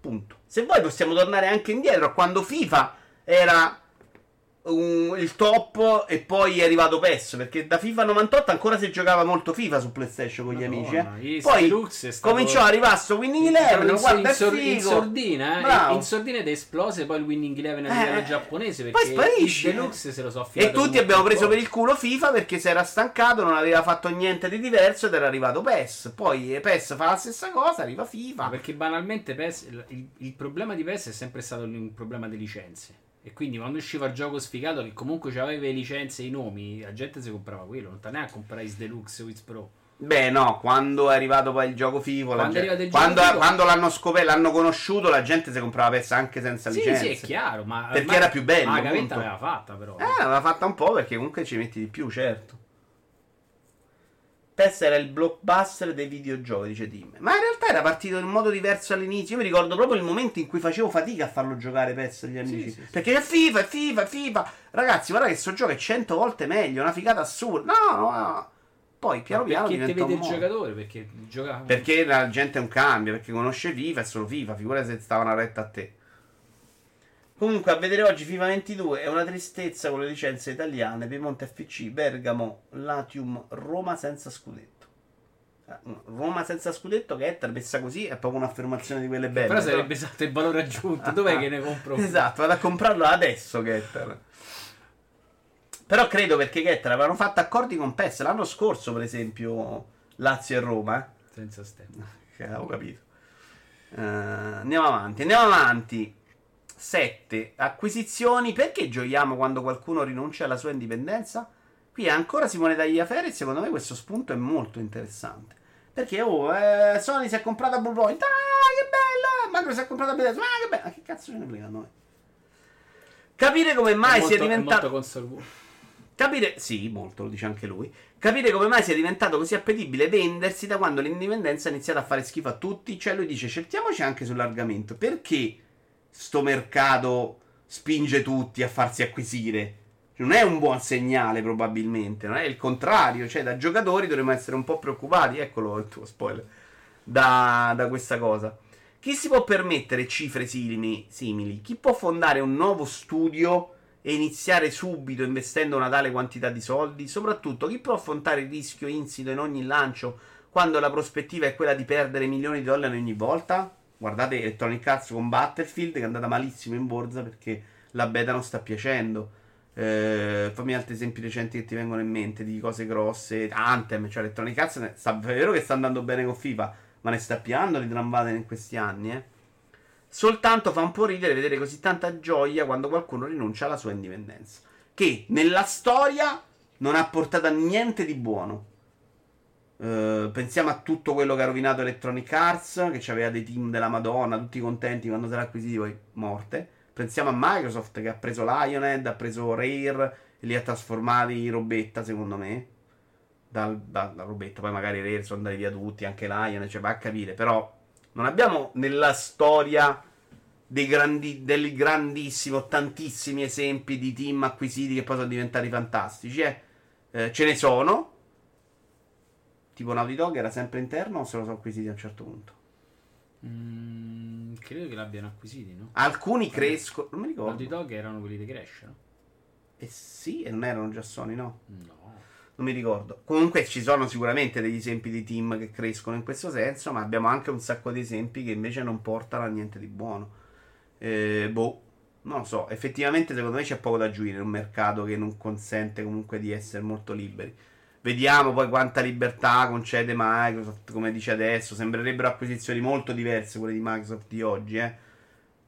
Punto. Se vuoi possiamo tornare anche indietro a quando FIFA era un- il top e poi è arrivato PES, perché da FIFA 98 ancora si giocava molto FIFA su PlayStation con gli amici. Eh. Poi cominciò a arrivare sto Winning Eleven, in, guarda, è sor- in sordina, eh? In sordina ed esplose poi il Winning Eleven Eh, livello eh, giapponese poi sparisce. il Deluxe se lo so E tutti abbiamo preso per il culo FIFA perché si era stancato, non aveva fatto niente di diverso ed era arrivato PES. Poi eh, PES fa la stessa cosa, arriva FIFA. Perché banalmente PES, il, il- il problema di PES è sempre stato un problema di licenze. E quindi quando usciva il gioco sfigato che comunque aveva le licenze e i nomi, la gente si comprava quello, non te ne a comprare Is Deluxe o Is Pro. Beh, no, quando è arrivato poi il gioco FIFA, la Quando gente- il gioco quando, quando l'hanno scoperto, l'hanno conosciuto, la gente si comprava PES anche senza Sì, licenze. sì, è chiaro, ma Perché ormai- era più bello, Ah, la gavetta l'aveva fatta però. Eh, l'aveva fatta un po' perché comunque ci metti di più, certo. PES era il blockbuster dei videogiochi, dice Tim. Ma in realtà era partito in modo diverso all'inizio. Io mi ricordo proprio il momento in cui facevo fatica a farlo giocare PES agli amici. sì, sì. Perché è FIFA, è FIFA, FIFA. Ragazzi, guarda che sto gioco è cento volte meglio, è una figata assurda. No, no, no. Poi piano piano perché ti diventa vede il giocatore? Perché gioca... Perché la gente è un cambio, perché conosce FIFA, è solo FIFA, figura se stava una retta a te. Comunque, a vedere oggi FIFA 22 è una tristezza con le licenze italiane, Piemonte FC, Bergamo, Latium, Roma senza scudetto. Eh, Roma senza scudetto che è messa così è proprio un'affermazione di quelle belle. Però sarebbe stato il valore aggiunto. Dov'è che ne compro? Esatto, vado a comprarlo adesso Getter. Però credo perché Getter avevano fatto accordi con PES l'anno scorso, per esempio, Lazio e Roma, eh. Senza stemma. Che avevo capito. Eh, andiamo avanti, andiamo avanti. 7. Acquisizioni. Perché gioiamo quando qualcuno rinuncia alla sua indipendenza? Qui è ancora Simone Tagliaferri e secondo me questo spunto è molto interessante. Perché oh, eh, Sony si è comprata Bluepoint. Ah, che bello! Microsoft si è comprata Bethesda. Ah, che bello! Ma che cazzo ce ne frega a noi? Capire come mai È sia molto- è diventato... molto Capire, sì, molto lo dice anche lui. Capire come mai sia diventato così appetibile vendersi da quando l'indipendenza ha iniziato a fare schifo a tutti. Cioè, lui dice: cerchiamoci anche sull'argomento. Perché sto mercato spinge tutti a farsi acquisire? Non è un buon segnale, probabilmente. Non è il contrario. Cioè, da giocatori dovremmo essere un po' preoccupati. Eccolo il tuo spoiler. Da, da questa cosa. Chi si può permettere cifre simili, simili? Chi può fondare un nuovo studio e iniziare subito investendo una tale quantità di soldi? Soprattutto, chi può affrontare il rischio insito in ogni lancio quando la prospettiva è quella di perdere milioni di dollari ogni volta? Guardate Electronic Arts con Battlefield che è andata malissimo in borsa perché la beta non sta piacendo. Eh, fammi altri esempi recenti che ti vengono in mente di cose grosse. Anthem, cioè Electronic Arts sta, è vero che sta andando bene con FIFA, ma ne sta piando di trambate in questi anni, eh. Soltanto fa un po' ridere vedere così tanta gioia quando qualcuno rinuncia alla sua indipendenza. Che nella storia non ha portato a niente di buono. Eh, pensiamo a tutto quello che ha rovinato Electronic Arts, che aveva dei team della Madonna, tutti contenti quando sarà acquisiti, poi morte. Pensiamo a Microsoft che ha preso Lionhead, ha preso Rare e li ha trasformati in robetta, secondo me. Dal, da, da robetta, poi magari Rare sono andati via tutti, anche Lionhead, cioè va a capire. Però non abbiamo nella storia dei grandi, del grandissimo, tantissimi esempi di team acquisiti che poi sono diventati fantastici. Eh? Eh, ce ne sono. Tipo Naughty Dog era sempre interno o se lo sono acquisiti a un certo punto? Mm, credo che l'abbiano acquisiti, no? Alcuni crescono. Non mi ricordo. Naughty Dog erano quelli di Crash, no? Eh sì, e non erano già Sony, no? No. Non mi ricordo. Comunque ci sono sicuramente degli esempi di team che crescono in questo senso, ma abbiamo anche un sacco di esempi che invece non portano a niente di buono. Eh, boh, non lo so. Effettivamente secondo me c'è poco da aggiungere in un mercato che non consente comunque di essere molto liberi. Vediamo poi quanta libertà concede Microsoft, come dice adesso. Sembrerebbero acquisizioni molto diverse quelle di Microsoft di oggi, eh.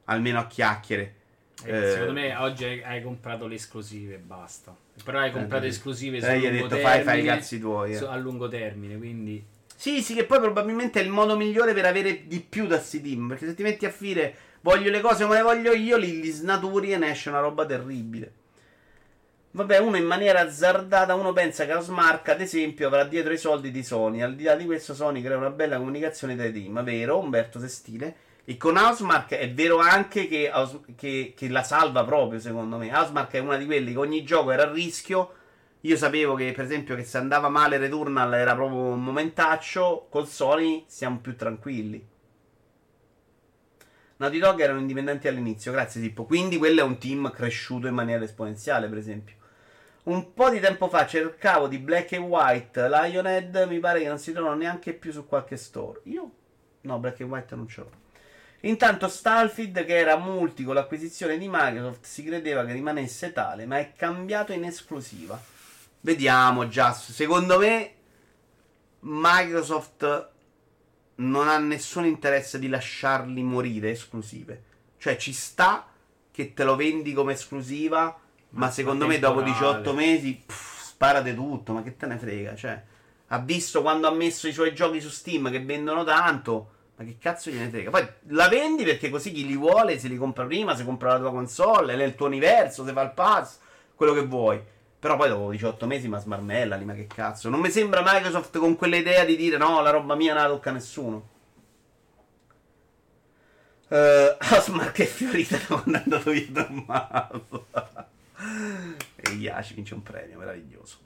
Almeno a chiacchiere. Eh, Eh, secondo me oggi hai, hai comprato le esclusive e basta. Però hai comprato Eh, esclusive eh, gli hai lungo detto, fai- fai i termine, cazzi tuoi, eh. su- a lungo termine, quindi Sì, sì, che poi probabilmente è il modo migliore per avere di più da sti team. Perché se ti metti a fare voglio le cose come le voglio io, li, li snaturi e ne esce una roba terribile. Vabbè, uno in maniera azzardata, uno pensa che Housemark, ad esempio, avrà dietro i soldi di Sony. Al di là di questo, Sony crea una bella comunicazione dai team. Vero, Umberto Sestile. E con Housemark è vero anche che, che- che la salva proprio, secondo me. Housemark è una di quelli che ogni gioco era a rischio. Io sapevo che, per esempio, che se andava male Returnal era proprio un momentaccio. Col Sony siamo più tranquilli. Naughty Dog erano indipendenti all'inizio, grazie Sippo. Quindi quello è un team cresciuto in maniera esponenziale, per esempio. Un po' di tempo fa cercavo di Black and White, Lionhead, mi pare che non si trovano neanche più su qualche store. Io? No, Black and White non ce l'ho. Intanto Starfield, che era multi con l'acquisizione di Microsoft, si credeva che rimanesse tale, ma è cambiato in esclusiva. Vediamo, Just. Secondo me Microsoft non ha nessun interesse di lasciarli morire esclusive. Cioè ci sta che te lo vendi come esclusiva, ma, Ma secondo me dopo temporale. 18 mesi pff, sparate tutto, ma che te ne frega, cioè ha visto quando ha messo i suoi giochi su Steam che vendono tanto, ma che cazzo gliene frega? Poi la vendi perché così chi li vuole se li compra prima, se compra la tua console, è nel tuo universo, se fa il pass, quello che vuoi. Però poi dopo 18 mesi ma smarmellali, ma che cazzo. Non mi sembra Microsoft con quell'idea di dire no, la roba mia non la tocca a nessuno. Uh, Housemark è fiorita quando è andato via da Marvel. E Yashi vince un premio, meraviglioso.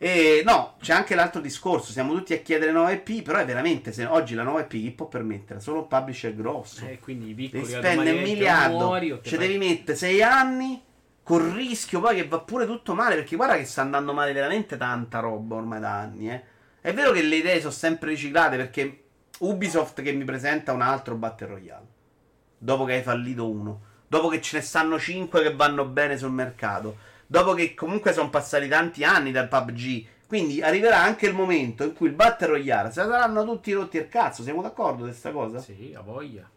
E no, c'è anche l'altro discorso. Siamo tutti a chiedere nuova IP, però è veramente. Se oggi la nuova IP chi può permettere? Solo un publisher grosso. eh, quindi i Devi piccoli spendere un miliardo. muori Ci devi mettere sei anni. Col rischio poi che va pure tutto male. Perché guarda che sta andando male veramente tanta roba ormai da anni. Eh. È vero che le idee sono sempre riciclate. Perché Ubisoft che mi presenta un altro Battle Royale. Dopo che hai fallito uno. Dopo che ce ne stanno 5 che vanno bene sul mercato. Dopo che comunque sono passati tanti anni dal PUBG. Quindi arriverà anche il momento in cui il Battle Royale se la saranno tutti rotti il cazzo. Siamo d'accordo su questa cosa? Sì, a voglia.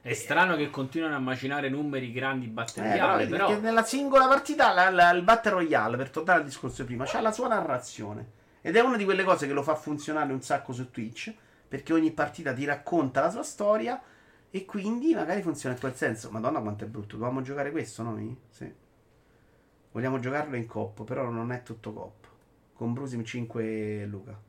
È strano che continuano a macinare numeri grandi Eh, però, batteriali, vedi, però, perché nella singola partita la- la- il Battle Royale, per tornare al discorso di prima, c'ha la sua narrazione. Ed è una di quelle cose che lo fa funzionare un sacco su Twitch. Perché ogni partita ti racconta la sua storia. E quindi magari funziona in quel senso. Madonna, quanto è brutto. Dovevamo giocare questo noi? Sì. Vogliamo giocarlo in coppo, però non è tutto coppo. Con Brusim 5 e Luca.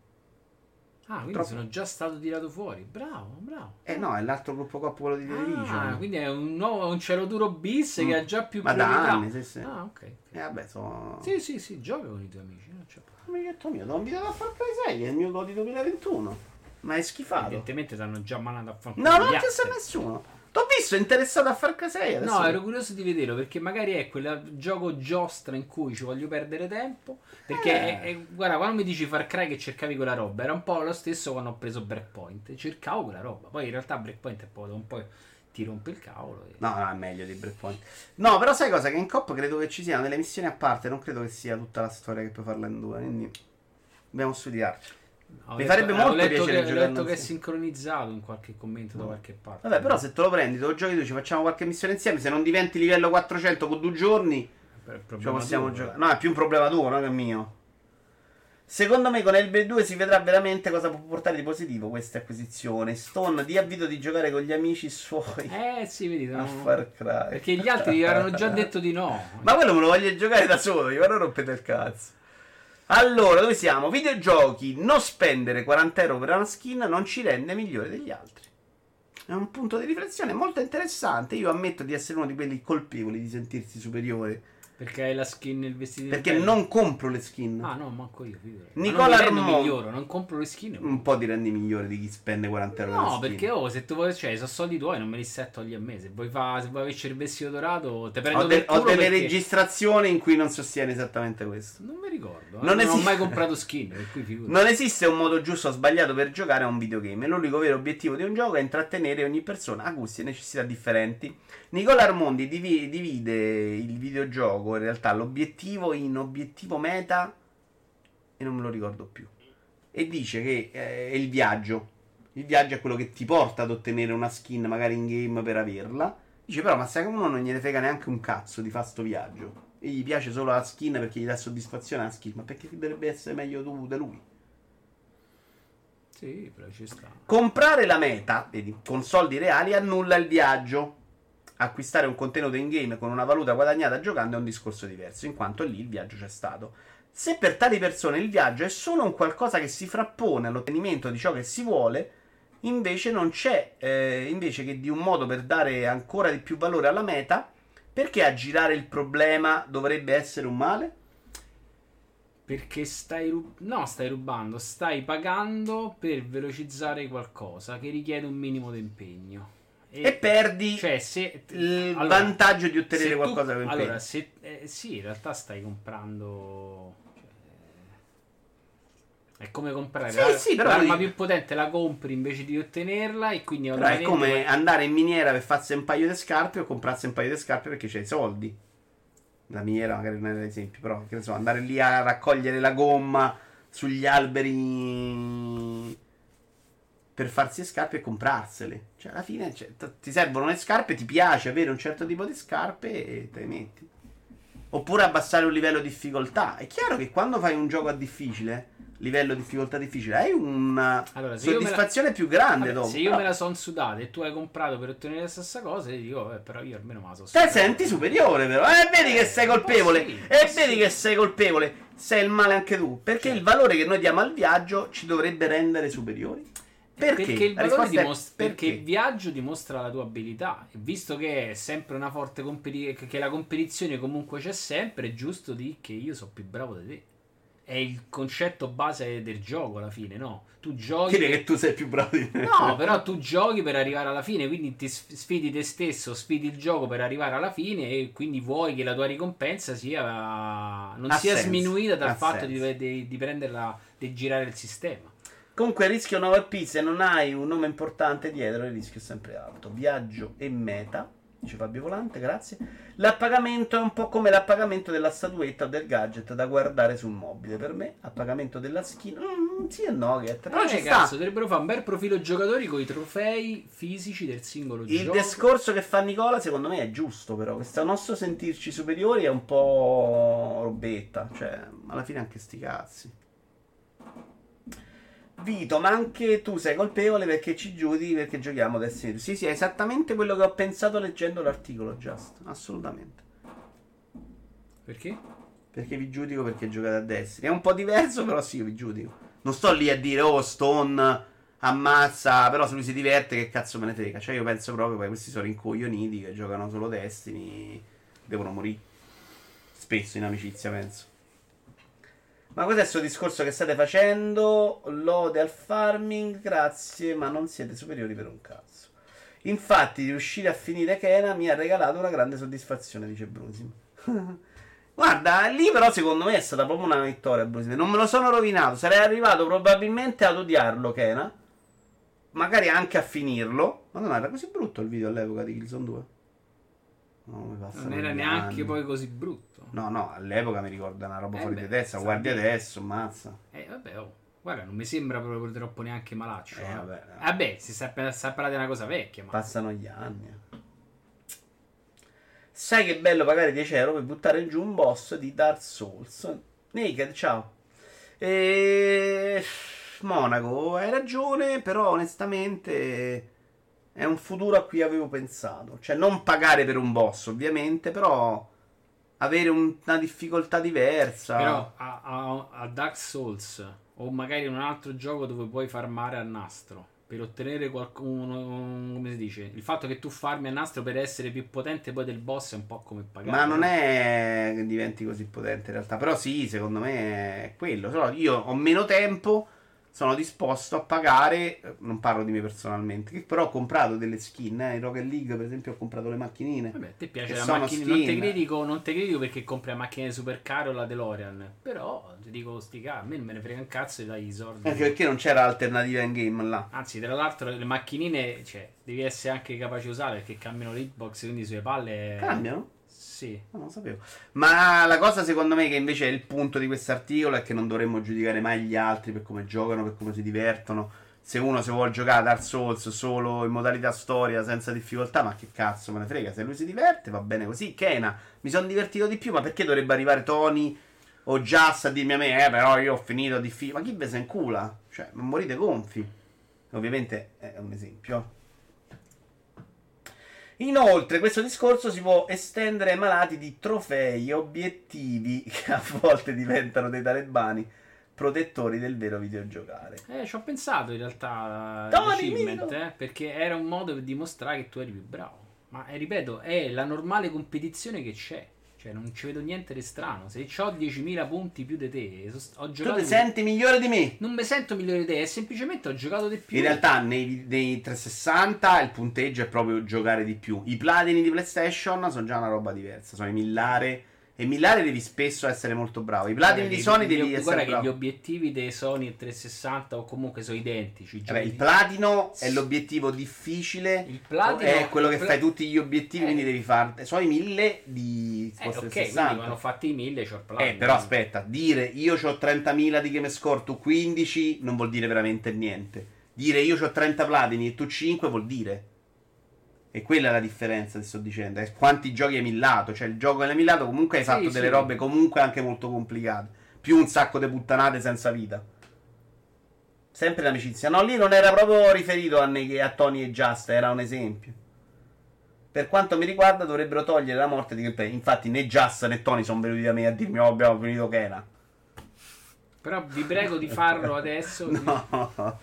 Ah, quindi Troppo. sono già stato tirato fuori. Bravo, bravo. Eh no, è l'altro gruppo coppo quello di The Ah, Division. quindi è un nuovo un cielo duro bis Mm. che ha già più Ma da priorità. anni, sì, sì. Ah, ok. E vabbè, sono. Sì, sì, sì, gioca con i tuoi amici. Non c'è problema. Amichetto mio, ti ho invitato a Far Cry 6, è il mio godi 2021. Ma è schifato. Evidentemente ti hanno già mandato a fare No, non c'è nessuno. T'ho visto interessato a Far 6 adesso. No, ero curioso di vederlo perché magari è quel gioco giostra in cui ci voglio perdere tempo. Perché, Eh. è- è- guarda, quando mi dici Far Cry che cercavi quella roba, era un po' lo stesso quando ho preso Breakpoint. Cercavo quella roba. Poi in realtà Breakpoint è poi un po' ti rompe il cavolo. e- No, no, è meglio di Breakpoint. No, però sai cosa? Che in coppa credo che ci siano delle missioni a parte. Non credo che sia tutta la storia che puoi farla in due. Quindi dobbiamo studiarci. Ho Mi letto- farebbe ho molto letto piacere che, ho letto che è sincronizzato in qualche commento da qualche parte. Vabbè, però se te lo prendi, te lo giochi tu, ci facciamo qualche missione insieme. Se non diventi livello 400 con due giorni, lo possiamo giocare. eh. No, è più un problema tuo, non che mio. Secondo me con LB 2 si vedrà veramente cosa può portare di positivo questa acquisizione. Stone, di avvito di giocare con gli amici suoi Eh sì, vedi, a no. Far Cry. perché gli altri gli avevano già detto di no. Ma quello me lo voglio giocare da solo, io non rompete il cazzo. Allora, dove siamo? Videogiochi, non spendere 40 euro per una skin non ci rende migliore degli altri. È un punto di riflessione molto interessante. Io ammetto di essere uno di quelli colpevoli di sentirsi superiore. Perché hai la skin il vestito Perché non compro le skin. Ah, no, manco io. figurati. Nicola Ma non mi rendo Armon- migliore, non compro le skin. Un po' ti rendi migliore di chi spende 40 euro No, perché oh, se tu vuoi, cioè, sono soldi tuoi, non me li stai a togliere a me. Se vuoi, fa, se vuoi averci il vestito dorato, te prendo Ho, de- ho delle perché- registrazioni in cui non sostiene esattamente questo. Non mi ricordo. eh. Non Non, ho esiste- mai comprato skin. Non esiste un modo giusto o sbagliato per giocare a un videogame. L'unico vero obiettivo di un gioco è intrattenere ogni persona a gusti e necessità differenti. Nicola Armondi divi- divide il videogioco in realtà l'obiettivo in obiettivo meta e non me lo ricordo più. E dice che eh, è il viaggio. Il viaggio è quello che ti porta ad ottenere una skin magari in game per averla. Dice però ma sai che uno non gliene frega neanche un cazzo di fare sto viaggio. E gli piace solo la skin perché gli dà soddisfazione la skin. Ma perché dovrebbe essere meglio tu da lui? Sì, però ci sta. Comprare la meta, vedi, con soldi reali annulla il viaggio. Acquistare un contenuto in game con una valuta guadagnata giocando è un discorso diverso, in quanto lì il viaggio c'è stato. Se per tali persone il viaggio è solo un qualcosa che si frappone all'ottenimento di ciò che si vuole, invece non c'è, eh, invece che di un modo per dare ancora di più valore alla meta, perché aggirare il problema dovrebbe essere un male? Perché stai rub- no, stai rubando, stai pagando per velocizzare qualcosa che richiede un minimo di impegno. E perdi cioè, se il allora, vantaggio di ottenere tu- qualcosa per Allora, se, eh, sì, in realtà stai comprando. cioè, è come comprare Sì, la- sì, però l'arma più potente, la compri invece di ottenerla e quindi Però è come vai- andare in miniera per farsi un paio di scarpe o comprarsi un paio di scarpe perché c'hai i soldi. La miniera magari non è l'esempio, però che ne so, andare lì a raccogliere la gomma sugli alberi per farsi le scarpe e comprarsele. Cioè, alla fine cioè, t- ti servono le scarpe, ti piace avere un certo tipo di scarpe e te le metti. Oppure abbassare un livello di difficoltà. È chiaro che quando fai un gioco a difficile, livello di difficoltà difficile, hai una Allora, me la- soddisfazione più grande Vabbè, dopo. se io Però me la son sudata e tu hai comprato per ottenere la stessa cosa, ti dico, vabbè, però io almeno me la so Te senti superiore, però. E vedi che sei colpevole. sì, E sì. vedi che sei colpevole. Sei il male anche tu. Perché Sì. il valore che noi diamo al viaggio ci dovrebbe rendere superiori? Perché? Perché il valore dimostra- perché perché? il viaggio dimostra la tua abilità. E visto che è sempre una forte competizione, che la competizione comunque c'è sempre, è giusto di che io sono più bravo di te. È il concetto base del gioco alla fine, no? Tu giochi. Dire che tu sei più bravo di me. No, però tu giochi per arrivare alla fine, quindi ti sf- sfidi te stesso, sfidi il gioco per arrivare alla fine e quindi vuoi che la tua ricompensa sia non Ha sia senso, sminuita dal ha fatto di, di, di prenderla, di girare il sistema. Comunque il rischio 9 P se non hai un nome importante dietro il rischio è sempre alto. Viaggio e meta, dice Fabio Volante, grazie. L'appagamento è un po' come l'appagamento della statuetta o del gadget da guardare sul mobile. Per me, appagamento della skin, mm, sì e no, Get. Però ci cazzo, sta. dovrebbero fare un bel profilo giocatori con i trofei fisici del singolo Il gioco. discorso che fa Nicola, secondo me, è giusto, però. Questo nostro sentirci superiori è un po' robetta. Cioè, alla fine anche sti cazzi. Vito, ma anche tu sei colpevole perché ci giudichi perché giochiamo Destiny 2. Sì, sì, è esattamente quello che ho pensato leggendo l'articolo, Just. Assolutamente. Perché? Perché vi giudico perché giocate a Destiny. È un po' diverso, però sì, io vi giudico. Non sto lì a dire, oh, Stone ammazza, però se lui si diverte, che cazzo me ne frega. Cioè, io penso proprio che questi sono rincoglioniti che giocano solo Destiny, devono morire. Spesso in amicizia, penso. Ma cos'è questo discorso che state facendo? Lode al farming, grazie, ma non siete superiori per un cazzo. Infatti, riuscire a finire Kena mi ha regalato una grande soddisfazione, dice Brusim. Guarda, lì però secondo me è stata proprio una vittoria Brusim. Non me lo sono rovinato, sarei arrivato probabilmente ad odiarlo Kena. Magari anche a finirlo. Ma non era così brutto il video all'epoca di Killzone 2. No, mi passano Non era neanche anni. poi così brutto. No, no, all'epoca mi ricorda una roba Eh fuori beh, di testa. Guardi adesso, mazza. Eh, vabbè, oh. Guarda, non mi sembra proprio troppo neanche malaccio. Eh, eh. vabbè, no. Vabbè, si sta, sta a parlare di una cosa vecchia, ma... Passano gli anni. Sai che bello pagare 10 euro per buttare giù un boss di Dark Souls. Naked, ciao. E... Monaco, hai ragione, però onestamente è un futuro a cui avevo pensato. Cioè non pagare per un boss, ovviamente, però avere un- una difficoltà diversa. Però a, a- a Dark Souls o magari in un altro gioco dove puoi farmare a nastro per ottenere qualcuno. Come si dice? Il fatto che tu farmi a nastro per essere più potente poi del boss è un po' come pagare. Ma non è che diventi così potente in realtà. Però sì, secondo me è quello. Solo io ho meno tempo sono disposto a pagare, non parlo di me personalmente, però ho comprato delle skin, eh, in Rocket League per esempio ho comprato le macchinine. Vabbè, ti piace la macchina, non ti critico, non ti critico perché compri la macchina super caro la DeLorean, però ti dico sti a me non me ne frega un cazzo e dai i soldi. Anche perché non c'era alternativa in game là. Anzi, tra l'altro le macchinine, cioè, devi essere anche capace di usare perché cambiano le hitbox, quindi sulle palle... Cambiano? Sì. Non lo sapevo. Ma la cosa secondo me che invece è il punto di questo articolo è che non dovremmo giudicare mai gli altri per come giocano, per come si divertono. Se uno si vuole giocare a Dark Souls solo in modalità storia senza difficoltà, ma che cazzo me ne frega? Se lui si diverte va bene così. Kena, mi sono divertito di più, ma perché dovrebbe arrivare Tony o Just a dirmi a me, eh però io ho finito difficile. Ma chi ve se incula? Cioè, morite gonfi. Ovviamente è un esempio. Inoltre, questo discorso si può estendere ai malati di trofei, obiettivi che a volte diventano dei talebani protettori del vero videogiocare. Eh, ci ho pensato in realtà Tony, eh, perché era un modo per dimostrare che tu eri più bravo. Ma eh, ripeto, è la normale competizione che c'è. Cioè, non ci vedo niente di strano. Se ho 10.000 punti più di te, ho giocato. Tu ti senti migliore di me? Non mi sento migliore di te, è semplicemente ho giocato di più. In realtà, nei, nei 360 il punteggio è proprio giocare di più. I platini di PlayStation sono già una roba diversa. Sono i millare e Millare devi spesso essere molto bravo. I platini di Sony devi essere guarda bravo. che gli obiettivi dei Sony 360 o comunque sono identici. Vabbè, il platino è l'obiettivo difficile. Il platino è quello che pla... fai tutti gli obiettivi, eh. quindi devi fare. Sono i 1000 di eh, ok, 60. quindi hanno fatti i 1000 c'ho il platino. Eh, però aspetta, dire io ho 30.000 di game score, tu 15 non vuol dire veramente niente. Dire io ho 30 platini e tu 5 vuol dire. E quella è la differenza, ti sto dicendo. È quanti giochi hai millato. Cioè, il gioco che hai millato comunque hai fatto sì, delle sì. robe comunque anche molto complicate. Più un sacco di puttanate senza vita. Sempre l'amicizia. No, lì non era proprio riferito a, ne- a Tony e Just, era un esempio. Per quanto mi riguarda, dovrebbero togliere la morte di gameplay. Infatti, né Just né Tony sono venuti da me a dirmi: Oh, abbiamo finito Kena. Però vi prego di farlo adesso. no.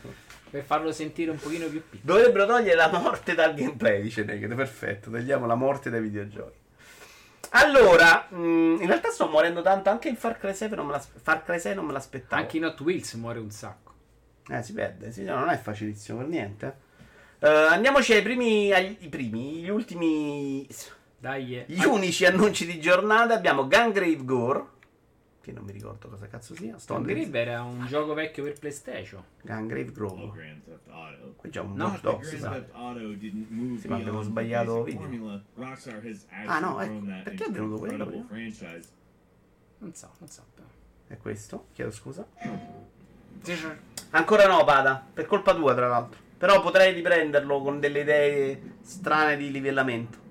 Per farlo sentire un pochino più piccolo. Dovrebbero togliere la morte dal gameplay, dice Naked. Perfetto, togliamo la morte dai videogiochi. Allora, mh, mm, in realtà sto morendo tanto. Anche in Far Cry 6 non me, la, Far Cry 6 non me l'aspettavo. Anche in Hot Wheels muore un sacco. Eh, si perde. Sì, no, non è facilissimo per niente. Uh, andiamoci ai primi, ai primi, gli ultimi. Dai, eh. Gli unici annunci di giornata. Abbiamo Gungrave Gore che non mi ricordo cosa cazzo sia. Gungrave era un gioco vecchio per PlayStation. Gungrave Grove. Oh, Qui c'è un no, Watch Dogs, si sa. Sì, ma abbiamo sbagliato video. Ah no, ecco. Perché è venuto quello prima? Non so, non so. È questo? Chiedo scusa. Ancora no, Pada. Per colpa tua, tra l'altro. Però potrei riprenderlo con delle idee strane di livellamento.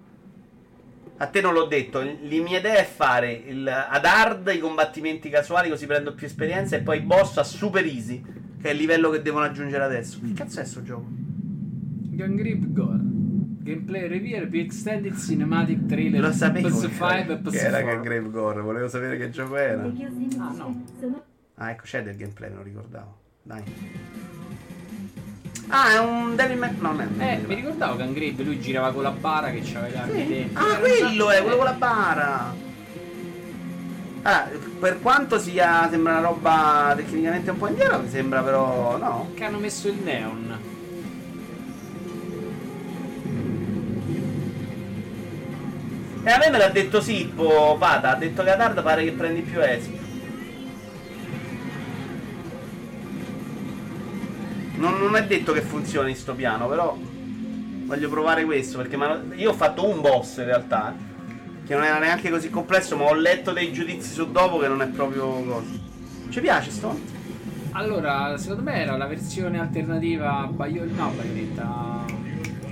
A te non l'ho detto, la mia idea è fare il, ad hard i combattimenti casuali così prendo più esperienza e poi boss a super easy, che è il livello che devono aggiungere adesso. Che cazzo è sto gioco? Gangrip Gore. Gameplay review più extended cinematic trailer Lo sapevo PS5 che, che era Gangrave Gore, volevo sapere che gioco era. Ah no. Ah ecco c'è del gameplay, me lo ricordavo. Dai. Ah, è un è un Eh, mi ricordavo che Angrebe lui girava con la bara che c'aveva sì. dentro. Ah, quello è, quello con la bara. Allora, per quanto sia sembra una roba tecnicamente un po' indietro, mi sembra però no. Che hanno messo il neon. E a me me l'ha detto Sippo, Pata, ha detto che a Tard pare che prendi più espo. Non, non, è detto che funzioni sto piano, però voglio provare questo perché io ho fatto un boss in realtà, che non era neanche così complesso, ma ho letto dei giudizi su dopo che non è proprio cosa. Ci piace sto? Allora, secondo me era la versione alternativa a Bayon- no, Bayonetta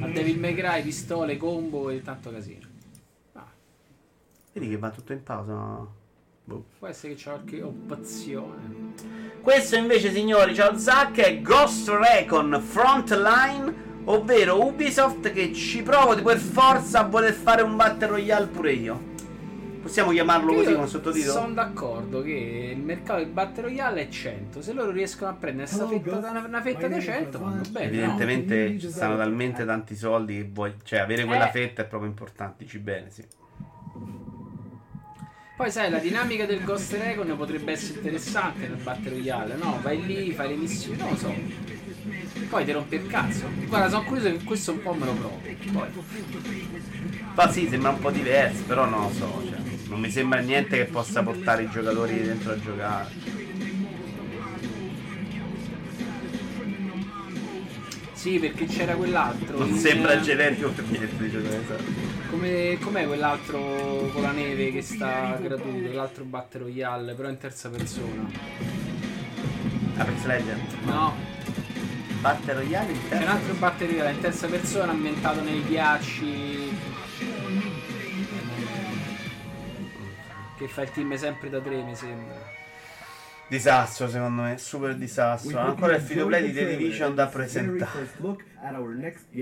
a Devil May Cry, pistole, combo e tanto casino. Ah. Vedi che va tutto in pausa. No? Boh. Può essere che c'è qualche opzione. Questo invece, signori, ciao Zack, è Ghost Recon Frontline, ovvero Ubisoft che ci provo per forza a voler fare un Battle Royale pure io. Possiamo chiamarlo così con sottotitolo? Sono d'accordo che il mercato del Battle Royale è 100. Se loro riescono a prendere sta fetta, una, una fetta da 100, vanno bene. no? Evidentemente ci stanno talmente tanti soldi che vuoi. Cioè, avere quella Eh. fetta è proprio importante. Dici bene, sì. Poi sai, la dinamica del Ghost Recon potrebbe essere interessante nel Battle Royale, no? Vai lì, fai le missioni, non lo so. Poi ti rompe il cazzo. Guarda, sono curioso che questo un po' me lo provo. Poi. Ma sì, sembra un po' diverso, però non lo so. Cioè, non mi sembra niente che possa portare i giocatori dentro a giocare. Sì, perché c'era quell'altro. Non in- sembra generico per niente. Come, com'è quell'altro con la neve che sta gratuito? L'altro Battle Royale, però in terza persona. Apex Legend. No, Battle Royale in c'è un terza. altro Battle Royale in terza persona ambientato nei ghiacci. Che fa il team sempre da tre, mi sembra. Disastro secondo me, super disastro. Ancora il free to play di The Division da presentare.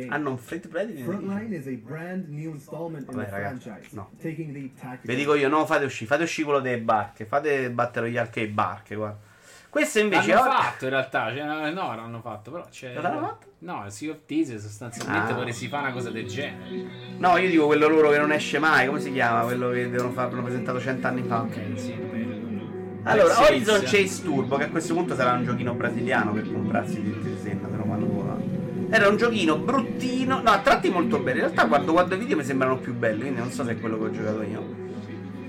Hanno un free to play di The Division. Frontline is a brand new installment in Vabbè, the ragazzi, franchise, no. Vi dico io, no, fate uscire, fate uscire quello delle barche, fate Battle Royale che barche, guarda. Questo invece L'hanno ora- fatto in realtà, cioè, no, no, l'hanno fatto, però c'è. L'hanno fatto? No, il Sea of Thieves sostanzialmente Ah. vorresti fare una cosa del genere. No, io dico quello loro che non esce mai, come si chiama? Quello che devono fare, l'hanno presentato cent'anni fa. Ok, sì. Allora, Horizon. Chase Turbo, che a questo punto sarà un giochino brasiliano per comprarsi il di se lo fanno volare. Era un giochino bruttino, no, a tratti molto bello. In realtà quando guardo i video mi sembrano più belli, quindi non so se è quello che ho giocato io.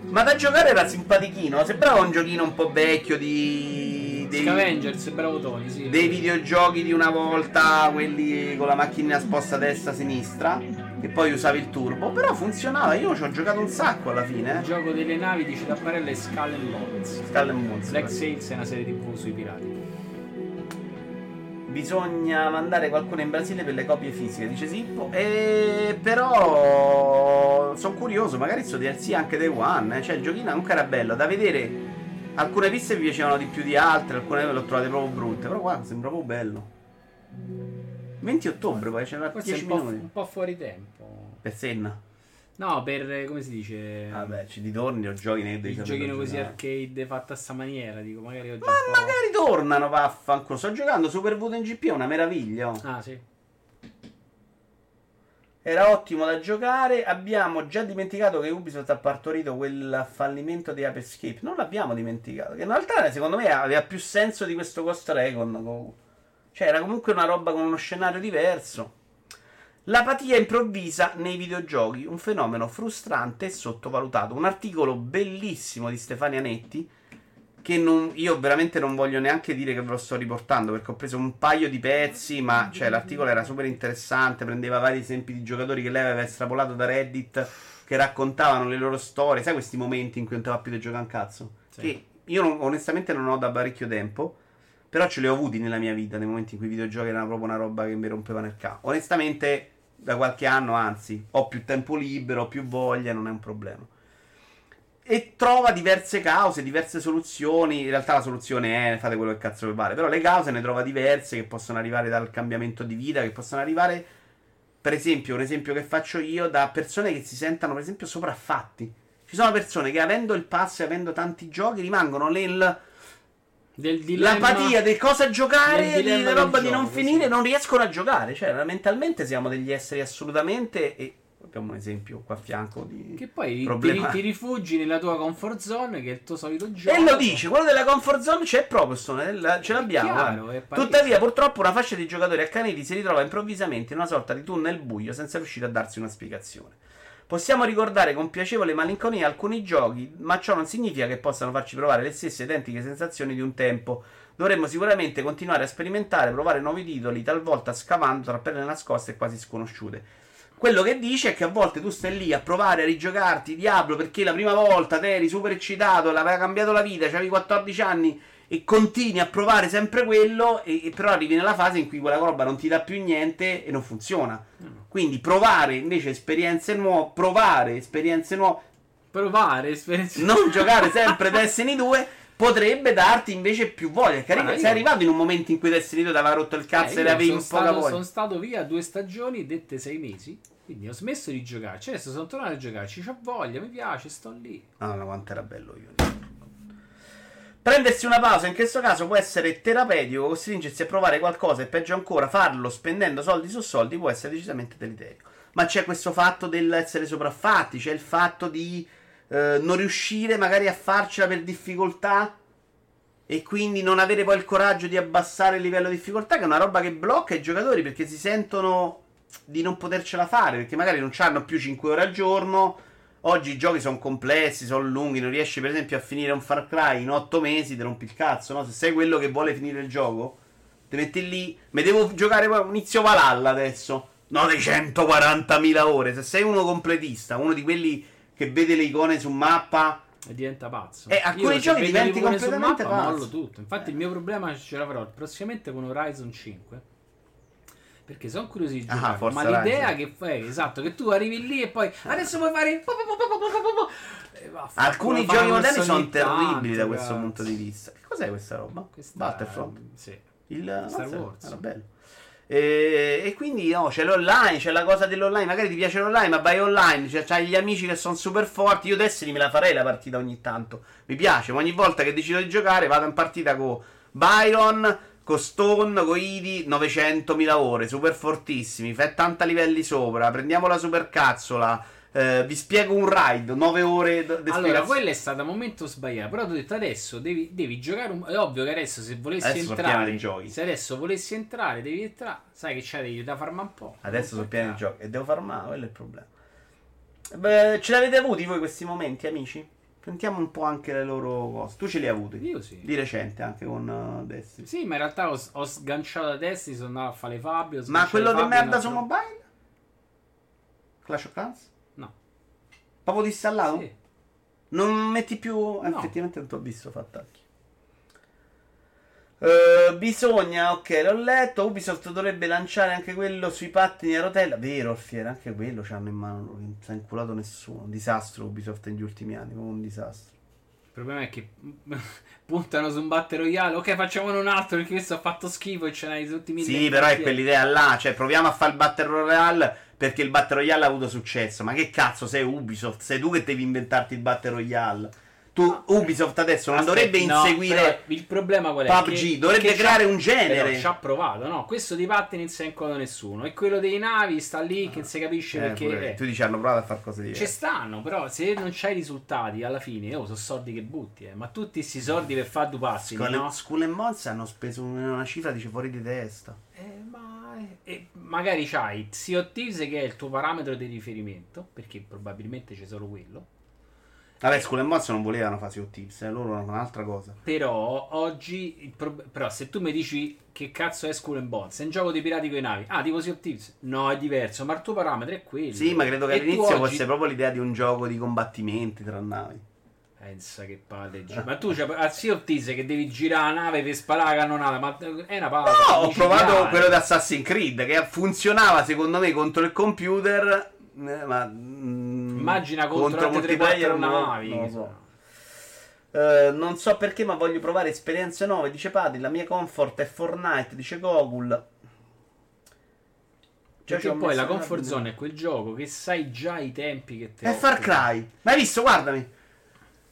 Ma da giocare era simpatichino, sembrava un giochino un po' vecchio di... dei- Scavengers, bravo Tony, sì. dei videogiochi di una volta, quelli con la macchinina sposta destra-sinistra, e poi usavi il turbo, però funzionava, io ci ho giocato un sacco alla Il fine, eh. gioco delle navi dice da Barella e Skull and Bones. Skull and Bones. Black Sails è una serie tv sui pirati. Bisogna mandare qualcuno in Brasile per le copie fisiche, dice Sippo. E però sono curioso, magari sto DLC anche Day One, eh. cioè il giochino comunque era bello da vedere. Alcune piste mi piacevano di più di altre, alcune le ho trovate proprio brutte, però guarda, sembra proprio bello. 20 ottobre, poi c'era Questo è 10 un minuti. un po' fuori tempo. Per Senna. No, per come si dice? Vabbè, ci ritorni o giochi nei il giochino così arcade fatto a sta maniera, dico, magari oggi Ma magari tornano, vaffanculo. Sto giocando Super Voodoo in GP, è una meraviglia. oh. Ah, sì. Era ottimo da giocare. Abbiamo già dimenticato che Ubisoft ha partorito quel fallimento di Ape Escape. Non l'abbiamo dimenticato. Che in realtà, secondo me, aveva più senso di questo Ghost Recon. Cioè, era comunque una roba con uno scenario diverso. L'apatia improvvisa nei videogiochi, un fenomeno frustrante e sottovalutato. Un articolo bellissimo di Stefania Netti. Che non- io veramente non voglio neanche dire che ve lo sto riportando perché ho preso un paio di pezzi, ma cioè, l'articolo era super interessante, prendeva vari esempi di giocatori che lei aveva estrapolato da Reddit che raccontavano le loro storie, sai questi momenti in cui non te va più di giocare un cazzo? Sì. Che io non- onestamente non ho da parecchio tempo, però ce li ho avuti nella mia vita, nei momenti in cui i videogiochi erano proprio una roba che mi rompeva nel capo. Onestamente da qualche anno, anzi, ho più tempo libero, ho più voglia, non è un problema e trova diverse cause, diverse soluzioni. In realtà la soluzione è fate quello che cazzo vi pare, però le cause ne trova diverse che possono arrivare dal cambiamento di vita, che possono arrivare, per esempio, un esempio che faccio io, da persone che si sentono, per esempio, sopraffatti. Ci sono persone che avendo il pass e avendo tanti giochi rimangono nel Del dilemma... l'apatia del cosa giocare, del di dilemma la roba del di non gioco, finire, sì. non riescono a giocare. Cioè, mentalmente siamo degli esseri assolutamente. E abbiamo un esempio qua a fianco di. Che poi ti, problema. ti rifugi nella tua comfort zone, che è il tuo solito gioco. E lo dice, quello della comfort zone c'è proprio, sto nel- ce l'abbiamo. chiaro. Tuttavia, purtroppo, una fascia di giocatori accaniti si ritrova improvvisamente in una sorta di tunnel buio senza riuscire a darsi una spiegazione. Possiamo ricordare con piacevole malinconia alcuni giochi, ma ciò non significa che possano farci provare le stesse identiche sensazioni di un tempo. Dovremmo sicuramente continuare a sperimentare, provare nuovi titoli, talvolta scavando tra perle nascoste e quasi sconosciute. Quello che dice è che a volte tu stai lì a provare a rigiocarti Diablo perché la prima volta te eri super eccitato, l'aveva cambiato la vita, avevi 14 anni e continui a provare sempre quello, e, e però arrivi nella fase in cui quella roba non ti dà più niente e non funziona. Quindi provare invece esperienze nuove, provare esperienze nuove, Provare esperienze. non giocare sempre Destiny 2 potrebbe darti invece più voglia. Perché Guarda, sei io- arrivato in un momento in cui Destiny 2 ti aveva rotto il cazzo Eh, e avevi un poca stato, voglia. sono stato via due stagioni, dette sei mesi. Quindi ho smesso di giocare. Cioè, adesso sono tornato a giocare. Ci ho voglia, mi piace, sto lì. Madonna, quanto era bello io. Prendersi una pausa in questo caso può essere terapeutico, costringersi a provare qualcosa e peggio ancora farlo spendendo soldi su soldi può essere decisamente deleterio. Ma c'è questo fatto dell'essere sopraffatti, c'è il fatto di eh, non riuscire magari a farcela per difficoltà e quindi non avere poi il coraggio di abbassare il livello di difficoltà, che è una roba che blocca i giocatori perché si sentono di non potercela fare, perché magari non hanno più 5 ore al giorno Oggi i giochi sono complessi, sono lunghi, non riesci per esempio a finire un Far Cry in 8 mesi, ti rompi il cazzo, no? Se sei quello che vuole finire il gioco, ti metti lì, mi devo giocare poi inizio Valhalla adesso. No, dei 140.000 ore. Se sei uno completista, uno di quelli che vede le icone su mappa E diventa pazzo. Eh, alcuni giochi diventi completamente mappa, pazzo. mollo tutto. Infatti, il mio problema ce l'avrò prossimamente con Horizon 5. Perché sono curioso di Ah, giocare. Forza ma l'idea che fai, esatto, che tu arrivi lì e poi adesso puoi fare. Alcuni giochi moderni sono terribili da questo punto di vista. Che cos'è questa roba? Questa- Battlefront. Sì. Il Star Wars. Era bello. E, e quindi no, c'è l'online, c'è la cosa dell'online. Magari ti piace l'online, ma vai online. Cioè, c'hai gli amici che sono super forti. Io Destiny me la farei la partita ogni tanto. Mi piace, ma ogni volta che decido di giocare vado in partita con Byron, con Stone, con Idi, 900.000 ore, super fortissimi. Fai 80 livelli sopra. Prendiamo la super cazzola. eh, vi spiego un ride, 9 ore d- Allora, quello è stato un momento sbagliato. Però tu hai detto adesso devi, devi giocare. Un... È ovvio che adesso se volessi Adesso entrare. Se adesso volessi entrare, devi entrare. Sai che c'è devi da farma un po'. Adesso sono pieni di giochi e devo far male, quello è il problema. Beh, ce l'avete avuti voi questi momenti, amici? Sentiamo un po' anche le loro cose. Tu ce li hai avuti? Io sì. Di recente, anche con uh, Destiny. Sì, ma in realtà ho, ho sganciato da Destiny, sono andato a fare Fabio. Ma quello di merda su mobile? Clash of Clans? No. Proprio disinstallato? Sì. Non metti più... eh, No. Effettivamente non ti ho visto fa attacchi. Eh, bisogna, ok, l'ho letto. Ubisoft dovrebbe lanciare anche quello sui pattini a rotella. Vero, Alfiere, anche quello c'hanno in mano. Non si è inculato nessuno. Un disastro Ubisoft negli ultimi anni. Proprio un disastro. Il problema è che puntano su un Battle Royale. Ok, facciamone un altro perché questo ha fatto schifo e ce n'hai tutti mille. Sì, però è quell'idea là. Cioè, proviamo a fare il Battle Royale perché il Battle Royale ha avuto successo. Ma che cazzo sei Ubisoft? Sei tu che devi inventarti il Battle Royale. Tu, Ubisoft adesso non Aspetta, dovrebbe no, inseguire. però il problema qual è? PUBG, Che- dovrebbe che creare un genere. Però ci ha provato, no? Questo di pattini non si è inculato nessuno. E quello dei navi sta lì che non si capisce Eh, perché. pure- eh, tu dici hanno provato a fare cose Ci diverse. stanno, però se non c'hai risultati alla fine, oh, sono soldi che butti, eh. Ma tutti questi soldi per fare due passi, School, no? School and Bones hanno speso una cifra dice fuori di testa. Eh, ma e magari c'hai Sea of Thieves che è il tuo parametro di riferimento, perché probabilmente c'è solo quello. Vabbè, School and Bones non volevano fare Sea Thieves, eh, loro erano un'altra cosa. Però oggi, il prob- però se tu mi dici che cazzo è Skull and Bones, è un gioco dei pirati con i navi. Ah, tipo Sea Thieves? No, è diverso, ma il tuo parametro è quello. Sì, ma credo che E all'inizio oggi- fosse proprio l'idea di un gioco di combattimenti tra navi. Pensa che palle. Ma tu c'è a Sea of Thieves che devi girare la nave per sparare la cannonata, ma è una palla. No, ho provato quello di Assassin's Creed che funzionava secondo me contro il computer, eh, ma mm, Immagina contro, quattro non lo- navi. non lo so. Eh, non so perché, ma voglio provare esperienze nuove. Dice Paddy, la mia comfort è Fortnite. Dice Gogul. Già ci Perché ho poi la una comfort zone è quel gioco che sai già i tempi che te È Far Cry. Ma hai visto? Guardami.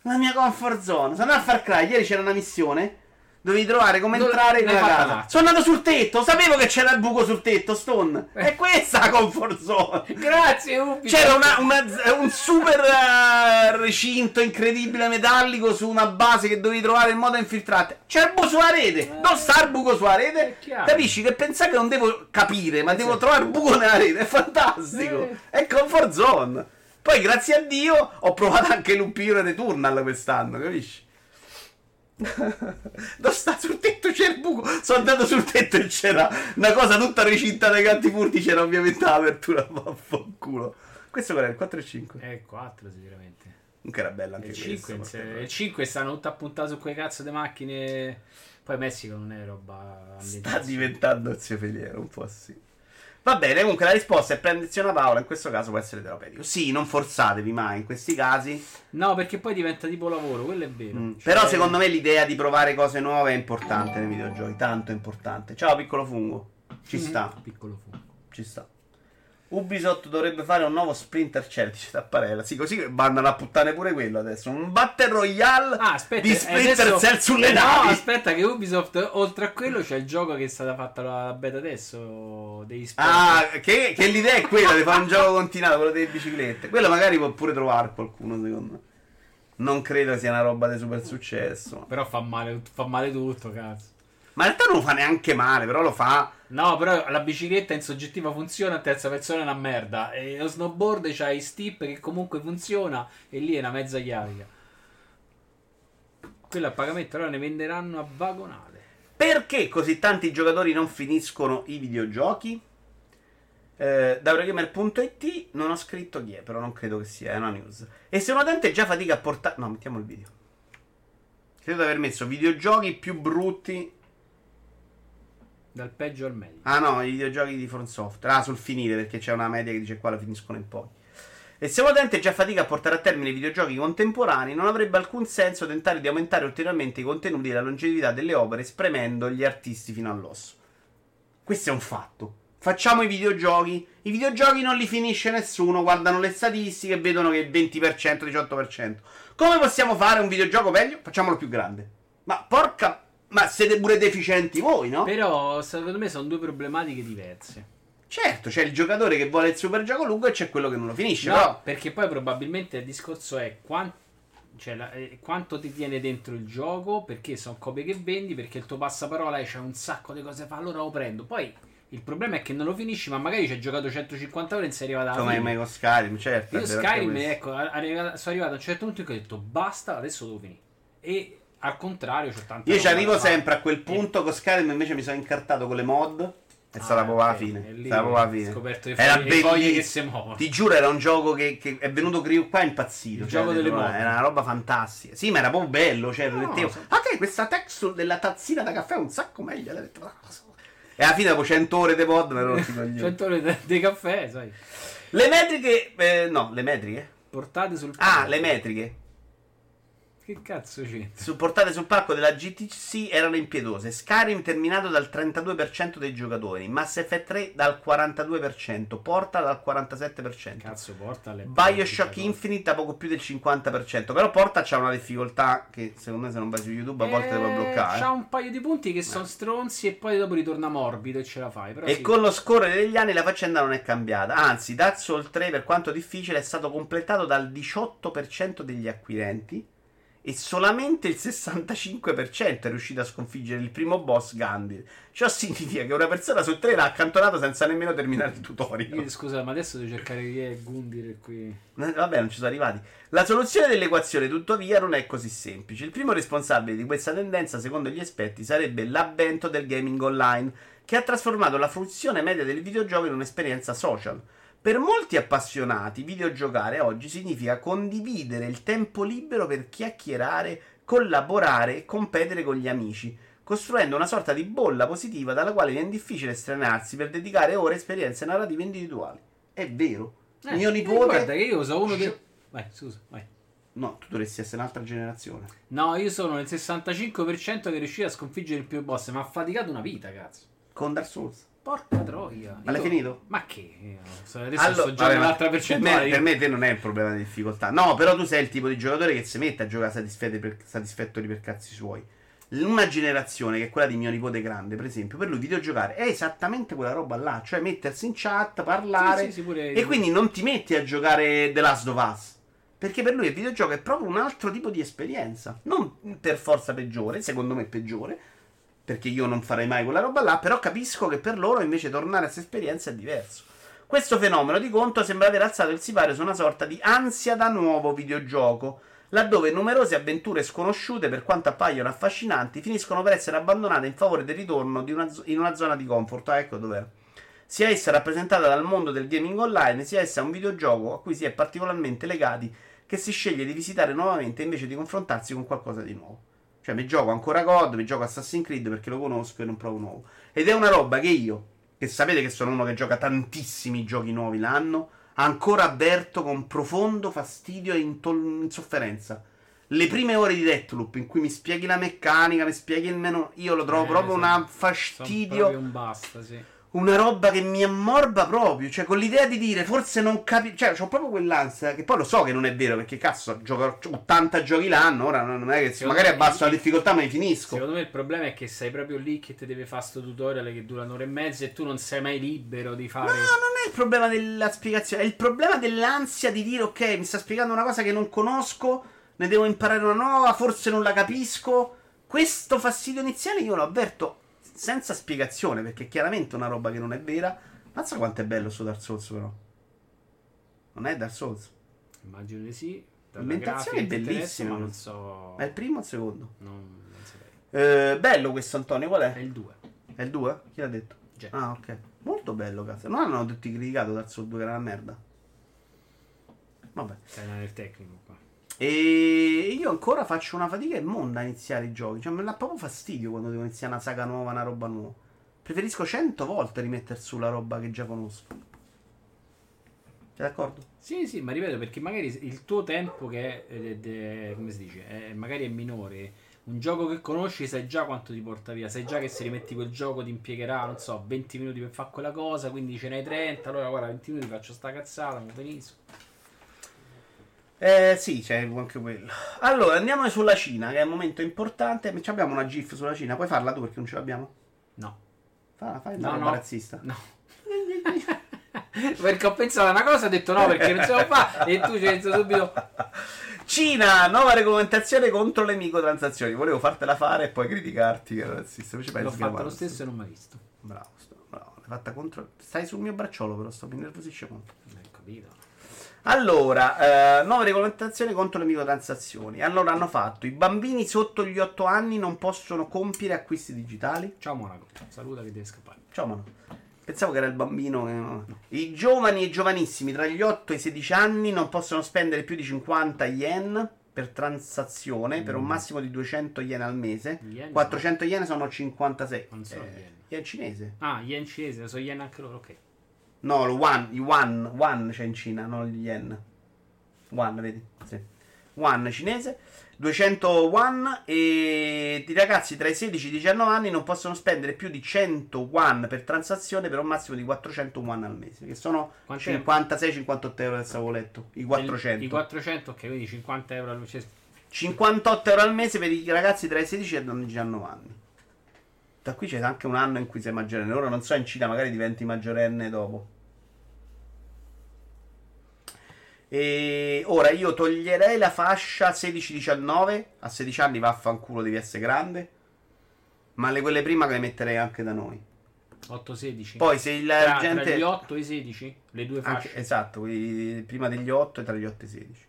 La mia comfort zone. Sono a Far Cry. Ieri c'era una missione. Dovevi trovare come Dove- entrare in fatta casa. là. Sono andato sul tetto. Sapevo che c'era il buco sul tetto, Stone. Eh. È questa la comfort zone. Grazie, Ubi. C'era una- una- un super eh, recinto incredibile metallico su una base che dovevi trovare il modo da infiltrarti. C'era il buco sulla rete. Non sta il buco sulla rete. Capisci che pensare che non devo capire, ma devo trovare il buco nella rete. È fantastico. Eh. È comfort zone. Poi, grazie a Dio, ho provato anche l'Umpire Returnal quest'anno, capisci? Dove sta sul tetto c'è il buco? Sono andato sul tetto e c'era una cosa tutta recinta dai canti furti. C'era ovviamente l'apertura. Vaffanculo. Questo qual è? Il 4 e 5? È 4 sicuramente. Comunque era bello anche Il questo. 5, porca il 5 stanno tutti appuntati su quei cazzo di macchine. Poi Messico non è roba Sta diventando zio Feliero, un po' sì. Va bene, comunque la risposta è prendersi una Paola, in questo caso può essere terapeutico. Sì, non forzatevi mai in questi casi. No, perché poi diventa tipo lavoro, quello è vero. Mm, Cioè, Però secondo me l'idea di provare cose nuove è importante nei videogiochi, tanto importante. Ciao piccolo fungo. Ci mm, sta, Piccolo fungo. ci sta. Ubisoft dovrebbe fare un nuovo Splinter Cell, dice Tapparella. Sì, così mandano a puttane pure quello adesso. Un Battle Royale Ah, aspetta, di eh, Splinter adesso- Cell sulle no, navi. aspetta, che Ubisoft, oltre a quello, c'è il gioco che è stata fatta la beta adesso. Dei sport. Ah, che, che l'idea è quella di fare un gioco continuato, quello delle biciclette. Quello magari può pure trovare qualcuno, secondo me. Non credo sia una roba di super successo. Però fa male, fa male tutto, cazzo. Ma in realtà non lo fa neanche male, però lo fa. No, però la bicicletta in soggettiva funziona, a terza persona è una merda. E lo snowboard c'ha i stip che comunque funziona e lì è una mezza chiavica. Quello a pagamento allora ne venderanno a vagonate. Perché così tanti giocatori non finiscono i videogiochi? Eh, da Eurogamer.it non ho scritto chi è, però non credo che sia, è una news. E se un utente già fatica a portare... No, mettiamo il video. Credo di aver messo videogiochi più brutti Dal peggio al meglio. Ah no, i videogiochi di From Software. Ah, sul finire, perché c'è una media che dice qua lo finiscono in pochi. E se un utente già fatica a portare a termine i videogiochi contemporanei, non avrebbe alcun senso tentare di aumentare ulteriormente i contenuti e la longevità delle opere, spremendo gli artisti fino all'osso. Questo è un fatto. Facciamo i videogiochi. I videogiochi non li finisce nessuno, guardano le statistiche e vedono che 20%, 18%. Come possiamo fare un videogioco meglio? Facciamolo più grande. Ma porca... Ma siete pure deficienti voi, no? Però secondo me sono due problematiche diverse. Certo, c'è il giocatore che vuole il super gioco lungo e c'è quello che non lo finisce. No, Però perché poi probabilmente il discorso è quan- cioè, la- eh, quanto ti tiene dentro il gioco, perché sono copie che vendi, perché il tuo passaparola e c'è un sacco di cose fa, allora lo prendo. Poi il problema è che non lo finisci, ma magari ci hai giocato 150 ore e sei arrivato alla come fine. con Skyrim, certo. Io Skyrim, ecco, arriva- sono arrivato a un certo punto in cui ho detto basta, adesso devo finire. E al contrario c'ho tanta Io ci arrivo sempre a quel punto con Skyrim invece mi sono incartato con le mod. È stata Ah, proprio la ok. fine. E lì È stata proprio la ho fine. scoperto le Era foglie- le foglie che si muovono. Ti giuro, era un gioco che, che è venuto qua impazzito. Il cioè, gioco delle era- mod. Era una roba fantastica. Sì, ma era proprio bello. Cioè, No, mettevo, so- Ok, questa texture della tazzina da caffè è un sacco meglio. l'ho detto, "Ah, so". E alla fine, dopo 100 ore di mod, mi ero rotto i coglioni. 100 ore dei caffè, sai. Le metriche. eh, no, le metriche. Portate sul Ah, palco. le metriche. Che cazzo c'entra? supportate sul palco della GTC erano impietose. Skyrim terminato dal 32% dei giocatori, Mass Effect 3 dal 42%, Porta dal 47%. Cazzo, portale. Bioshock Infinite da poco più del 50%. Però Porta c'ha una difficoltà che secondo me se non vai su YouTube a volte Eh, te puoi bloccare. C'ha un paio di punti che sono stronzi e poi dopo ritorna morbido e ce la fai. E sì. con lo scorrere degli anni la faccenda non è cambiata. Anzi, Dark Souls 3, per quanto difficile, è stato completato dal 18% degli acquirenti. E solamente il 65% è riuscito a sconfiggere il primo boss Gandhi. Ciò significa che una persona su tre l'ha accantonato senza nemmeno terminare il tutorial. Scusa, ma adesso devo cercare chi è Gundir qui. Eh, Vabbè, non ci sono arrivati. La soluzione dell'equazione, tuttavia, non è così semplice. Il primo responsabile di questa tendenza, secondo gli esperti, sarebbe l'avvento del gaming online, che ha trasformato la fruizione media del videogioco in un'esperienza social. Per molti appassionati, videogiocare oggi significa condividere il tempo libero per chiacchierare, collaborare e competere con gli amici, costruendo una sorta di bolla positiva dalla quale viene difficile estranarsi per dedicare ore a esperienze narrative individuali. È vero. Eh, Mio eh, nipote. guarda che io sono uno dei. Vai, scusa, vai. No, tu dovresti essere un'altra generazione. No, io sono nel 65% che riuscì a sconfiggere il più boss. Ma ha faticato una vita, cazzo. Con Dark Souls. Porca troia. Ma l'hai finito? Ma che? Adesso Allora, sto ma un'altra per percentuale. me, per me te non è il problema di difficoltà. No, però tu sei il tipo di giocatore che si mette a giocare satisfetto per, satisfattori per cazzi suoi. Una generazione che è quella di mio nipote grande, per esempio, per lui videogiocare è esattamente quella roba là, cioè mettersi in chat, parlare Sì, sì, sì, pure- e quindi non ti metti a giocare The Last of Us. Perché per lui il videogioco è proprio un altro tipo di esperienza. Non per forza peggiore, secondo me peggiore, perché io non farei mai quella roba là, però capisco che per loro invece tornare a questa esperienza è diverso. Questo fenomeno di conto sembra aver alzato il sipario su una sorta di ansia da nuovo videogioco, laddove numerose avventure sconosciute, per quanto appaiono affascinanti, finiscono per essere abbandonate in favore del ritorno una in una zona di comfort. Ah, ecco dov'era. Sia essa rappresentata dal mondo del gaming online, sia essa un videogioco a cui si è particolarmente legati, che si sceglie di visitare nuovamente invece di confrontarsi con qualcosa di nuovo. Cioè, mi gioco ancora God, mi gioco Assassin's Creed perché lo conosco e non provo nuovo. Ed è una roba che io, che sapete che sono uno che gioca tantissimi giochi nuovi l'anno, ancora avverto con profondo fastidio e intol- insofferenza. Le prime ore di Deathloop in cui mi spieghi la meccanica, mi spieghi il menu, io lo trovo Eh, proprio son- un fastidio proprio un basta, sì. Una roba che mi ammorba proprio. Cioè, con l'idea di dire, forse non capisco. Cioè, ho proprio quell'ansia. Che poi lo so che non è vero, perché cazzo, gioco 80 giochi l'anno. Ora non è che Secondo magari abbasso la difficoltà, ma li finisco. Secondo me il problema è che sei proprio lì che ti deve fare sto tutorial che dura un'ora e mezza e tu non sei mai libero di No, fare. non è il problema della spiegazione, è il problema dell'ansia di dire, ok, mi sta spiegando una cosa che non conosco, ne devo imparare una nuova, forse non la capisco. Questo fastidio iniziale io lo avverto senza spiegazione, perché è chiaramente una roba che non è vera. Mazza quanto è bello sto Dark Souls, però. Non è Dark Souls. Immagino di sì. L'ambientazione è bellissima. Ma non so. Ma è il primo o il secondo? Non, non saprei. Eh, bello questo, Antonio, qual È è? il 2. È il 2? Chi l'ha detto? Jet. Ah, ok. Molto bello, cazzo. Non hanno tutti criticato Dark Souls 2 che era una merda. Vabbè. Nel tecnico. E io ancora faccio una fatica immonda a iniziare i giochi. Cioè, mi dà proprio fastidio quando devo iniziare una saga nuova, una roba nuova. Preferisco cento volte rimettere su la roba che già conosco. Sei d'accordo? Sì, sì, ma ripeto perché magari il tuo tempo che è, ed è- come si dice, è- magari è minore. Un gioco che conosci sai già quanto ti porta via, sai già che se rimetti quel gioco ti impiegherà, non so, 20 minuti per fare quella cosa, quindi ce n'hai 30, allora guarda, 20 minuti faccio sta cazzata, mi finisco. Eh sì, c'è anche quello. Allora, andiamo sulla Cina, che è un momento importante. Ci abbiamo una GIF sulla Cina. Puoi farla tu perché non ce l'abbiamo? No. Fa, fai No, no. razzista. No. perché ho pensato a una cosa, ho detto no perché non se lo fa e tu ci hai detto subito Cina, nuova regolamentazione contro le microtransazioni. Volevo fartela fare e poi criticarti che era razzista. Invece penso l'ho fatto lo stesso e non mi ha visto. Bravo, sto- bravo. L'hai fatta contro. Stai sul mio bracciolo, però sto mi nervosisce molto. Non ho capito. Allora, eh, nuova regolamentazione contro le microtransazioni. Allora hanno fatto i bambini sotto gli 8 anni non possono compiere acquisti digitali. Ciao Monaco, saluta che deve scappare. Ciao, mano. Pensavo che era il bambino. che- no. I giovani e giovanissimi tra gli 8 e i 16 anni non possono spendere più di 50 yen per transazione per un massimo di 200 yen al mese. Yen? 400 yen sono 56. Non sono Eh, yen. yen cinese. Ah, yen cinese, sono yen anche loro, ok. No, lo yuan, yuan, yuan c'è in Cina, non gli yen. Yuan, vedi? Sì. Yuan cinese, 200 yuan e i ragazzi tra i 16 e i 19 anni non possono spendere più di 100 yuan per transazione per un massimo di 400 yuan al mese, che sono Quanto è? 56-58 euro adesso avevo letto, i 400. I 400, ok, quindi 50 euro al cioè, 58 euro al mese per i ragazzi tra i 16 e i 19 anni. Da qui c'è anche un anno in cui sei maggiorenne. Ora non so, in Cina magari diventi maggiorenne dopo. E ora io toglierei la fascia 16-19. A 16 anni vaffanculo devi essere grande. Ma le quelle prima che le metterei anche da noi. 8-16. Poi se la tra, gente. tra gli 8 e i 16? Le due Anche- fasce. esatto, quelli prima degli 8 e tra gli 8 e i 16.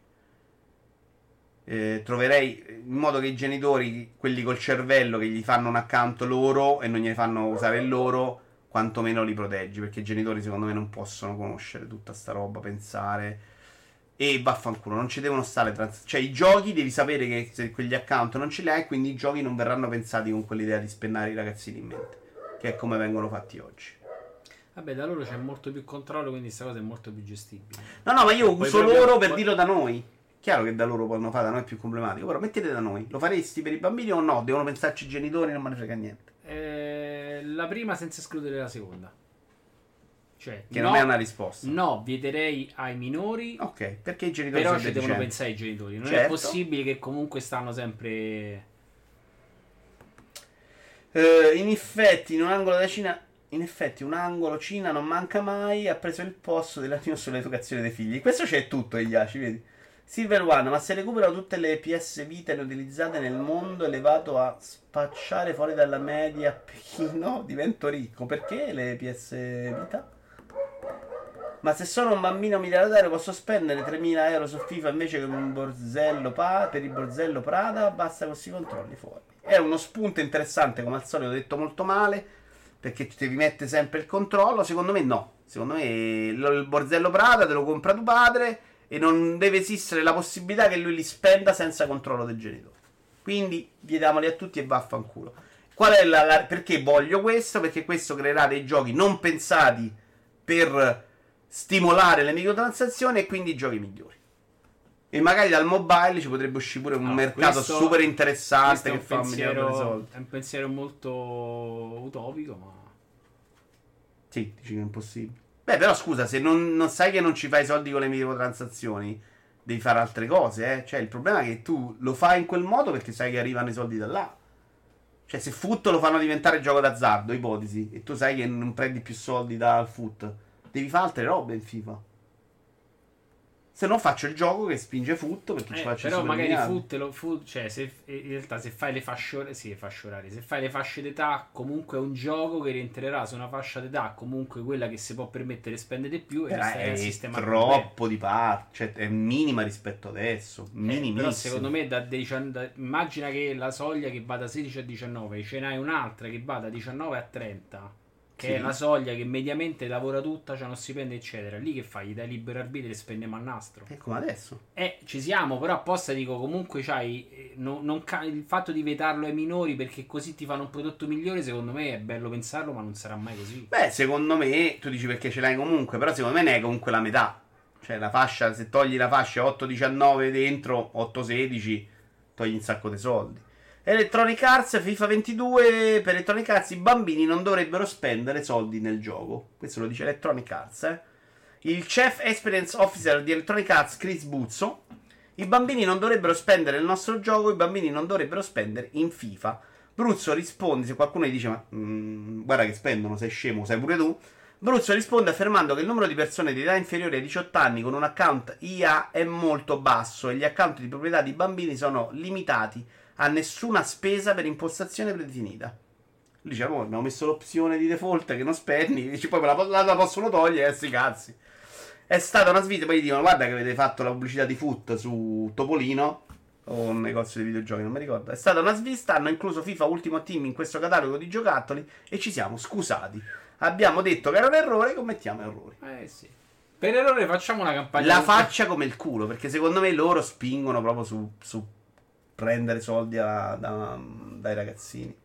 Eh, troverei in modo che i genitori, quelli col cervello che gli fanno un account loro e non gli fanno usare il loro, quantomeno li proteggi. Perché i genitori, secondo me, non possono conoscere tutta sta roba, pensare. E vaffanculo, non ci devono stare trans- Cioè, i giochi devi sapere che se quegli account non ce li hai, quindi i giochi non verranno pensati con quell'idea di spennare i ragazzini in mente. Che è come vengono fatti oggi. Vabbè, da loro c'è molto più controllo, quindi questa cosa è molto più gestibile. No, no, ma io uso loro per dirlo da noi. Chiaro che da loro poi non fa, da noi è più problematico. Però mettete da noi. Lo faresti per i bambini o no? Devono pensarci i genitori, non me ne frega niente. Eh, la prima senza escludere la seconda. Cioè, Che no, non è una risposta. No, vieterei ai minori, Ok, perché i genitori però ci devono deficienti. pensare i genitori. Non è Certo. possibile che comunque stanno sempre... Eh, in effetti, in un angolo della Cina. In effetti, un angolo Cina non manca mai. Ha preso il posto della news sull'educazione dei figli. Questo c'è tutto, Iaci, vedi? Silver One, ma se recupero tutte le PS Vita inutilizzate nel mondo e le vado a spacciare fuori dalla media Pechino, divento ricco. Perché le PS Vita? Ma se sono un bambino miliardario posso spendere 3.000 euro su FIFA invece che un borzello pa- per il borzello Prada? Basta così controlli fuori. È uno spunto interessante, come al solito ho detto molto male, perché ti devi mettere sempre il controllo. Secondo me no. Secondo me il borzello Prada te lo compra tuo padre e non deve esistere la possibilità che lui li spenda senza controllo del genitore. Quindi vietiamoli a tutti e vaffanculo. Qual è la, la- perché voglio questo? Perché questo creerà dei giochi non pensati per stimolare le microtransazioni e quindi i giochi migliori. E magari dal mobile ci potrebbe uscire pure un No, mercato questo- super interessante che fa un pensiero, è un pensiero molto utopico, ma... Sì, dici che è impossibile. Beh, però scusa, se non, non sai che non ci fai soldi con le microtransazioni, devi fare altre cose, eh. Cioè, il problema è che tu lo fai in quel modo perché sai che arrivano i soldi da là. Cioè, se foot lo fanno diventare gioco d'azzardo, ipotesi, e tu sai che non prendi più soldi dal foot, devi fare altre robe in FIFA. Se no faccio il gioco che spinge foot perché ci Eh, faccio i però magari foot, lo, foot- cioè se, in realtà se fai le fasce or- sì, fasce orarie, se fai le fasce d'età comunque è un gioco che rientrerà su una fascia d'età comunque quella che si può permettere spendere di più e è sistemare troppo di parte, cioè è minima rispetto adesso, bene. Eh, minimissima. però secondo me da, dician- da- immagina che la soglia che va da 16 a 19 ce n'hai un'altra che va da 19 a 30 che Sì. è la soglia che mediamente lavora tutta, c'ha uno stipendio eccetera lì che fai? Gli dai libero arbitrio e spendiamo a nastro È come adesso. Eh, ci siamo, però apposta dico comunque c'hai eh, no- non il fatto di vetarlo ai minori perché così ti fanno un prodotto migliore, secondo me è bello pensarlo, ma non sarà mai così. Beh, secondo me, tu dici perché ce l'hai comunque, però secondo me ne hai comunque la metà. Cioè la fascia, se togli la fascia 8-19 dentro, 8-16, togli un sacco di soldi. Electronic Arts, FIFA 22, per Electronic Arts i bambini non dovrebbero spendere soldi nel gioco. Questo lo dice Electronic Arts, eh. Il Chief Experience Officer di Electronic Arts, Chris Buzzo, i bambini non dovrebbero spendere nel nostro gioco, i bambini non dovrebbero spendere in FIFA. Bruzzo risponde, se qualcuno gli dice ma mm, guarda che spendono, sei scemo, sai pure tu. Bruzzo risponde affermando che il numero di persone di età inferiore ai 18 anni con un account IA è molto basso e gli account di proprietà di bambini sono limitati a nessuna spesa per impostazione predefinita. Lui dice, "Oh, abbiamo messo l'opzione di default che non spendi, dice, poi me la, la- la possono togliere, eh, sti cazzi. È stata una sfida, poi gli dicono, guarda che avete fatto la pubblicità di Foot su Topolino, o un negozio di videogiochi, non mi ricordo. È stata una svista, hanno incluso FIFA Ultimo Team in questo catalogo di giocattoli e ci siamo scusati. Abbiamo detto che era un errore, commettiamo errori. Eh sì. Per errore facciamo una campagna. La faccia come il culo, perché secondo me loro spingono proprio su, su prendere soldi a- da- dai ragazzini.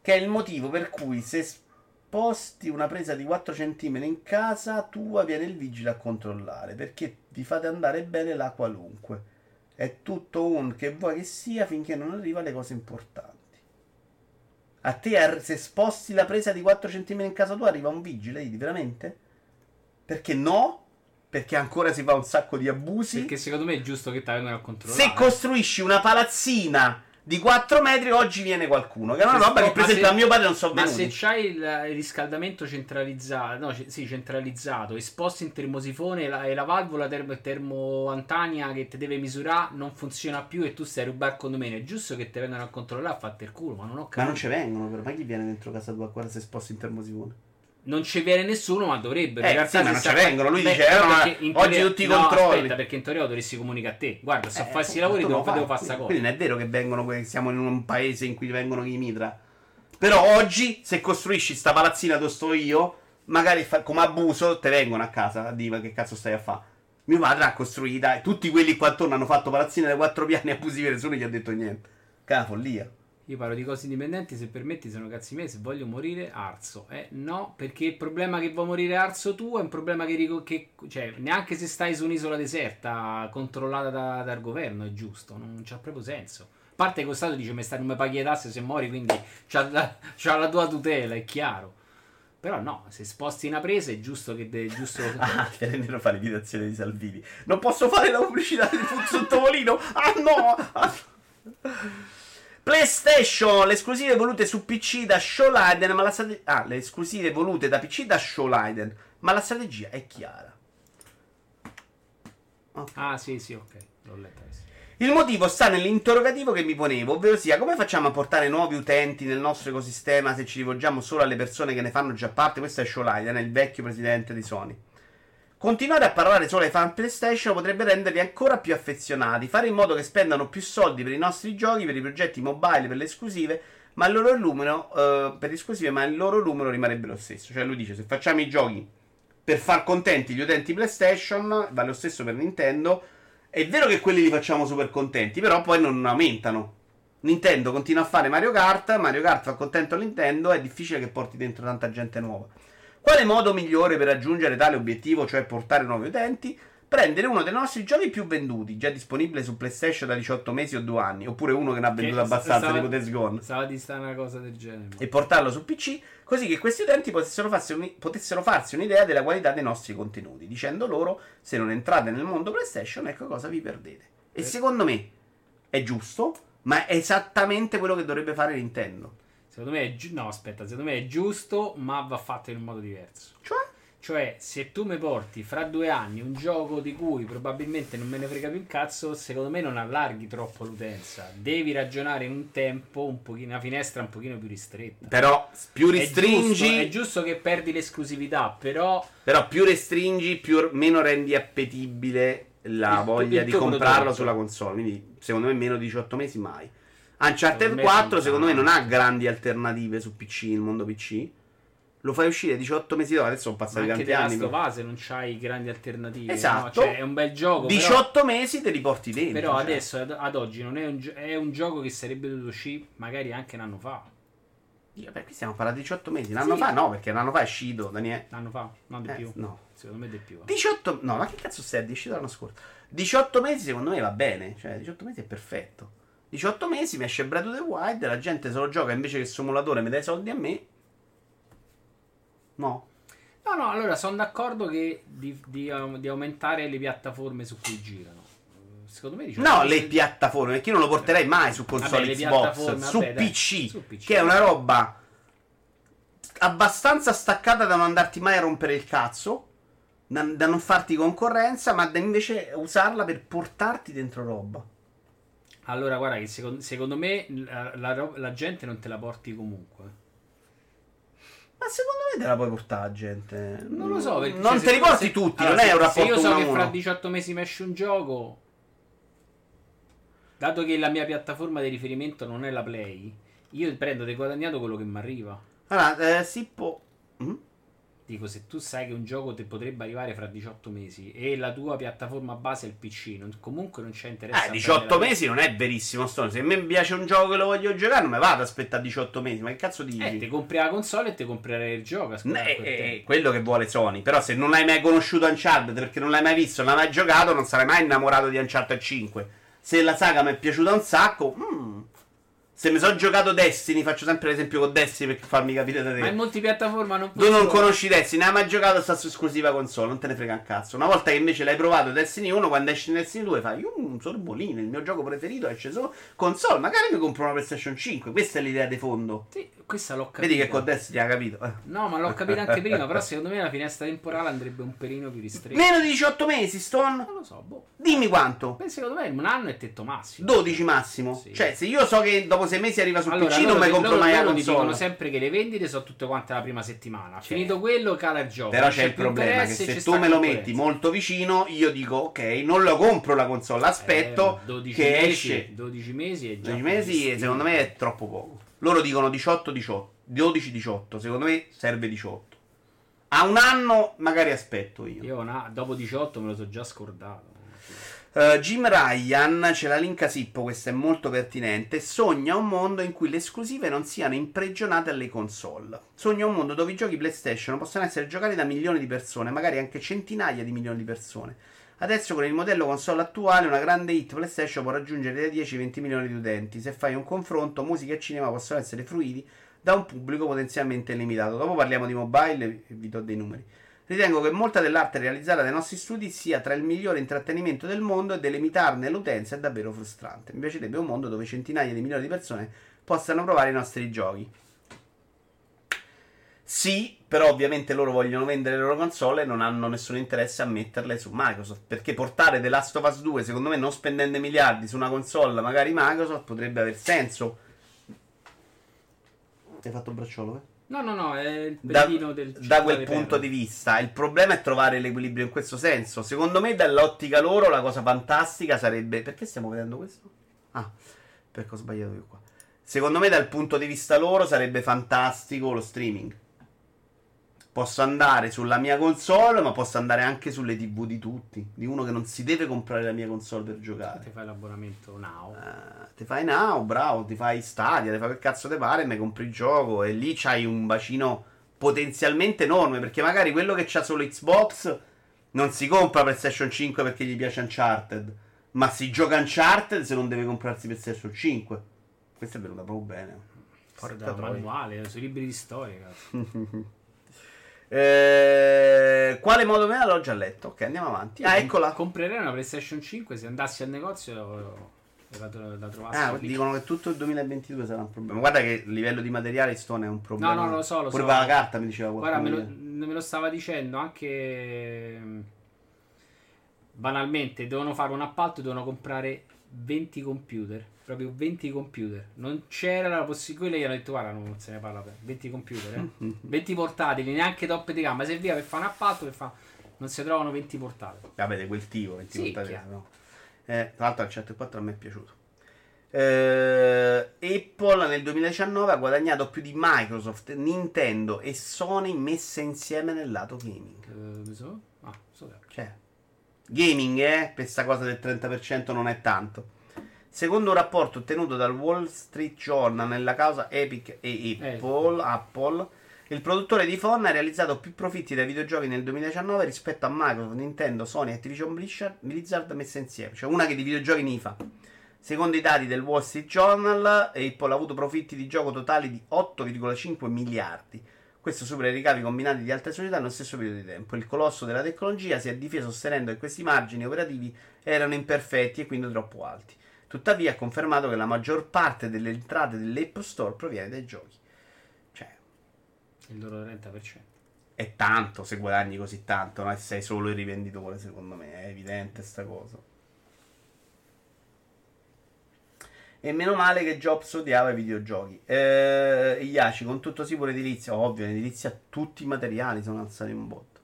Che è il motivo per cui se sposti una presa di 4 cm in casa tua viene il vigile a controllare, perché vi fate andare bene la qualunque. È tutto un che vuoi che sia finché non arriva alle cose importanti. A te se sposti la presa di 4 cm in casa tua arriva un vigile, Idi, veramente? Perché no? Perché ancora si fa un sacco di abusi. Perché secondo me è giusto che ti vengono a controllare. Se costruisci una palazzina di 4 metri, oggi viene qualcuno. Che è una Se roba che, per ma esempio, se- a mio padre non so Ma venuti. se c'hai il, riscaldamento centralizzato, no, c- sì, centralizzato, esposti in termosifone e la, e la valvola termo, termoantania che ti deve misurare non funziona più e tu stai a rubare il condominio, è giusto che ti vengano a controllare a fatte il culo, ma non ho Ma capito. non ci vengono, però. Ma chi viene dentro casa tua guarda se sposti in termosifone? Non ci viene nessuno, ma dovrebbero. Eh, in realtà sì, ma se non ci vengono. Lui Beh, dice, eh, ma oggi tutti i no, controlli. Aspetta, perché in teoria dovresti comunicare a te. Guarda, a Eh, farsi i lavori, devo, devo fare sta cosa. Quindi non è vero che vengono, siamo in un paese in cui vengono i mitra. Però oggi, se costruisci sta palazzina dove sto io, magari fa- come abuso, te vengono a casa a dire "Ma che cazzo stai a fare. Mio padre l'ha costruita e tutti quelli qua attorno hanno fatto palazzine da quattro piani abusive, nessuno gli ha detto niente. Una follia. Io parlo di cose indipendenti, se permetti, sono cazzi miei, se voglio morire, arzo. Eh, no, perché il problema che vuoi morire arzo tu è un problema che, che- cioè, neanche se stai su un'isola deserta controllata da- dal governo è giusto, non c'ha proprio senso. A parte che lo Stato dice, mi stai, non mi paghi le tasse se muori, quindi c'ha la, c'ha la tua tutela, è chiaro. Però no, se sposti una presa è giusto che... È giusto... Ah, Fiorentino fa l'imitazione di Salvini. Non posso fare la pubblicità sul tavolino. Ah no! Ah. PlayStation, le esclusive volute su PC da Showliden, ma la strate- Ah, le esclusive volute da PC da Showliden, ma la strategia è chiara. Ah sì, sì, ok, l'ho letta adesso. Il motivo sta nell'interrogativo che mi ponevo, ovvero sia come facciamo a portare nuovi utenti nel nostro ecosistema se ci rivolgiamo solo alle persone che ne fanno già parte? Questo è Showliden, è il vecchio presidente di Sony. Continuare a parlare solo ai fan PlayStation potrebbe renderli ancora più affezionati, fare in modo che spendano più soldi per i nostri giochi, per i progetti mobile, per le esclusive, ma il loro numero, eh, per esclusive, ma il loro numero rimarrebbe lo stesso. Cioè lui dice, se facciamo i giochi per far contenti gli utenti PlayStation, va lo stesso per Nintendo, è vero che quelli li facciamo super contenti, però poi non aumentano. Nintendo continua a fare Mario Kart, Mario Kart fa contento Nintendo, è difficile che porti dentro tanta gente nuova. Quale modo migliore per raggiungere tale obiettivo, cioè portare nuovi utenti? prendere uno dei nostri giochi più venduti, già disponibile su PlayStation da 18 mesi o 2 anni, oppure uno che ne ha venduto Che abbastanza, stava- tipo Days Gone, Stava di sta una cosa del genere. e portarlo su PC, così che questi utenti potessero farsi, un- potessero farsi un'idea della qualità dei nostri contenuti, dicendo loro, se non entrate nel mondo PlayStation, ecco cosa vi perdete. E Eh. secondo me è giusto, ma è esattamente quello che dovrebbe fare Nintendo. Secondo me è giu- no, aspetta, secondo me è giusto, ma va fatto in un modo diverso. Cioè? Cioè, se tu mi porti fra due anni un gioco di cui probabilmente non me ne frega più un cazzo, secondo me non allarghi troppo l'utenza. Devi ragionare in un tempo, un pochino, una finestra un pochino più ristretta. Però più È restringi, giusto, è giusto che perdi l'esclusività, però però più restringi, più, meno rendi appetibile la Il- voglia il di comprarlo prodotto. sulla console. Quindi, secondo me, meno di 18 mesi mai. Uncharted Secondo me 4, sono secondo me, non ha grandi alternative su PC, il mondo PC. Lo fai uscire 18 mesi dopo, adesso sono passati anche tanti anni. Last of non c'hai grandi alternative. Esatto. no? Cioè, è un bel gioco. però- 18 mesi te li porti dentro. Però cioè. adesso ad, ad oggi non è un, gio- è un gioco che sarebbe dovuto uscire magari anche un anno fa. Io, Perché stiamo parlando di 18 mesi? Un anno Sì. fa no, perché un anno fa è uscito, Daniele. Un anno fa, no di Eh, più. no. Secondo me di più. 18 no ma che cazzo stai è uscito l'anno scorso 18 mesi secondo me va bene cioè 18 mesi è perfetto 18 mesi mi esce Breath of the Wild la gente se lo gioca invece che simulatore mi dai soldi a me no No, no, allora sono d'accordo che di, di, um, di aumentare le piattaforme su cui girano. Secondo me diciamo no le piattaforme perché io non lo porterei mai su console Vabbè, Xbox su, vabbè, PC, su PC. che è una roba abbastanza staccata da non andarti mai a rompere il cazzo da, da non farti concorrenza ma da invece usarla per portarti dentro roba Allora, guarda che secondo, secondo me la, la ro- la gente non te la porti comunque. Ma secondo me te la puoi portare, gente. Non lo so, perché Non cioè, te li porti se- tutti, allora, non è se- un rapporto Se io so che fra 18 mesi mi esce un gioco, dato che la mia piattaforma di riferimento non è la Play, io prendo del guadagnato quello che mi arriva. Allora, eh, Sippo. Mm? Dico, se tu sai che un gioco ti potrebbe arrivare fra 18 mesi e la tua piattaforma base è il PC, non- comunque non c'è interesse. Eh, a 18 prendere la- mesi non è verissimo, Stone. Se a me piace un gioco che lo voglio giocare, non mi vado ad aspettare 18 mesi. Ma che cazzo dici? Eh, ti compri la console e ti comprerai il gioco. è, è tempo. quello che vuole Sony. Però se non hai mai conosciuto Uncharted perché non l'hai mai visto, non l'hai mai giocato, non sarai mai innamorato di Uncharted 5. Se la saga mi è piaciuta un sacco, mm. Se mi sono giocato Destiny, faccio sempre l'esempio con Destiny per farmi capire da te. Ma in multipiattaforma non Tu non conosci Destiny, non hai mai giocato sta su esclusiva console, non te ne frega un cazzo. Una volta che invece l'hai provato Destiny 1, quando esce Destiny 2 fai un sorbolino, il mio gioco preferito esce solo console, magari mi compro una PlayStation 5. Questa è l'idea di fondo. Sì, questa l'ho capita. Vedi che con Destiny ha capito. No, ma l'ho capito anche prima. Però secondo me la finestra temporale andrebbe un pelino più ristretta. Meno di 18 mesi, Stone? Non lo so, boh. Dimmi quanto. Beh, secondo me un anno è tetto massimo. 12 massimo. Sì. Cioè, se io so che dopo 6 mesi arriva sul Allora, PC, non mi compro mai la ti dicono console. sempre che le vendite sono tutte quante la prima settimana. Cioè. Finito quello, cala il gioco. Però Non c'è il problema che se tu me lo metti molto vicino, io dico ok, non lo compro la console, aspetto Eh, 12 che mesi, esce 12 mesi è già 12 mesi pochissimo. secondo me è troppo poco. Loro dicono 18-18, 12-18, secondo me serve 18. A un anno magari aspetto io. Io na- dopo 18 me lo so già scordato. Uh, Jim Ryan, c'è la link a Sippo, questa è molto pertinente. Sogna un mondo in cui le esclusive non siano impregionate alle console. Sogna un mondo dove i giochi PlayStation possono essere giocati da milioni di persone, magari anche centinaia di milioni di persone. Adesso con il modello console attuale una grande hit PlayStation può raggiungere dai 10-20 milioni di utenti. Se fai un confronto, musica e cinema possono essere fruiti da un pubblico potenzialmente limitato. Dopo parliamo di mobile e vi do dei numeri. Ritengo che molta dell'arte realizzata dai nostri studi sia tra il migliore intrattenimento del mondo e delimitarne l'utenza è davvero frustrante. Mi piacerebbe un mondo dove centinaia di milioni di persone possano provare i nostri giochi. Sì, però ovviamente loro vogliono vendere le loro console e non hanno nessun interesse a metterle su Microsoft. Perché portare The Last of Us 2, secondo me, non spendendo miliardi su una console, magari Microsoft, potrebbe aver senso. Hai fatto il bracciolo, eh? No, no, no, è il da, pelino del da quel punto di vista. Il problema è trovare l'equilibrio in questo senso. Secondo me, dall'ottica loro, la cosa fantastica sarebbe. Perché stiamo vedendo questo? Ah, perché ho sbagliato io qua. Secondo me, dal punto di vista loro, sarebbe fantastico lo streaming. Posso andare sulla mia console, ma posso andare anche sulle TV di tutti. Di uno che non si deve comprare la mia console per giocare. Ti fai l'abbonamento now. Eh, ti fai now, bravo, ti fai Stadia, ti fai che cazzo ti pare, mi compri il gioco e lì c'hai un bacino potenzialmente enorme perché magari quello che c'ha solo Xbox Non si compra PlayStation 5 perché gli piace Uncharted, ma si gioca Uncharted se non deve comprarsi PlayStation 5. Questa è venuta proprio bene. Porca troia. manuale, sui libri di storia, cazzo. Eh, quale modo me l'ho già letto? Ok, andiamo avanti. Ah, eccola. Comprerei una PlayStation 5 se andassi al negozio e la, la trovassi Ah, dicono che tutto il 2022 sarà un problema. Guarda che il livello di materiale Stone è un problema. No, no, lo so, lo Pure so. la carta mi diceva Guarda, qualcuno. me lo, me lo stava dicendo anche banalmente, devono fare un appalto e devono comprare 20 computer, proprio 20 computer. Non c'era la possibilità, gli hanno detto guarda non se ne parla per 20 computer, eh. 20 portatili, neanche toppe di gamma, serviva per fare un appalto per fa... non si trovano 20 portatili. Vabbè, di quel tipo, 20 Sì, portatili, no. Eh, tra l'altro il 104 a me è piaciuto. Eh, Apple nel 2019 ha guadagnato più di Microsoft, Nintendo e Sony messe insieme nel lato gaming. Eh, sono? Ah, so Cioè, gaming, eh, per questa cosa del 30% non è tanto. Secondo un rapporto ottenuto dal Wall Street Journal nella causa Epic e Apple, Apple, il produttore di phone ha realizzato più profitti dai videogiochi nel 2019 rispetto a Microsoft, Nintendo, Sony e Activision Blizzard, Blizzard messe insieme. Cioè una che di videogiochi ne fa. Secondo i dati del Wall Street Journal, Apple ha avuto profitti di gioco totali di 8,5 miliardi. Questo supera i ricavi combinati di altre società nello stesso periodo di tempo. Il colosso della tecnologia si è difeso sostenendo che questi margini operativi erano imperfetti e quindi troppo alti. Tuttavia ha confermato che la maggior parte delle entrate dell'Apple Store proviene dai giochi. Cioè, il loro 30%. è tanto se guadagni così tanto, no? E sei solo il rivenditore, secondo me, è evidente sta cosa. E meno male che Jobs odiava i videogiochi. Eh, Iaci, con tutto sì pure edilizia, ovvio, in edilizia tutti i materiali sono alzati un botto.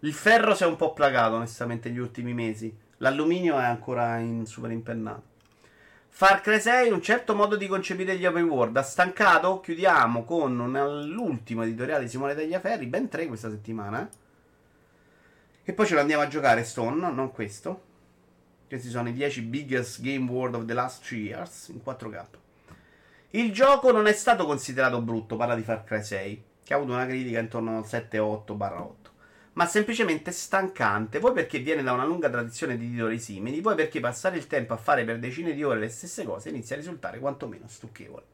Il ferro si è un po' plagato, onestamente, negli ultimi mesi. L'alluminio è ancora in super impennato. Far Cry 6, un certo modo di concepire gli open world. Ha stancato? Chiudiamo con l'ultimo editoriale di Simone Tagliaferri, ben tre questa settimana. E poi ce lo andiamo a giocare Stone, non questo. Questi sono i 10 biggest game world of the last 3 years in 4K. Il gioco non è stato considerato brutto, parla di Far Cry 6, che ha avuto una critica intorno al 7-8-8, ma semplicemente stancante, poi perché viene da una lunga tradizione di titoli simili, poi perché passare il tempo a fare per decine di ore le stesse cose inizia a risultare quantomeno stucchevole.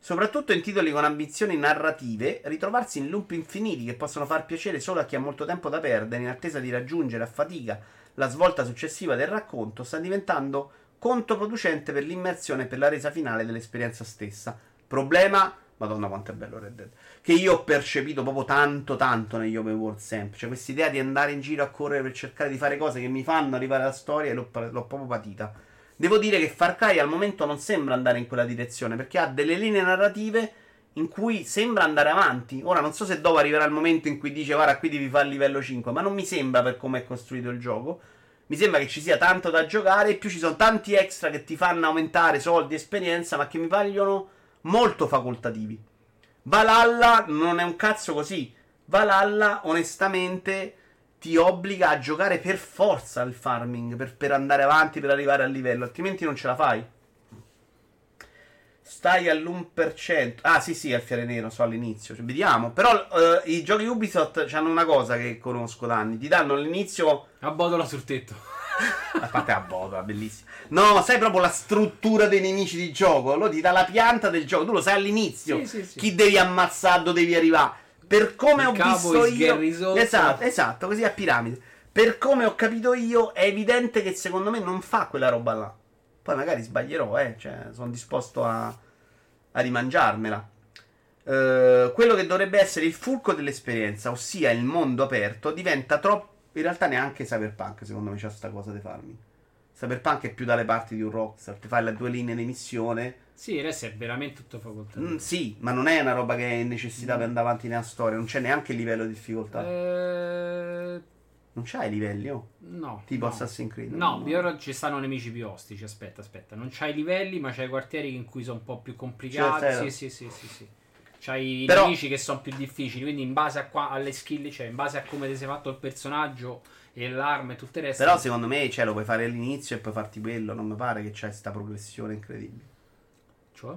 Soprattutto in titoli con ambizioni narrative, ritrovarsi in loop infiniti che possono far piacere solo a chi ha molto tempo da perdere in attesa di raggiungere a fatica la svolta successiva del racconto sta diventando controproducente per l'immersione e per la resa finale dell'esperienza stessa. Problema, madonna quanto è bello Red Dead, che io ho percepito proprio tanto tanto negli open world sempre, cioè questa idea di andare in giro a correre per cercare di fare cose che mi fanno arrivare alla storia l'ho, l'ho proprio patita. Devo dire che Far Cry al momento non sembra andare in quella direzione perché ha delle linee narrative in cui sembra andare avanti. Ora non so se dopo arriverà il momento in cui dice guarda qui devi fare il livello 5, ma non mi sembra per come è costruito il gioco. Mi sembra che ci sia tanto da giocare e più ci sono tanti extra che ti fanno aumentare soldi esperienza, ma che mi paiono molto facoltativi. Valhalla non è un cazzo così. Valhalla onestamente ti obbliga a giocare per forza il farming per, per andare avanti, per arrivare al livello, altrimenti non ce la fai. Stai all'1%. Ah, sì, sì, Alfiere Nero, so all'inizio. Cioè, vediamo. Però eh, i giochi Ubisoft hanno una cosa che conosco da anni. Ti danno all'inizio. A botola sul tetto. A parte la botola, bellissima. No, sai proprio la struttura dei nemici di gioco. Allora ti dà la pianta del gioco. Tu lo sai all'inizio. Sì, sì, sì. Chi devi ammazzare, dove devi arrivare. Per come Il ho capo visto io. Esatto, esatto, così a piramide. Per come ho capito io, è evidente che secondo me non fa quella roba là. Poi magari sbaglierò, eh. Cioè, sono disposto a, a rimangiarmela. Eh, quello che dovrebbe essere il fulcro dell'esperienza, ossia il mondo aperto, diventa troppo. In realtà neanche Cyberpunk, secondo me, c'ha sta cosa di farmi. Cyberpunk è più dalle parti di un Rockstar, ti fai le due linee di missione. Sì, adesso è veramente tutto facoltativo. Mm, sì, ma non è una roba che è necessità per andare avanti nella storia, non c'è neanche il livello di difficoltà. Eh, Non c'hai livelli, oh. no. Tipo no. Assassin's Creed. No, ora ci stanno nemici più ostici. Aspetta, aspetta. Non c'hai livelli, ma c'hai quartieri in cui sono un po' più complicati. Cioè, Sì, sì, sì, sì, sì. C'hai i Però- nemici che sono più difficili. Quindi, in base a qua- alle skill, cioè in base a come ti sei fatto il personaggio e l'arma e tutto il resto. Però secondo me cioè, lo puoi fare all'inizio e poi farti quello. Non mi pare che c'è sta progressione incredibile. Cioè?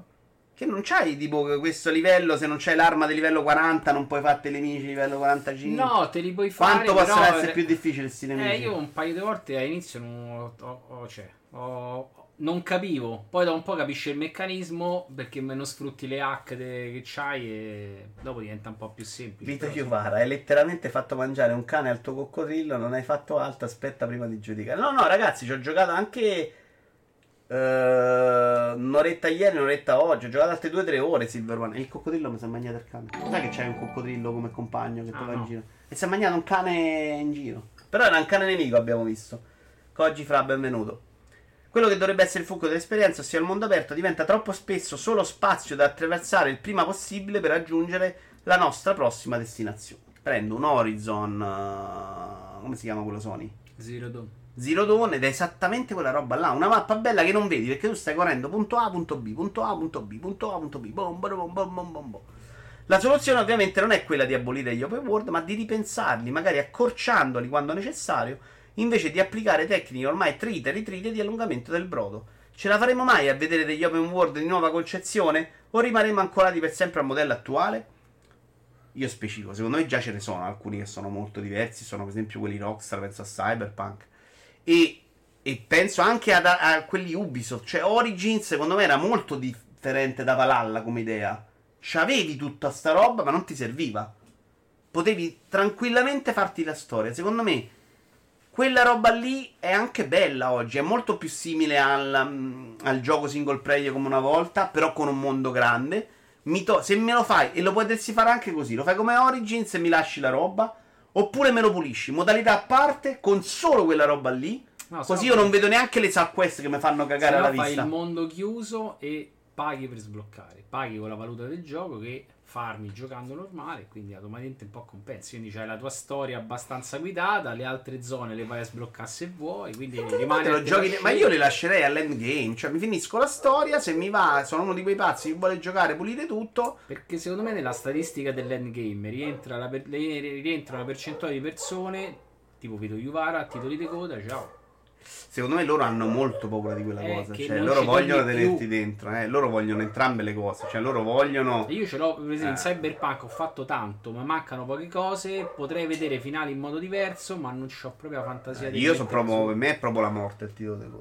Che non c'hai tipo questo livello, se non c'hai l'arma di livello 40 non puoi fare i nemici di livello 45. No, te li puoi fare. Quanto possono essere più difficili questi nemici? Eh, io un paio di volte all'inizio non, ho- ho- ho- cioè, ho- non capivo. Poi da un po' capisci il meccanismo perché meno sfrutti le hack che c'hai e dopo diventa un po' più semplice. Vito Però, Chiovara, hai letteralmente fatto mangiare un cane al tuo coccodrillo, non hai fatto altro, aspetta prima di giudicare. No, no, ragazzi, ci ho giocato anche eh, un'oretta ieri, un'oretta oggi, ho giocato altre 2-3 ore Silver One. E il coccodrillo mi si è mangiato il cane. Sai che c'hai un coccodrillo come compagno che Ah, va in no. giro? E si è mangiato un cane in giro. Però era un cane nemico, abbiamo visto. Oggi fra benvenuto. Quello che dovrebbe essere il fulcro dell'esperienza, ossia il mondo aperto, diventa troppo spesso solo spazio da attraversare il prima possibile per raggiungere la nostra prossima destinazione. Prendo un Horizon. eh, come si chiama quello Sony? Zero Dawn. Zero Dawn ed è esattamente quella roba là. Una mappa bella che non vedi perché tu stai correndo punto A, punto B, punto A, punto B, punto A, punto B. Bom, bom, bom, bom, bom, bom. La soluzione ovviamente non è quella di abolire gli open world, ma di ripensarli, magari accorciandoli quando necessario, invece di applicare tecniche ormai trite e ritrite di allungamento del brodo. Ce la faremo mai a vedere degli open world di nuova concezione o rimarremo ancorati per sempre al modello attuale? Io specifico, secondo me già ce ne sono alcuni che sono molto diversi, sono per esempio quelli Rockstar, penso a Cyberpunk e, e penso anche ad- a, quelli Ubisoft, cioè Origins secondo me era molto differente da Valhalla come idea. C'avevi tutta sta roba ma non ti serviva. Potevi tranquillamente farti la storia. Secondo me quella roba lì è anche bella oggi, è molto più simile al, mm, al gioco single player come una volta, però con un mondo grande. Mi to- se me lo fai, e lo potresti fare anche così, lo fai come Origins e mi lasci la roba, oppure me lo pulisci, modalità a parte, con solo quella roba lì, No, così io non fai- vedo neanche le side quest che mi fanno cagare alla fai vista. il mondo chiuso e paghi per sbloccare. Paghi con la valuta del gioco che farmi giocando normale, quindi automaticamente un po' compensi. Quindi c'hai la tua storia abbastanza guidata, le altre zone le vai a sbloccare se vuoi, quindi rimane lo giochi- la ma io le lascerei all'endgame, cioè mi finisco la storia, se mi va, sono uno di quei pazzi che vuole giocare, pulire tutto, Perché secondo me nella statistica dell'endgame rientra la, per- rientra una percentuale di persone tipo Vito Juvara, titoli di coda, ciao. Secondo me loro hanno molto paura di quella Eh, cosa. Cioè, loro vogliono tenerti più. dentro. Eh. Loro vogliono entrambe le cose. Cioè, loro vogliono. Io ce l'ho, per esempio, in Eh. Cyberpunk ho fatto tanto, ma mancano poche cose, potrei vedere finali in modo diverso, ma non ho proprio la fantasia di Io mettere proprio. Per me è proprio la morte il titolo del.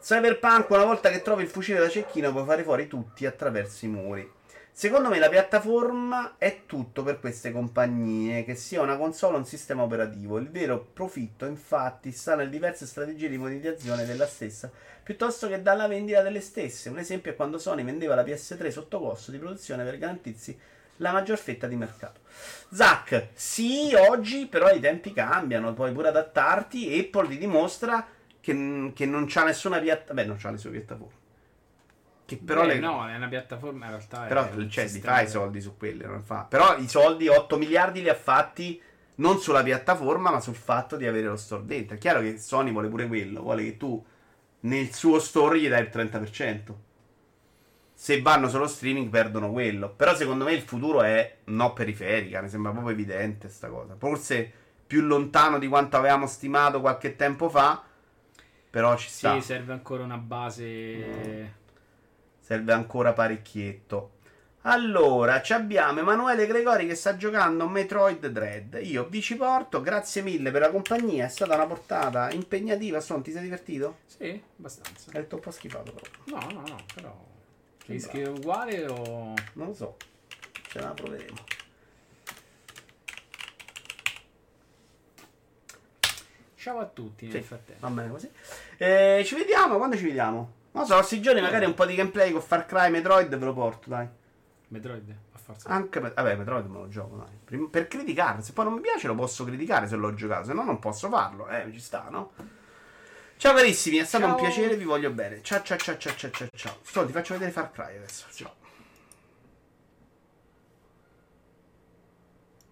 Cyberpunk, una volta che trovi il fucile da cecchino, puoi fare fuori tutti attraverso i muri. Secondo me la piattaforma è tutto per queste compagnie, che sia una console o un sistema operativo. Il vero profitto, infatti, sta nelle diverse strategie di monetizzazione della stessa, piuttosto che dalla vendita delle stesse. Un esempio è quando Sony vendeva la PS3 sotto costo di produzione per garantirsi la maggior fetta di mercato. Zack, sì, oggi però i tempi cambiano, puoi pure adattarti. Apple ti dimostra che, che non c'ha nessuna piattaforma. Beh, non c'ha le sue piattaforme. Che però Beh, le, no, è una piattaforma in realtà. però cioè, sistema- fa i soldi su quelle, non fa. Però i soldi, 8 miliardi li ha fatti non sulla piattaforma, ma sul fatto di avere lo store dentro. È chiaro che Sony vuole pure quello, vuole che tu nel suo store gli dai il 30%. Se vanno solo streaming perdono quello. Però secondo me il futuro è no periferica, mi sembra proprio evidente sta cosa. Forse più lontano di quanto avevamo stimato qualche tempo fa, però ci sta. Sì, serve ancora una base. Serve ancora parecchietto. Allora, ci abbiamo Emanuele Gregori che sta giocando Metroid Dread. Io vi ci porto, grazie mille per la compagnia. È stata una portata impegnativa. Son, ti sei divertito? Sì, abbastanza. Hai detto un po' schifato, però. No, no, no, però. Rischi uguale o. Non lo so. Ce la proveremo. Ciao a tutti nel Sì, frattempo. va bene così. Eh, ci vediamo? Quando ci vediamo? Non so, questi giorni magari un po' di gameplay con Far Cry Metroid ve lo porto, dai. Metroid a forza. Anche per... Vabbè, Metroid me lo gioco, dai. Per criticare. Se poi non mi piace lo posso criticare se l'ho giocato. Se no non posso farlo. Eh, ci sta, no? Ciao carissimi, è stato Ciao. un piacere, vi voglio bene. Ciao ciao ciao ciao ciao ciao ciao. Sto, ti faccio vedere Far Cry adesso. Ciao.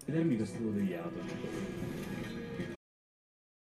Vedermi vestito degli atomi.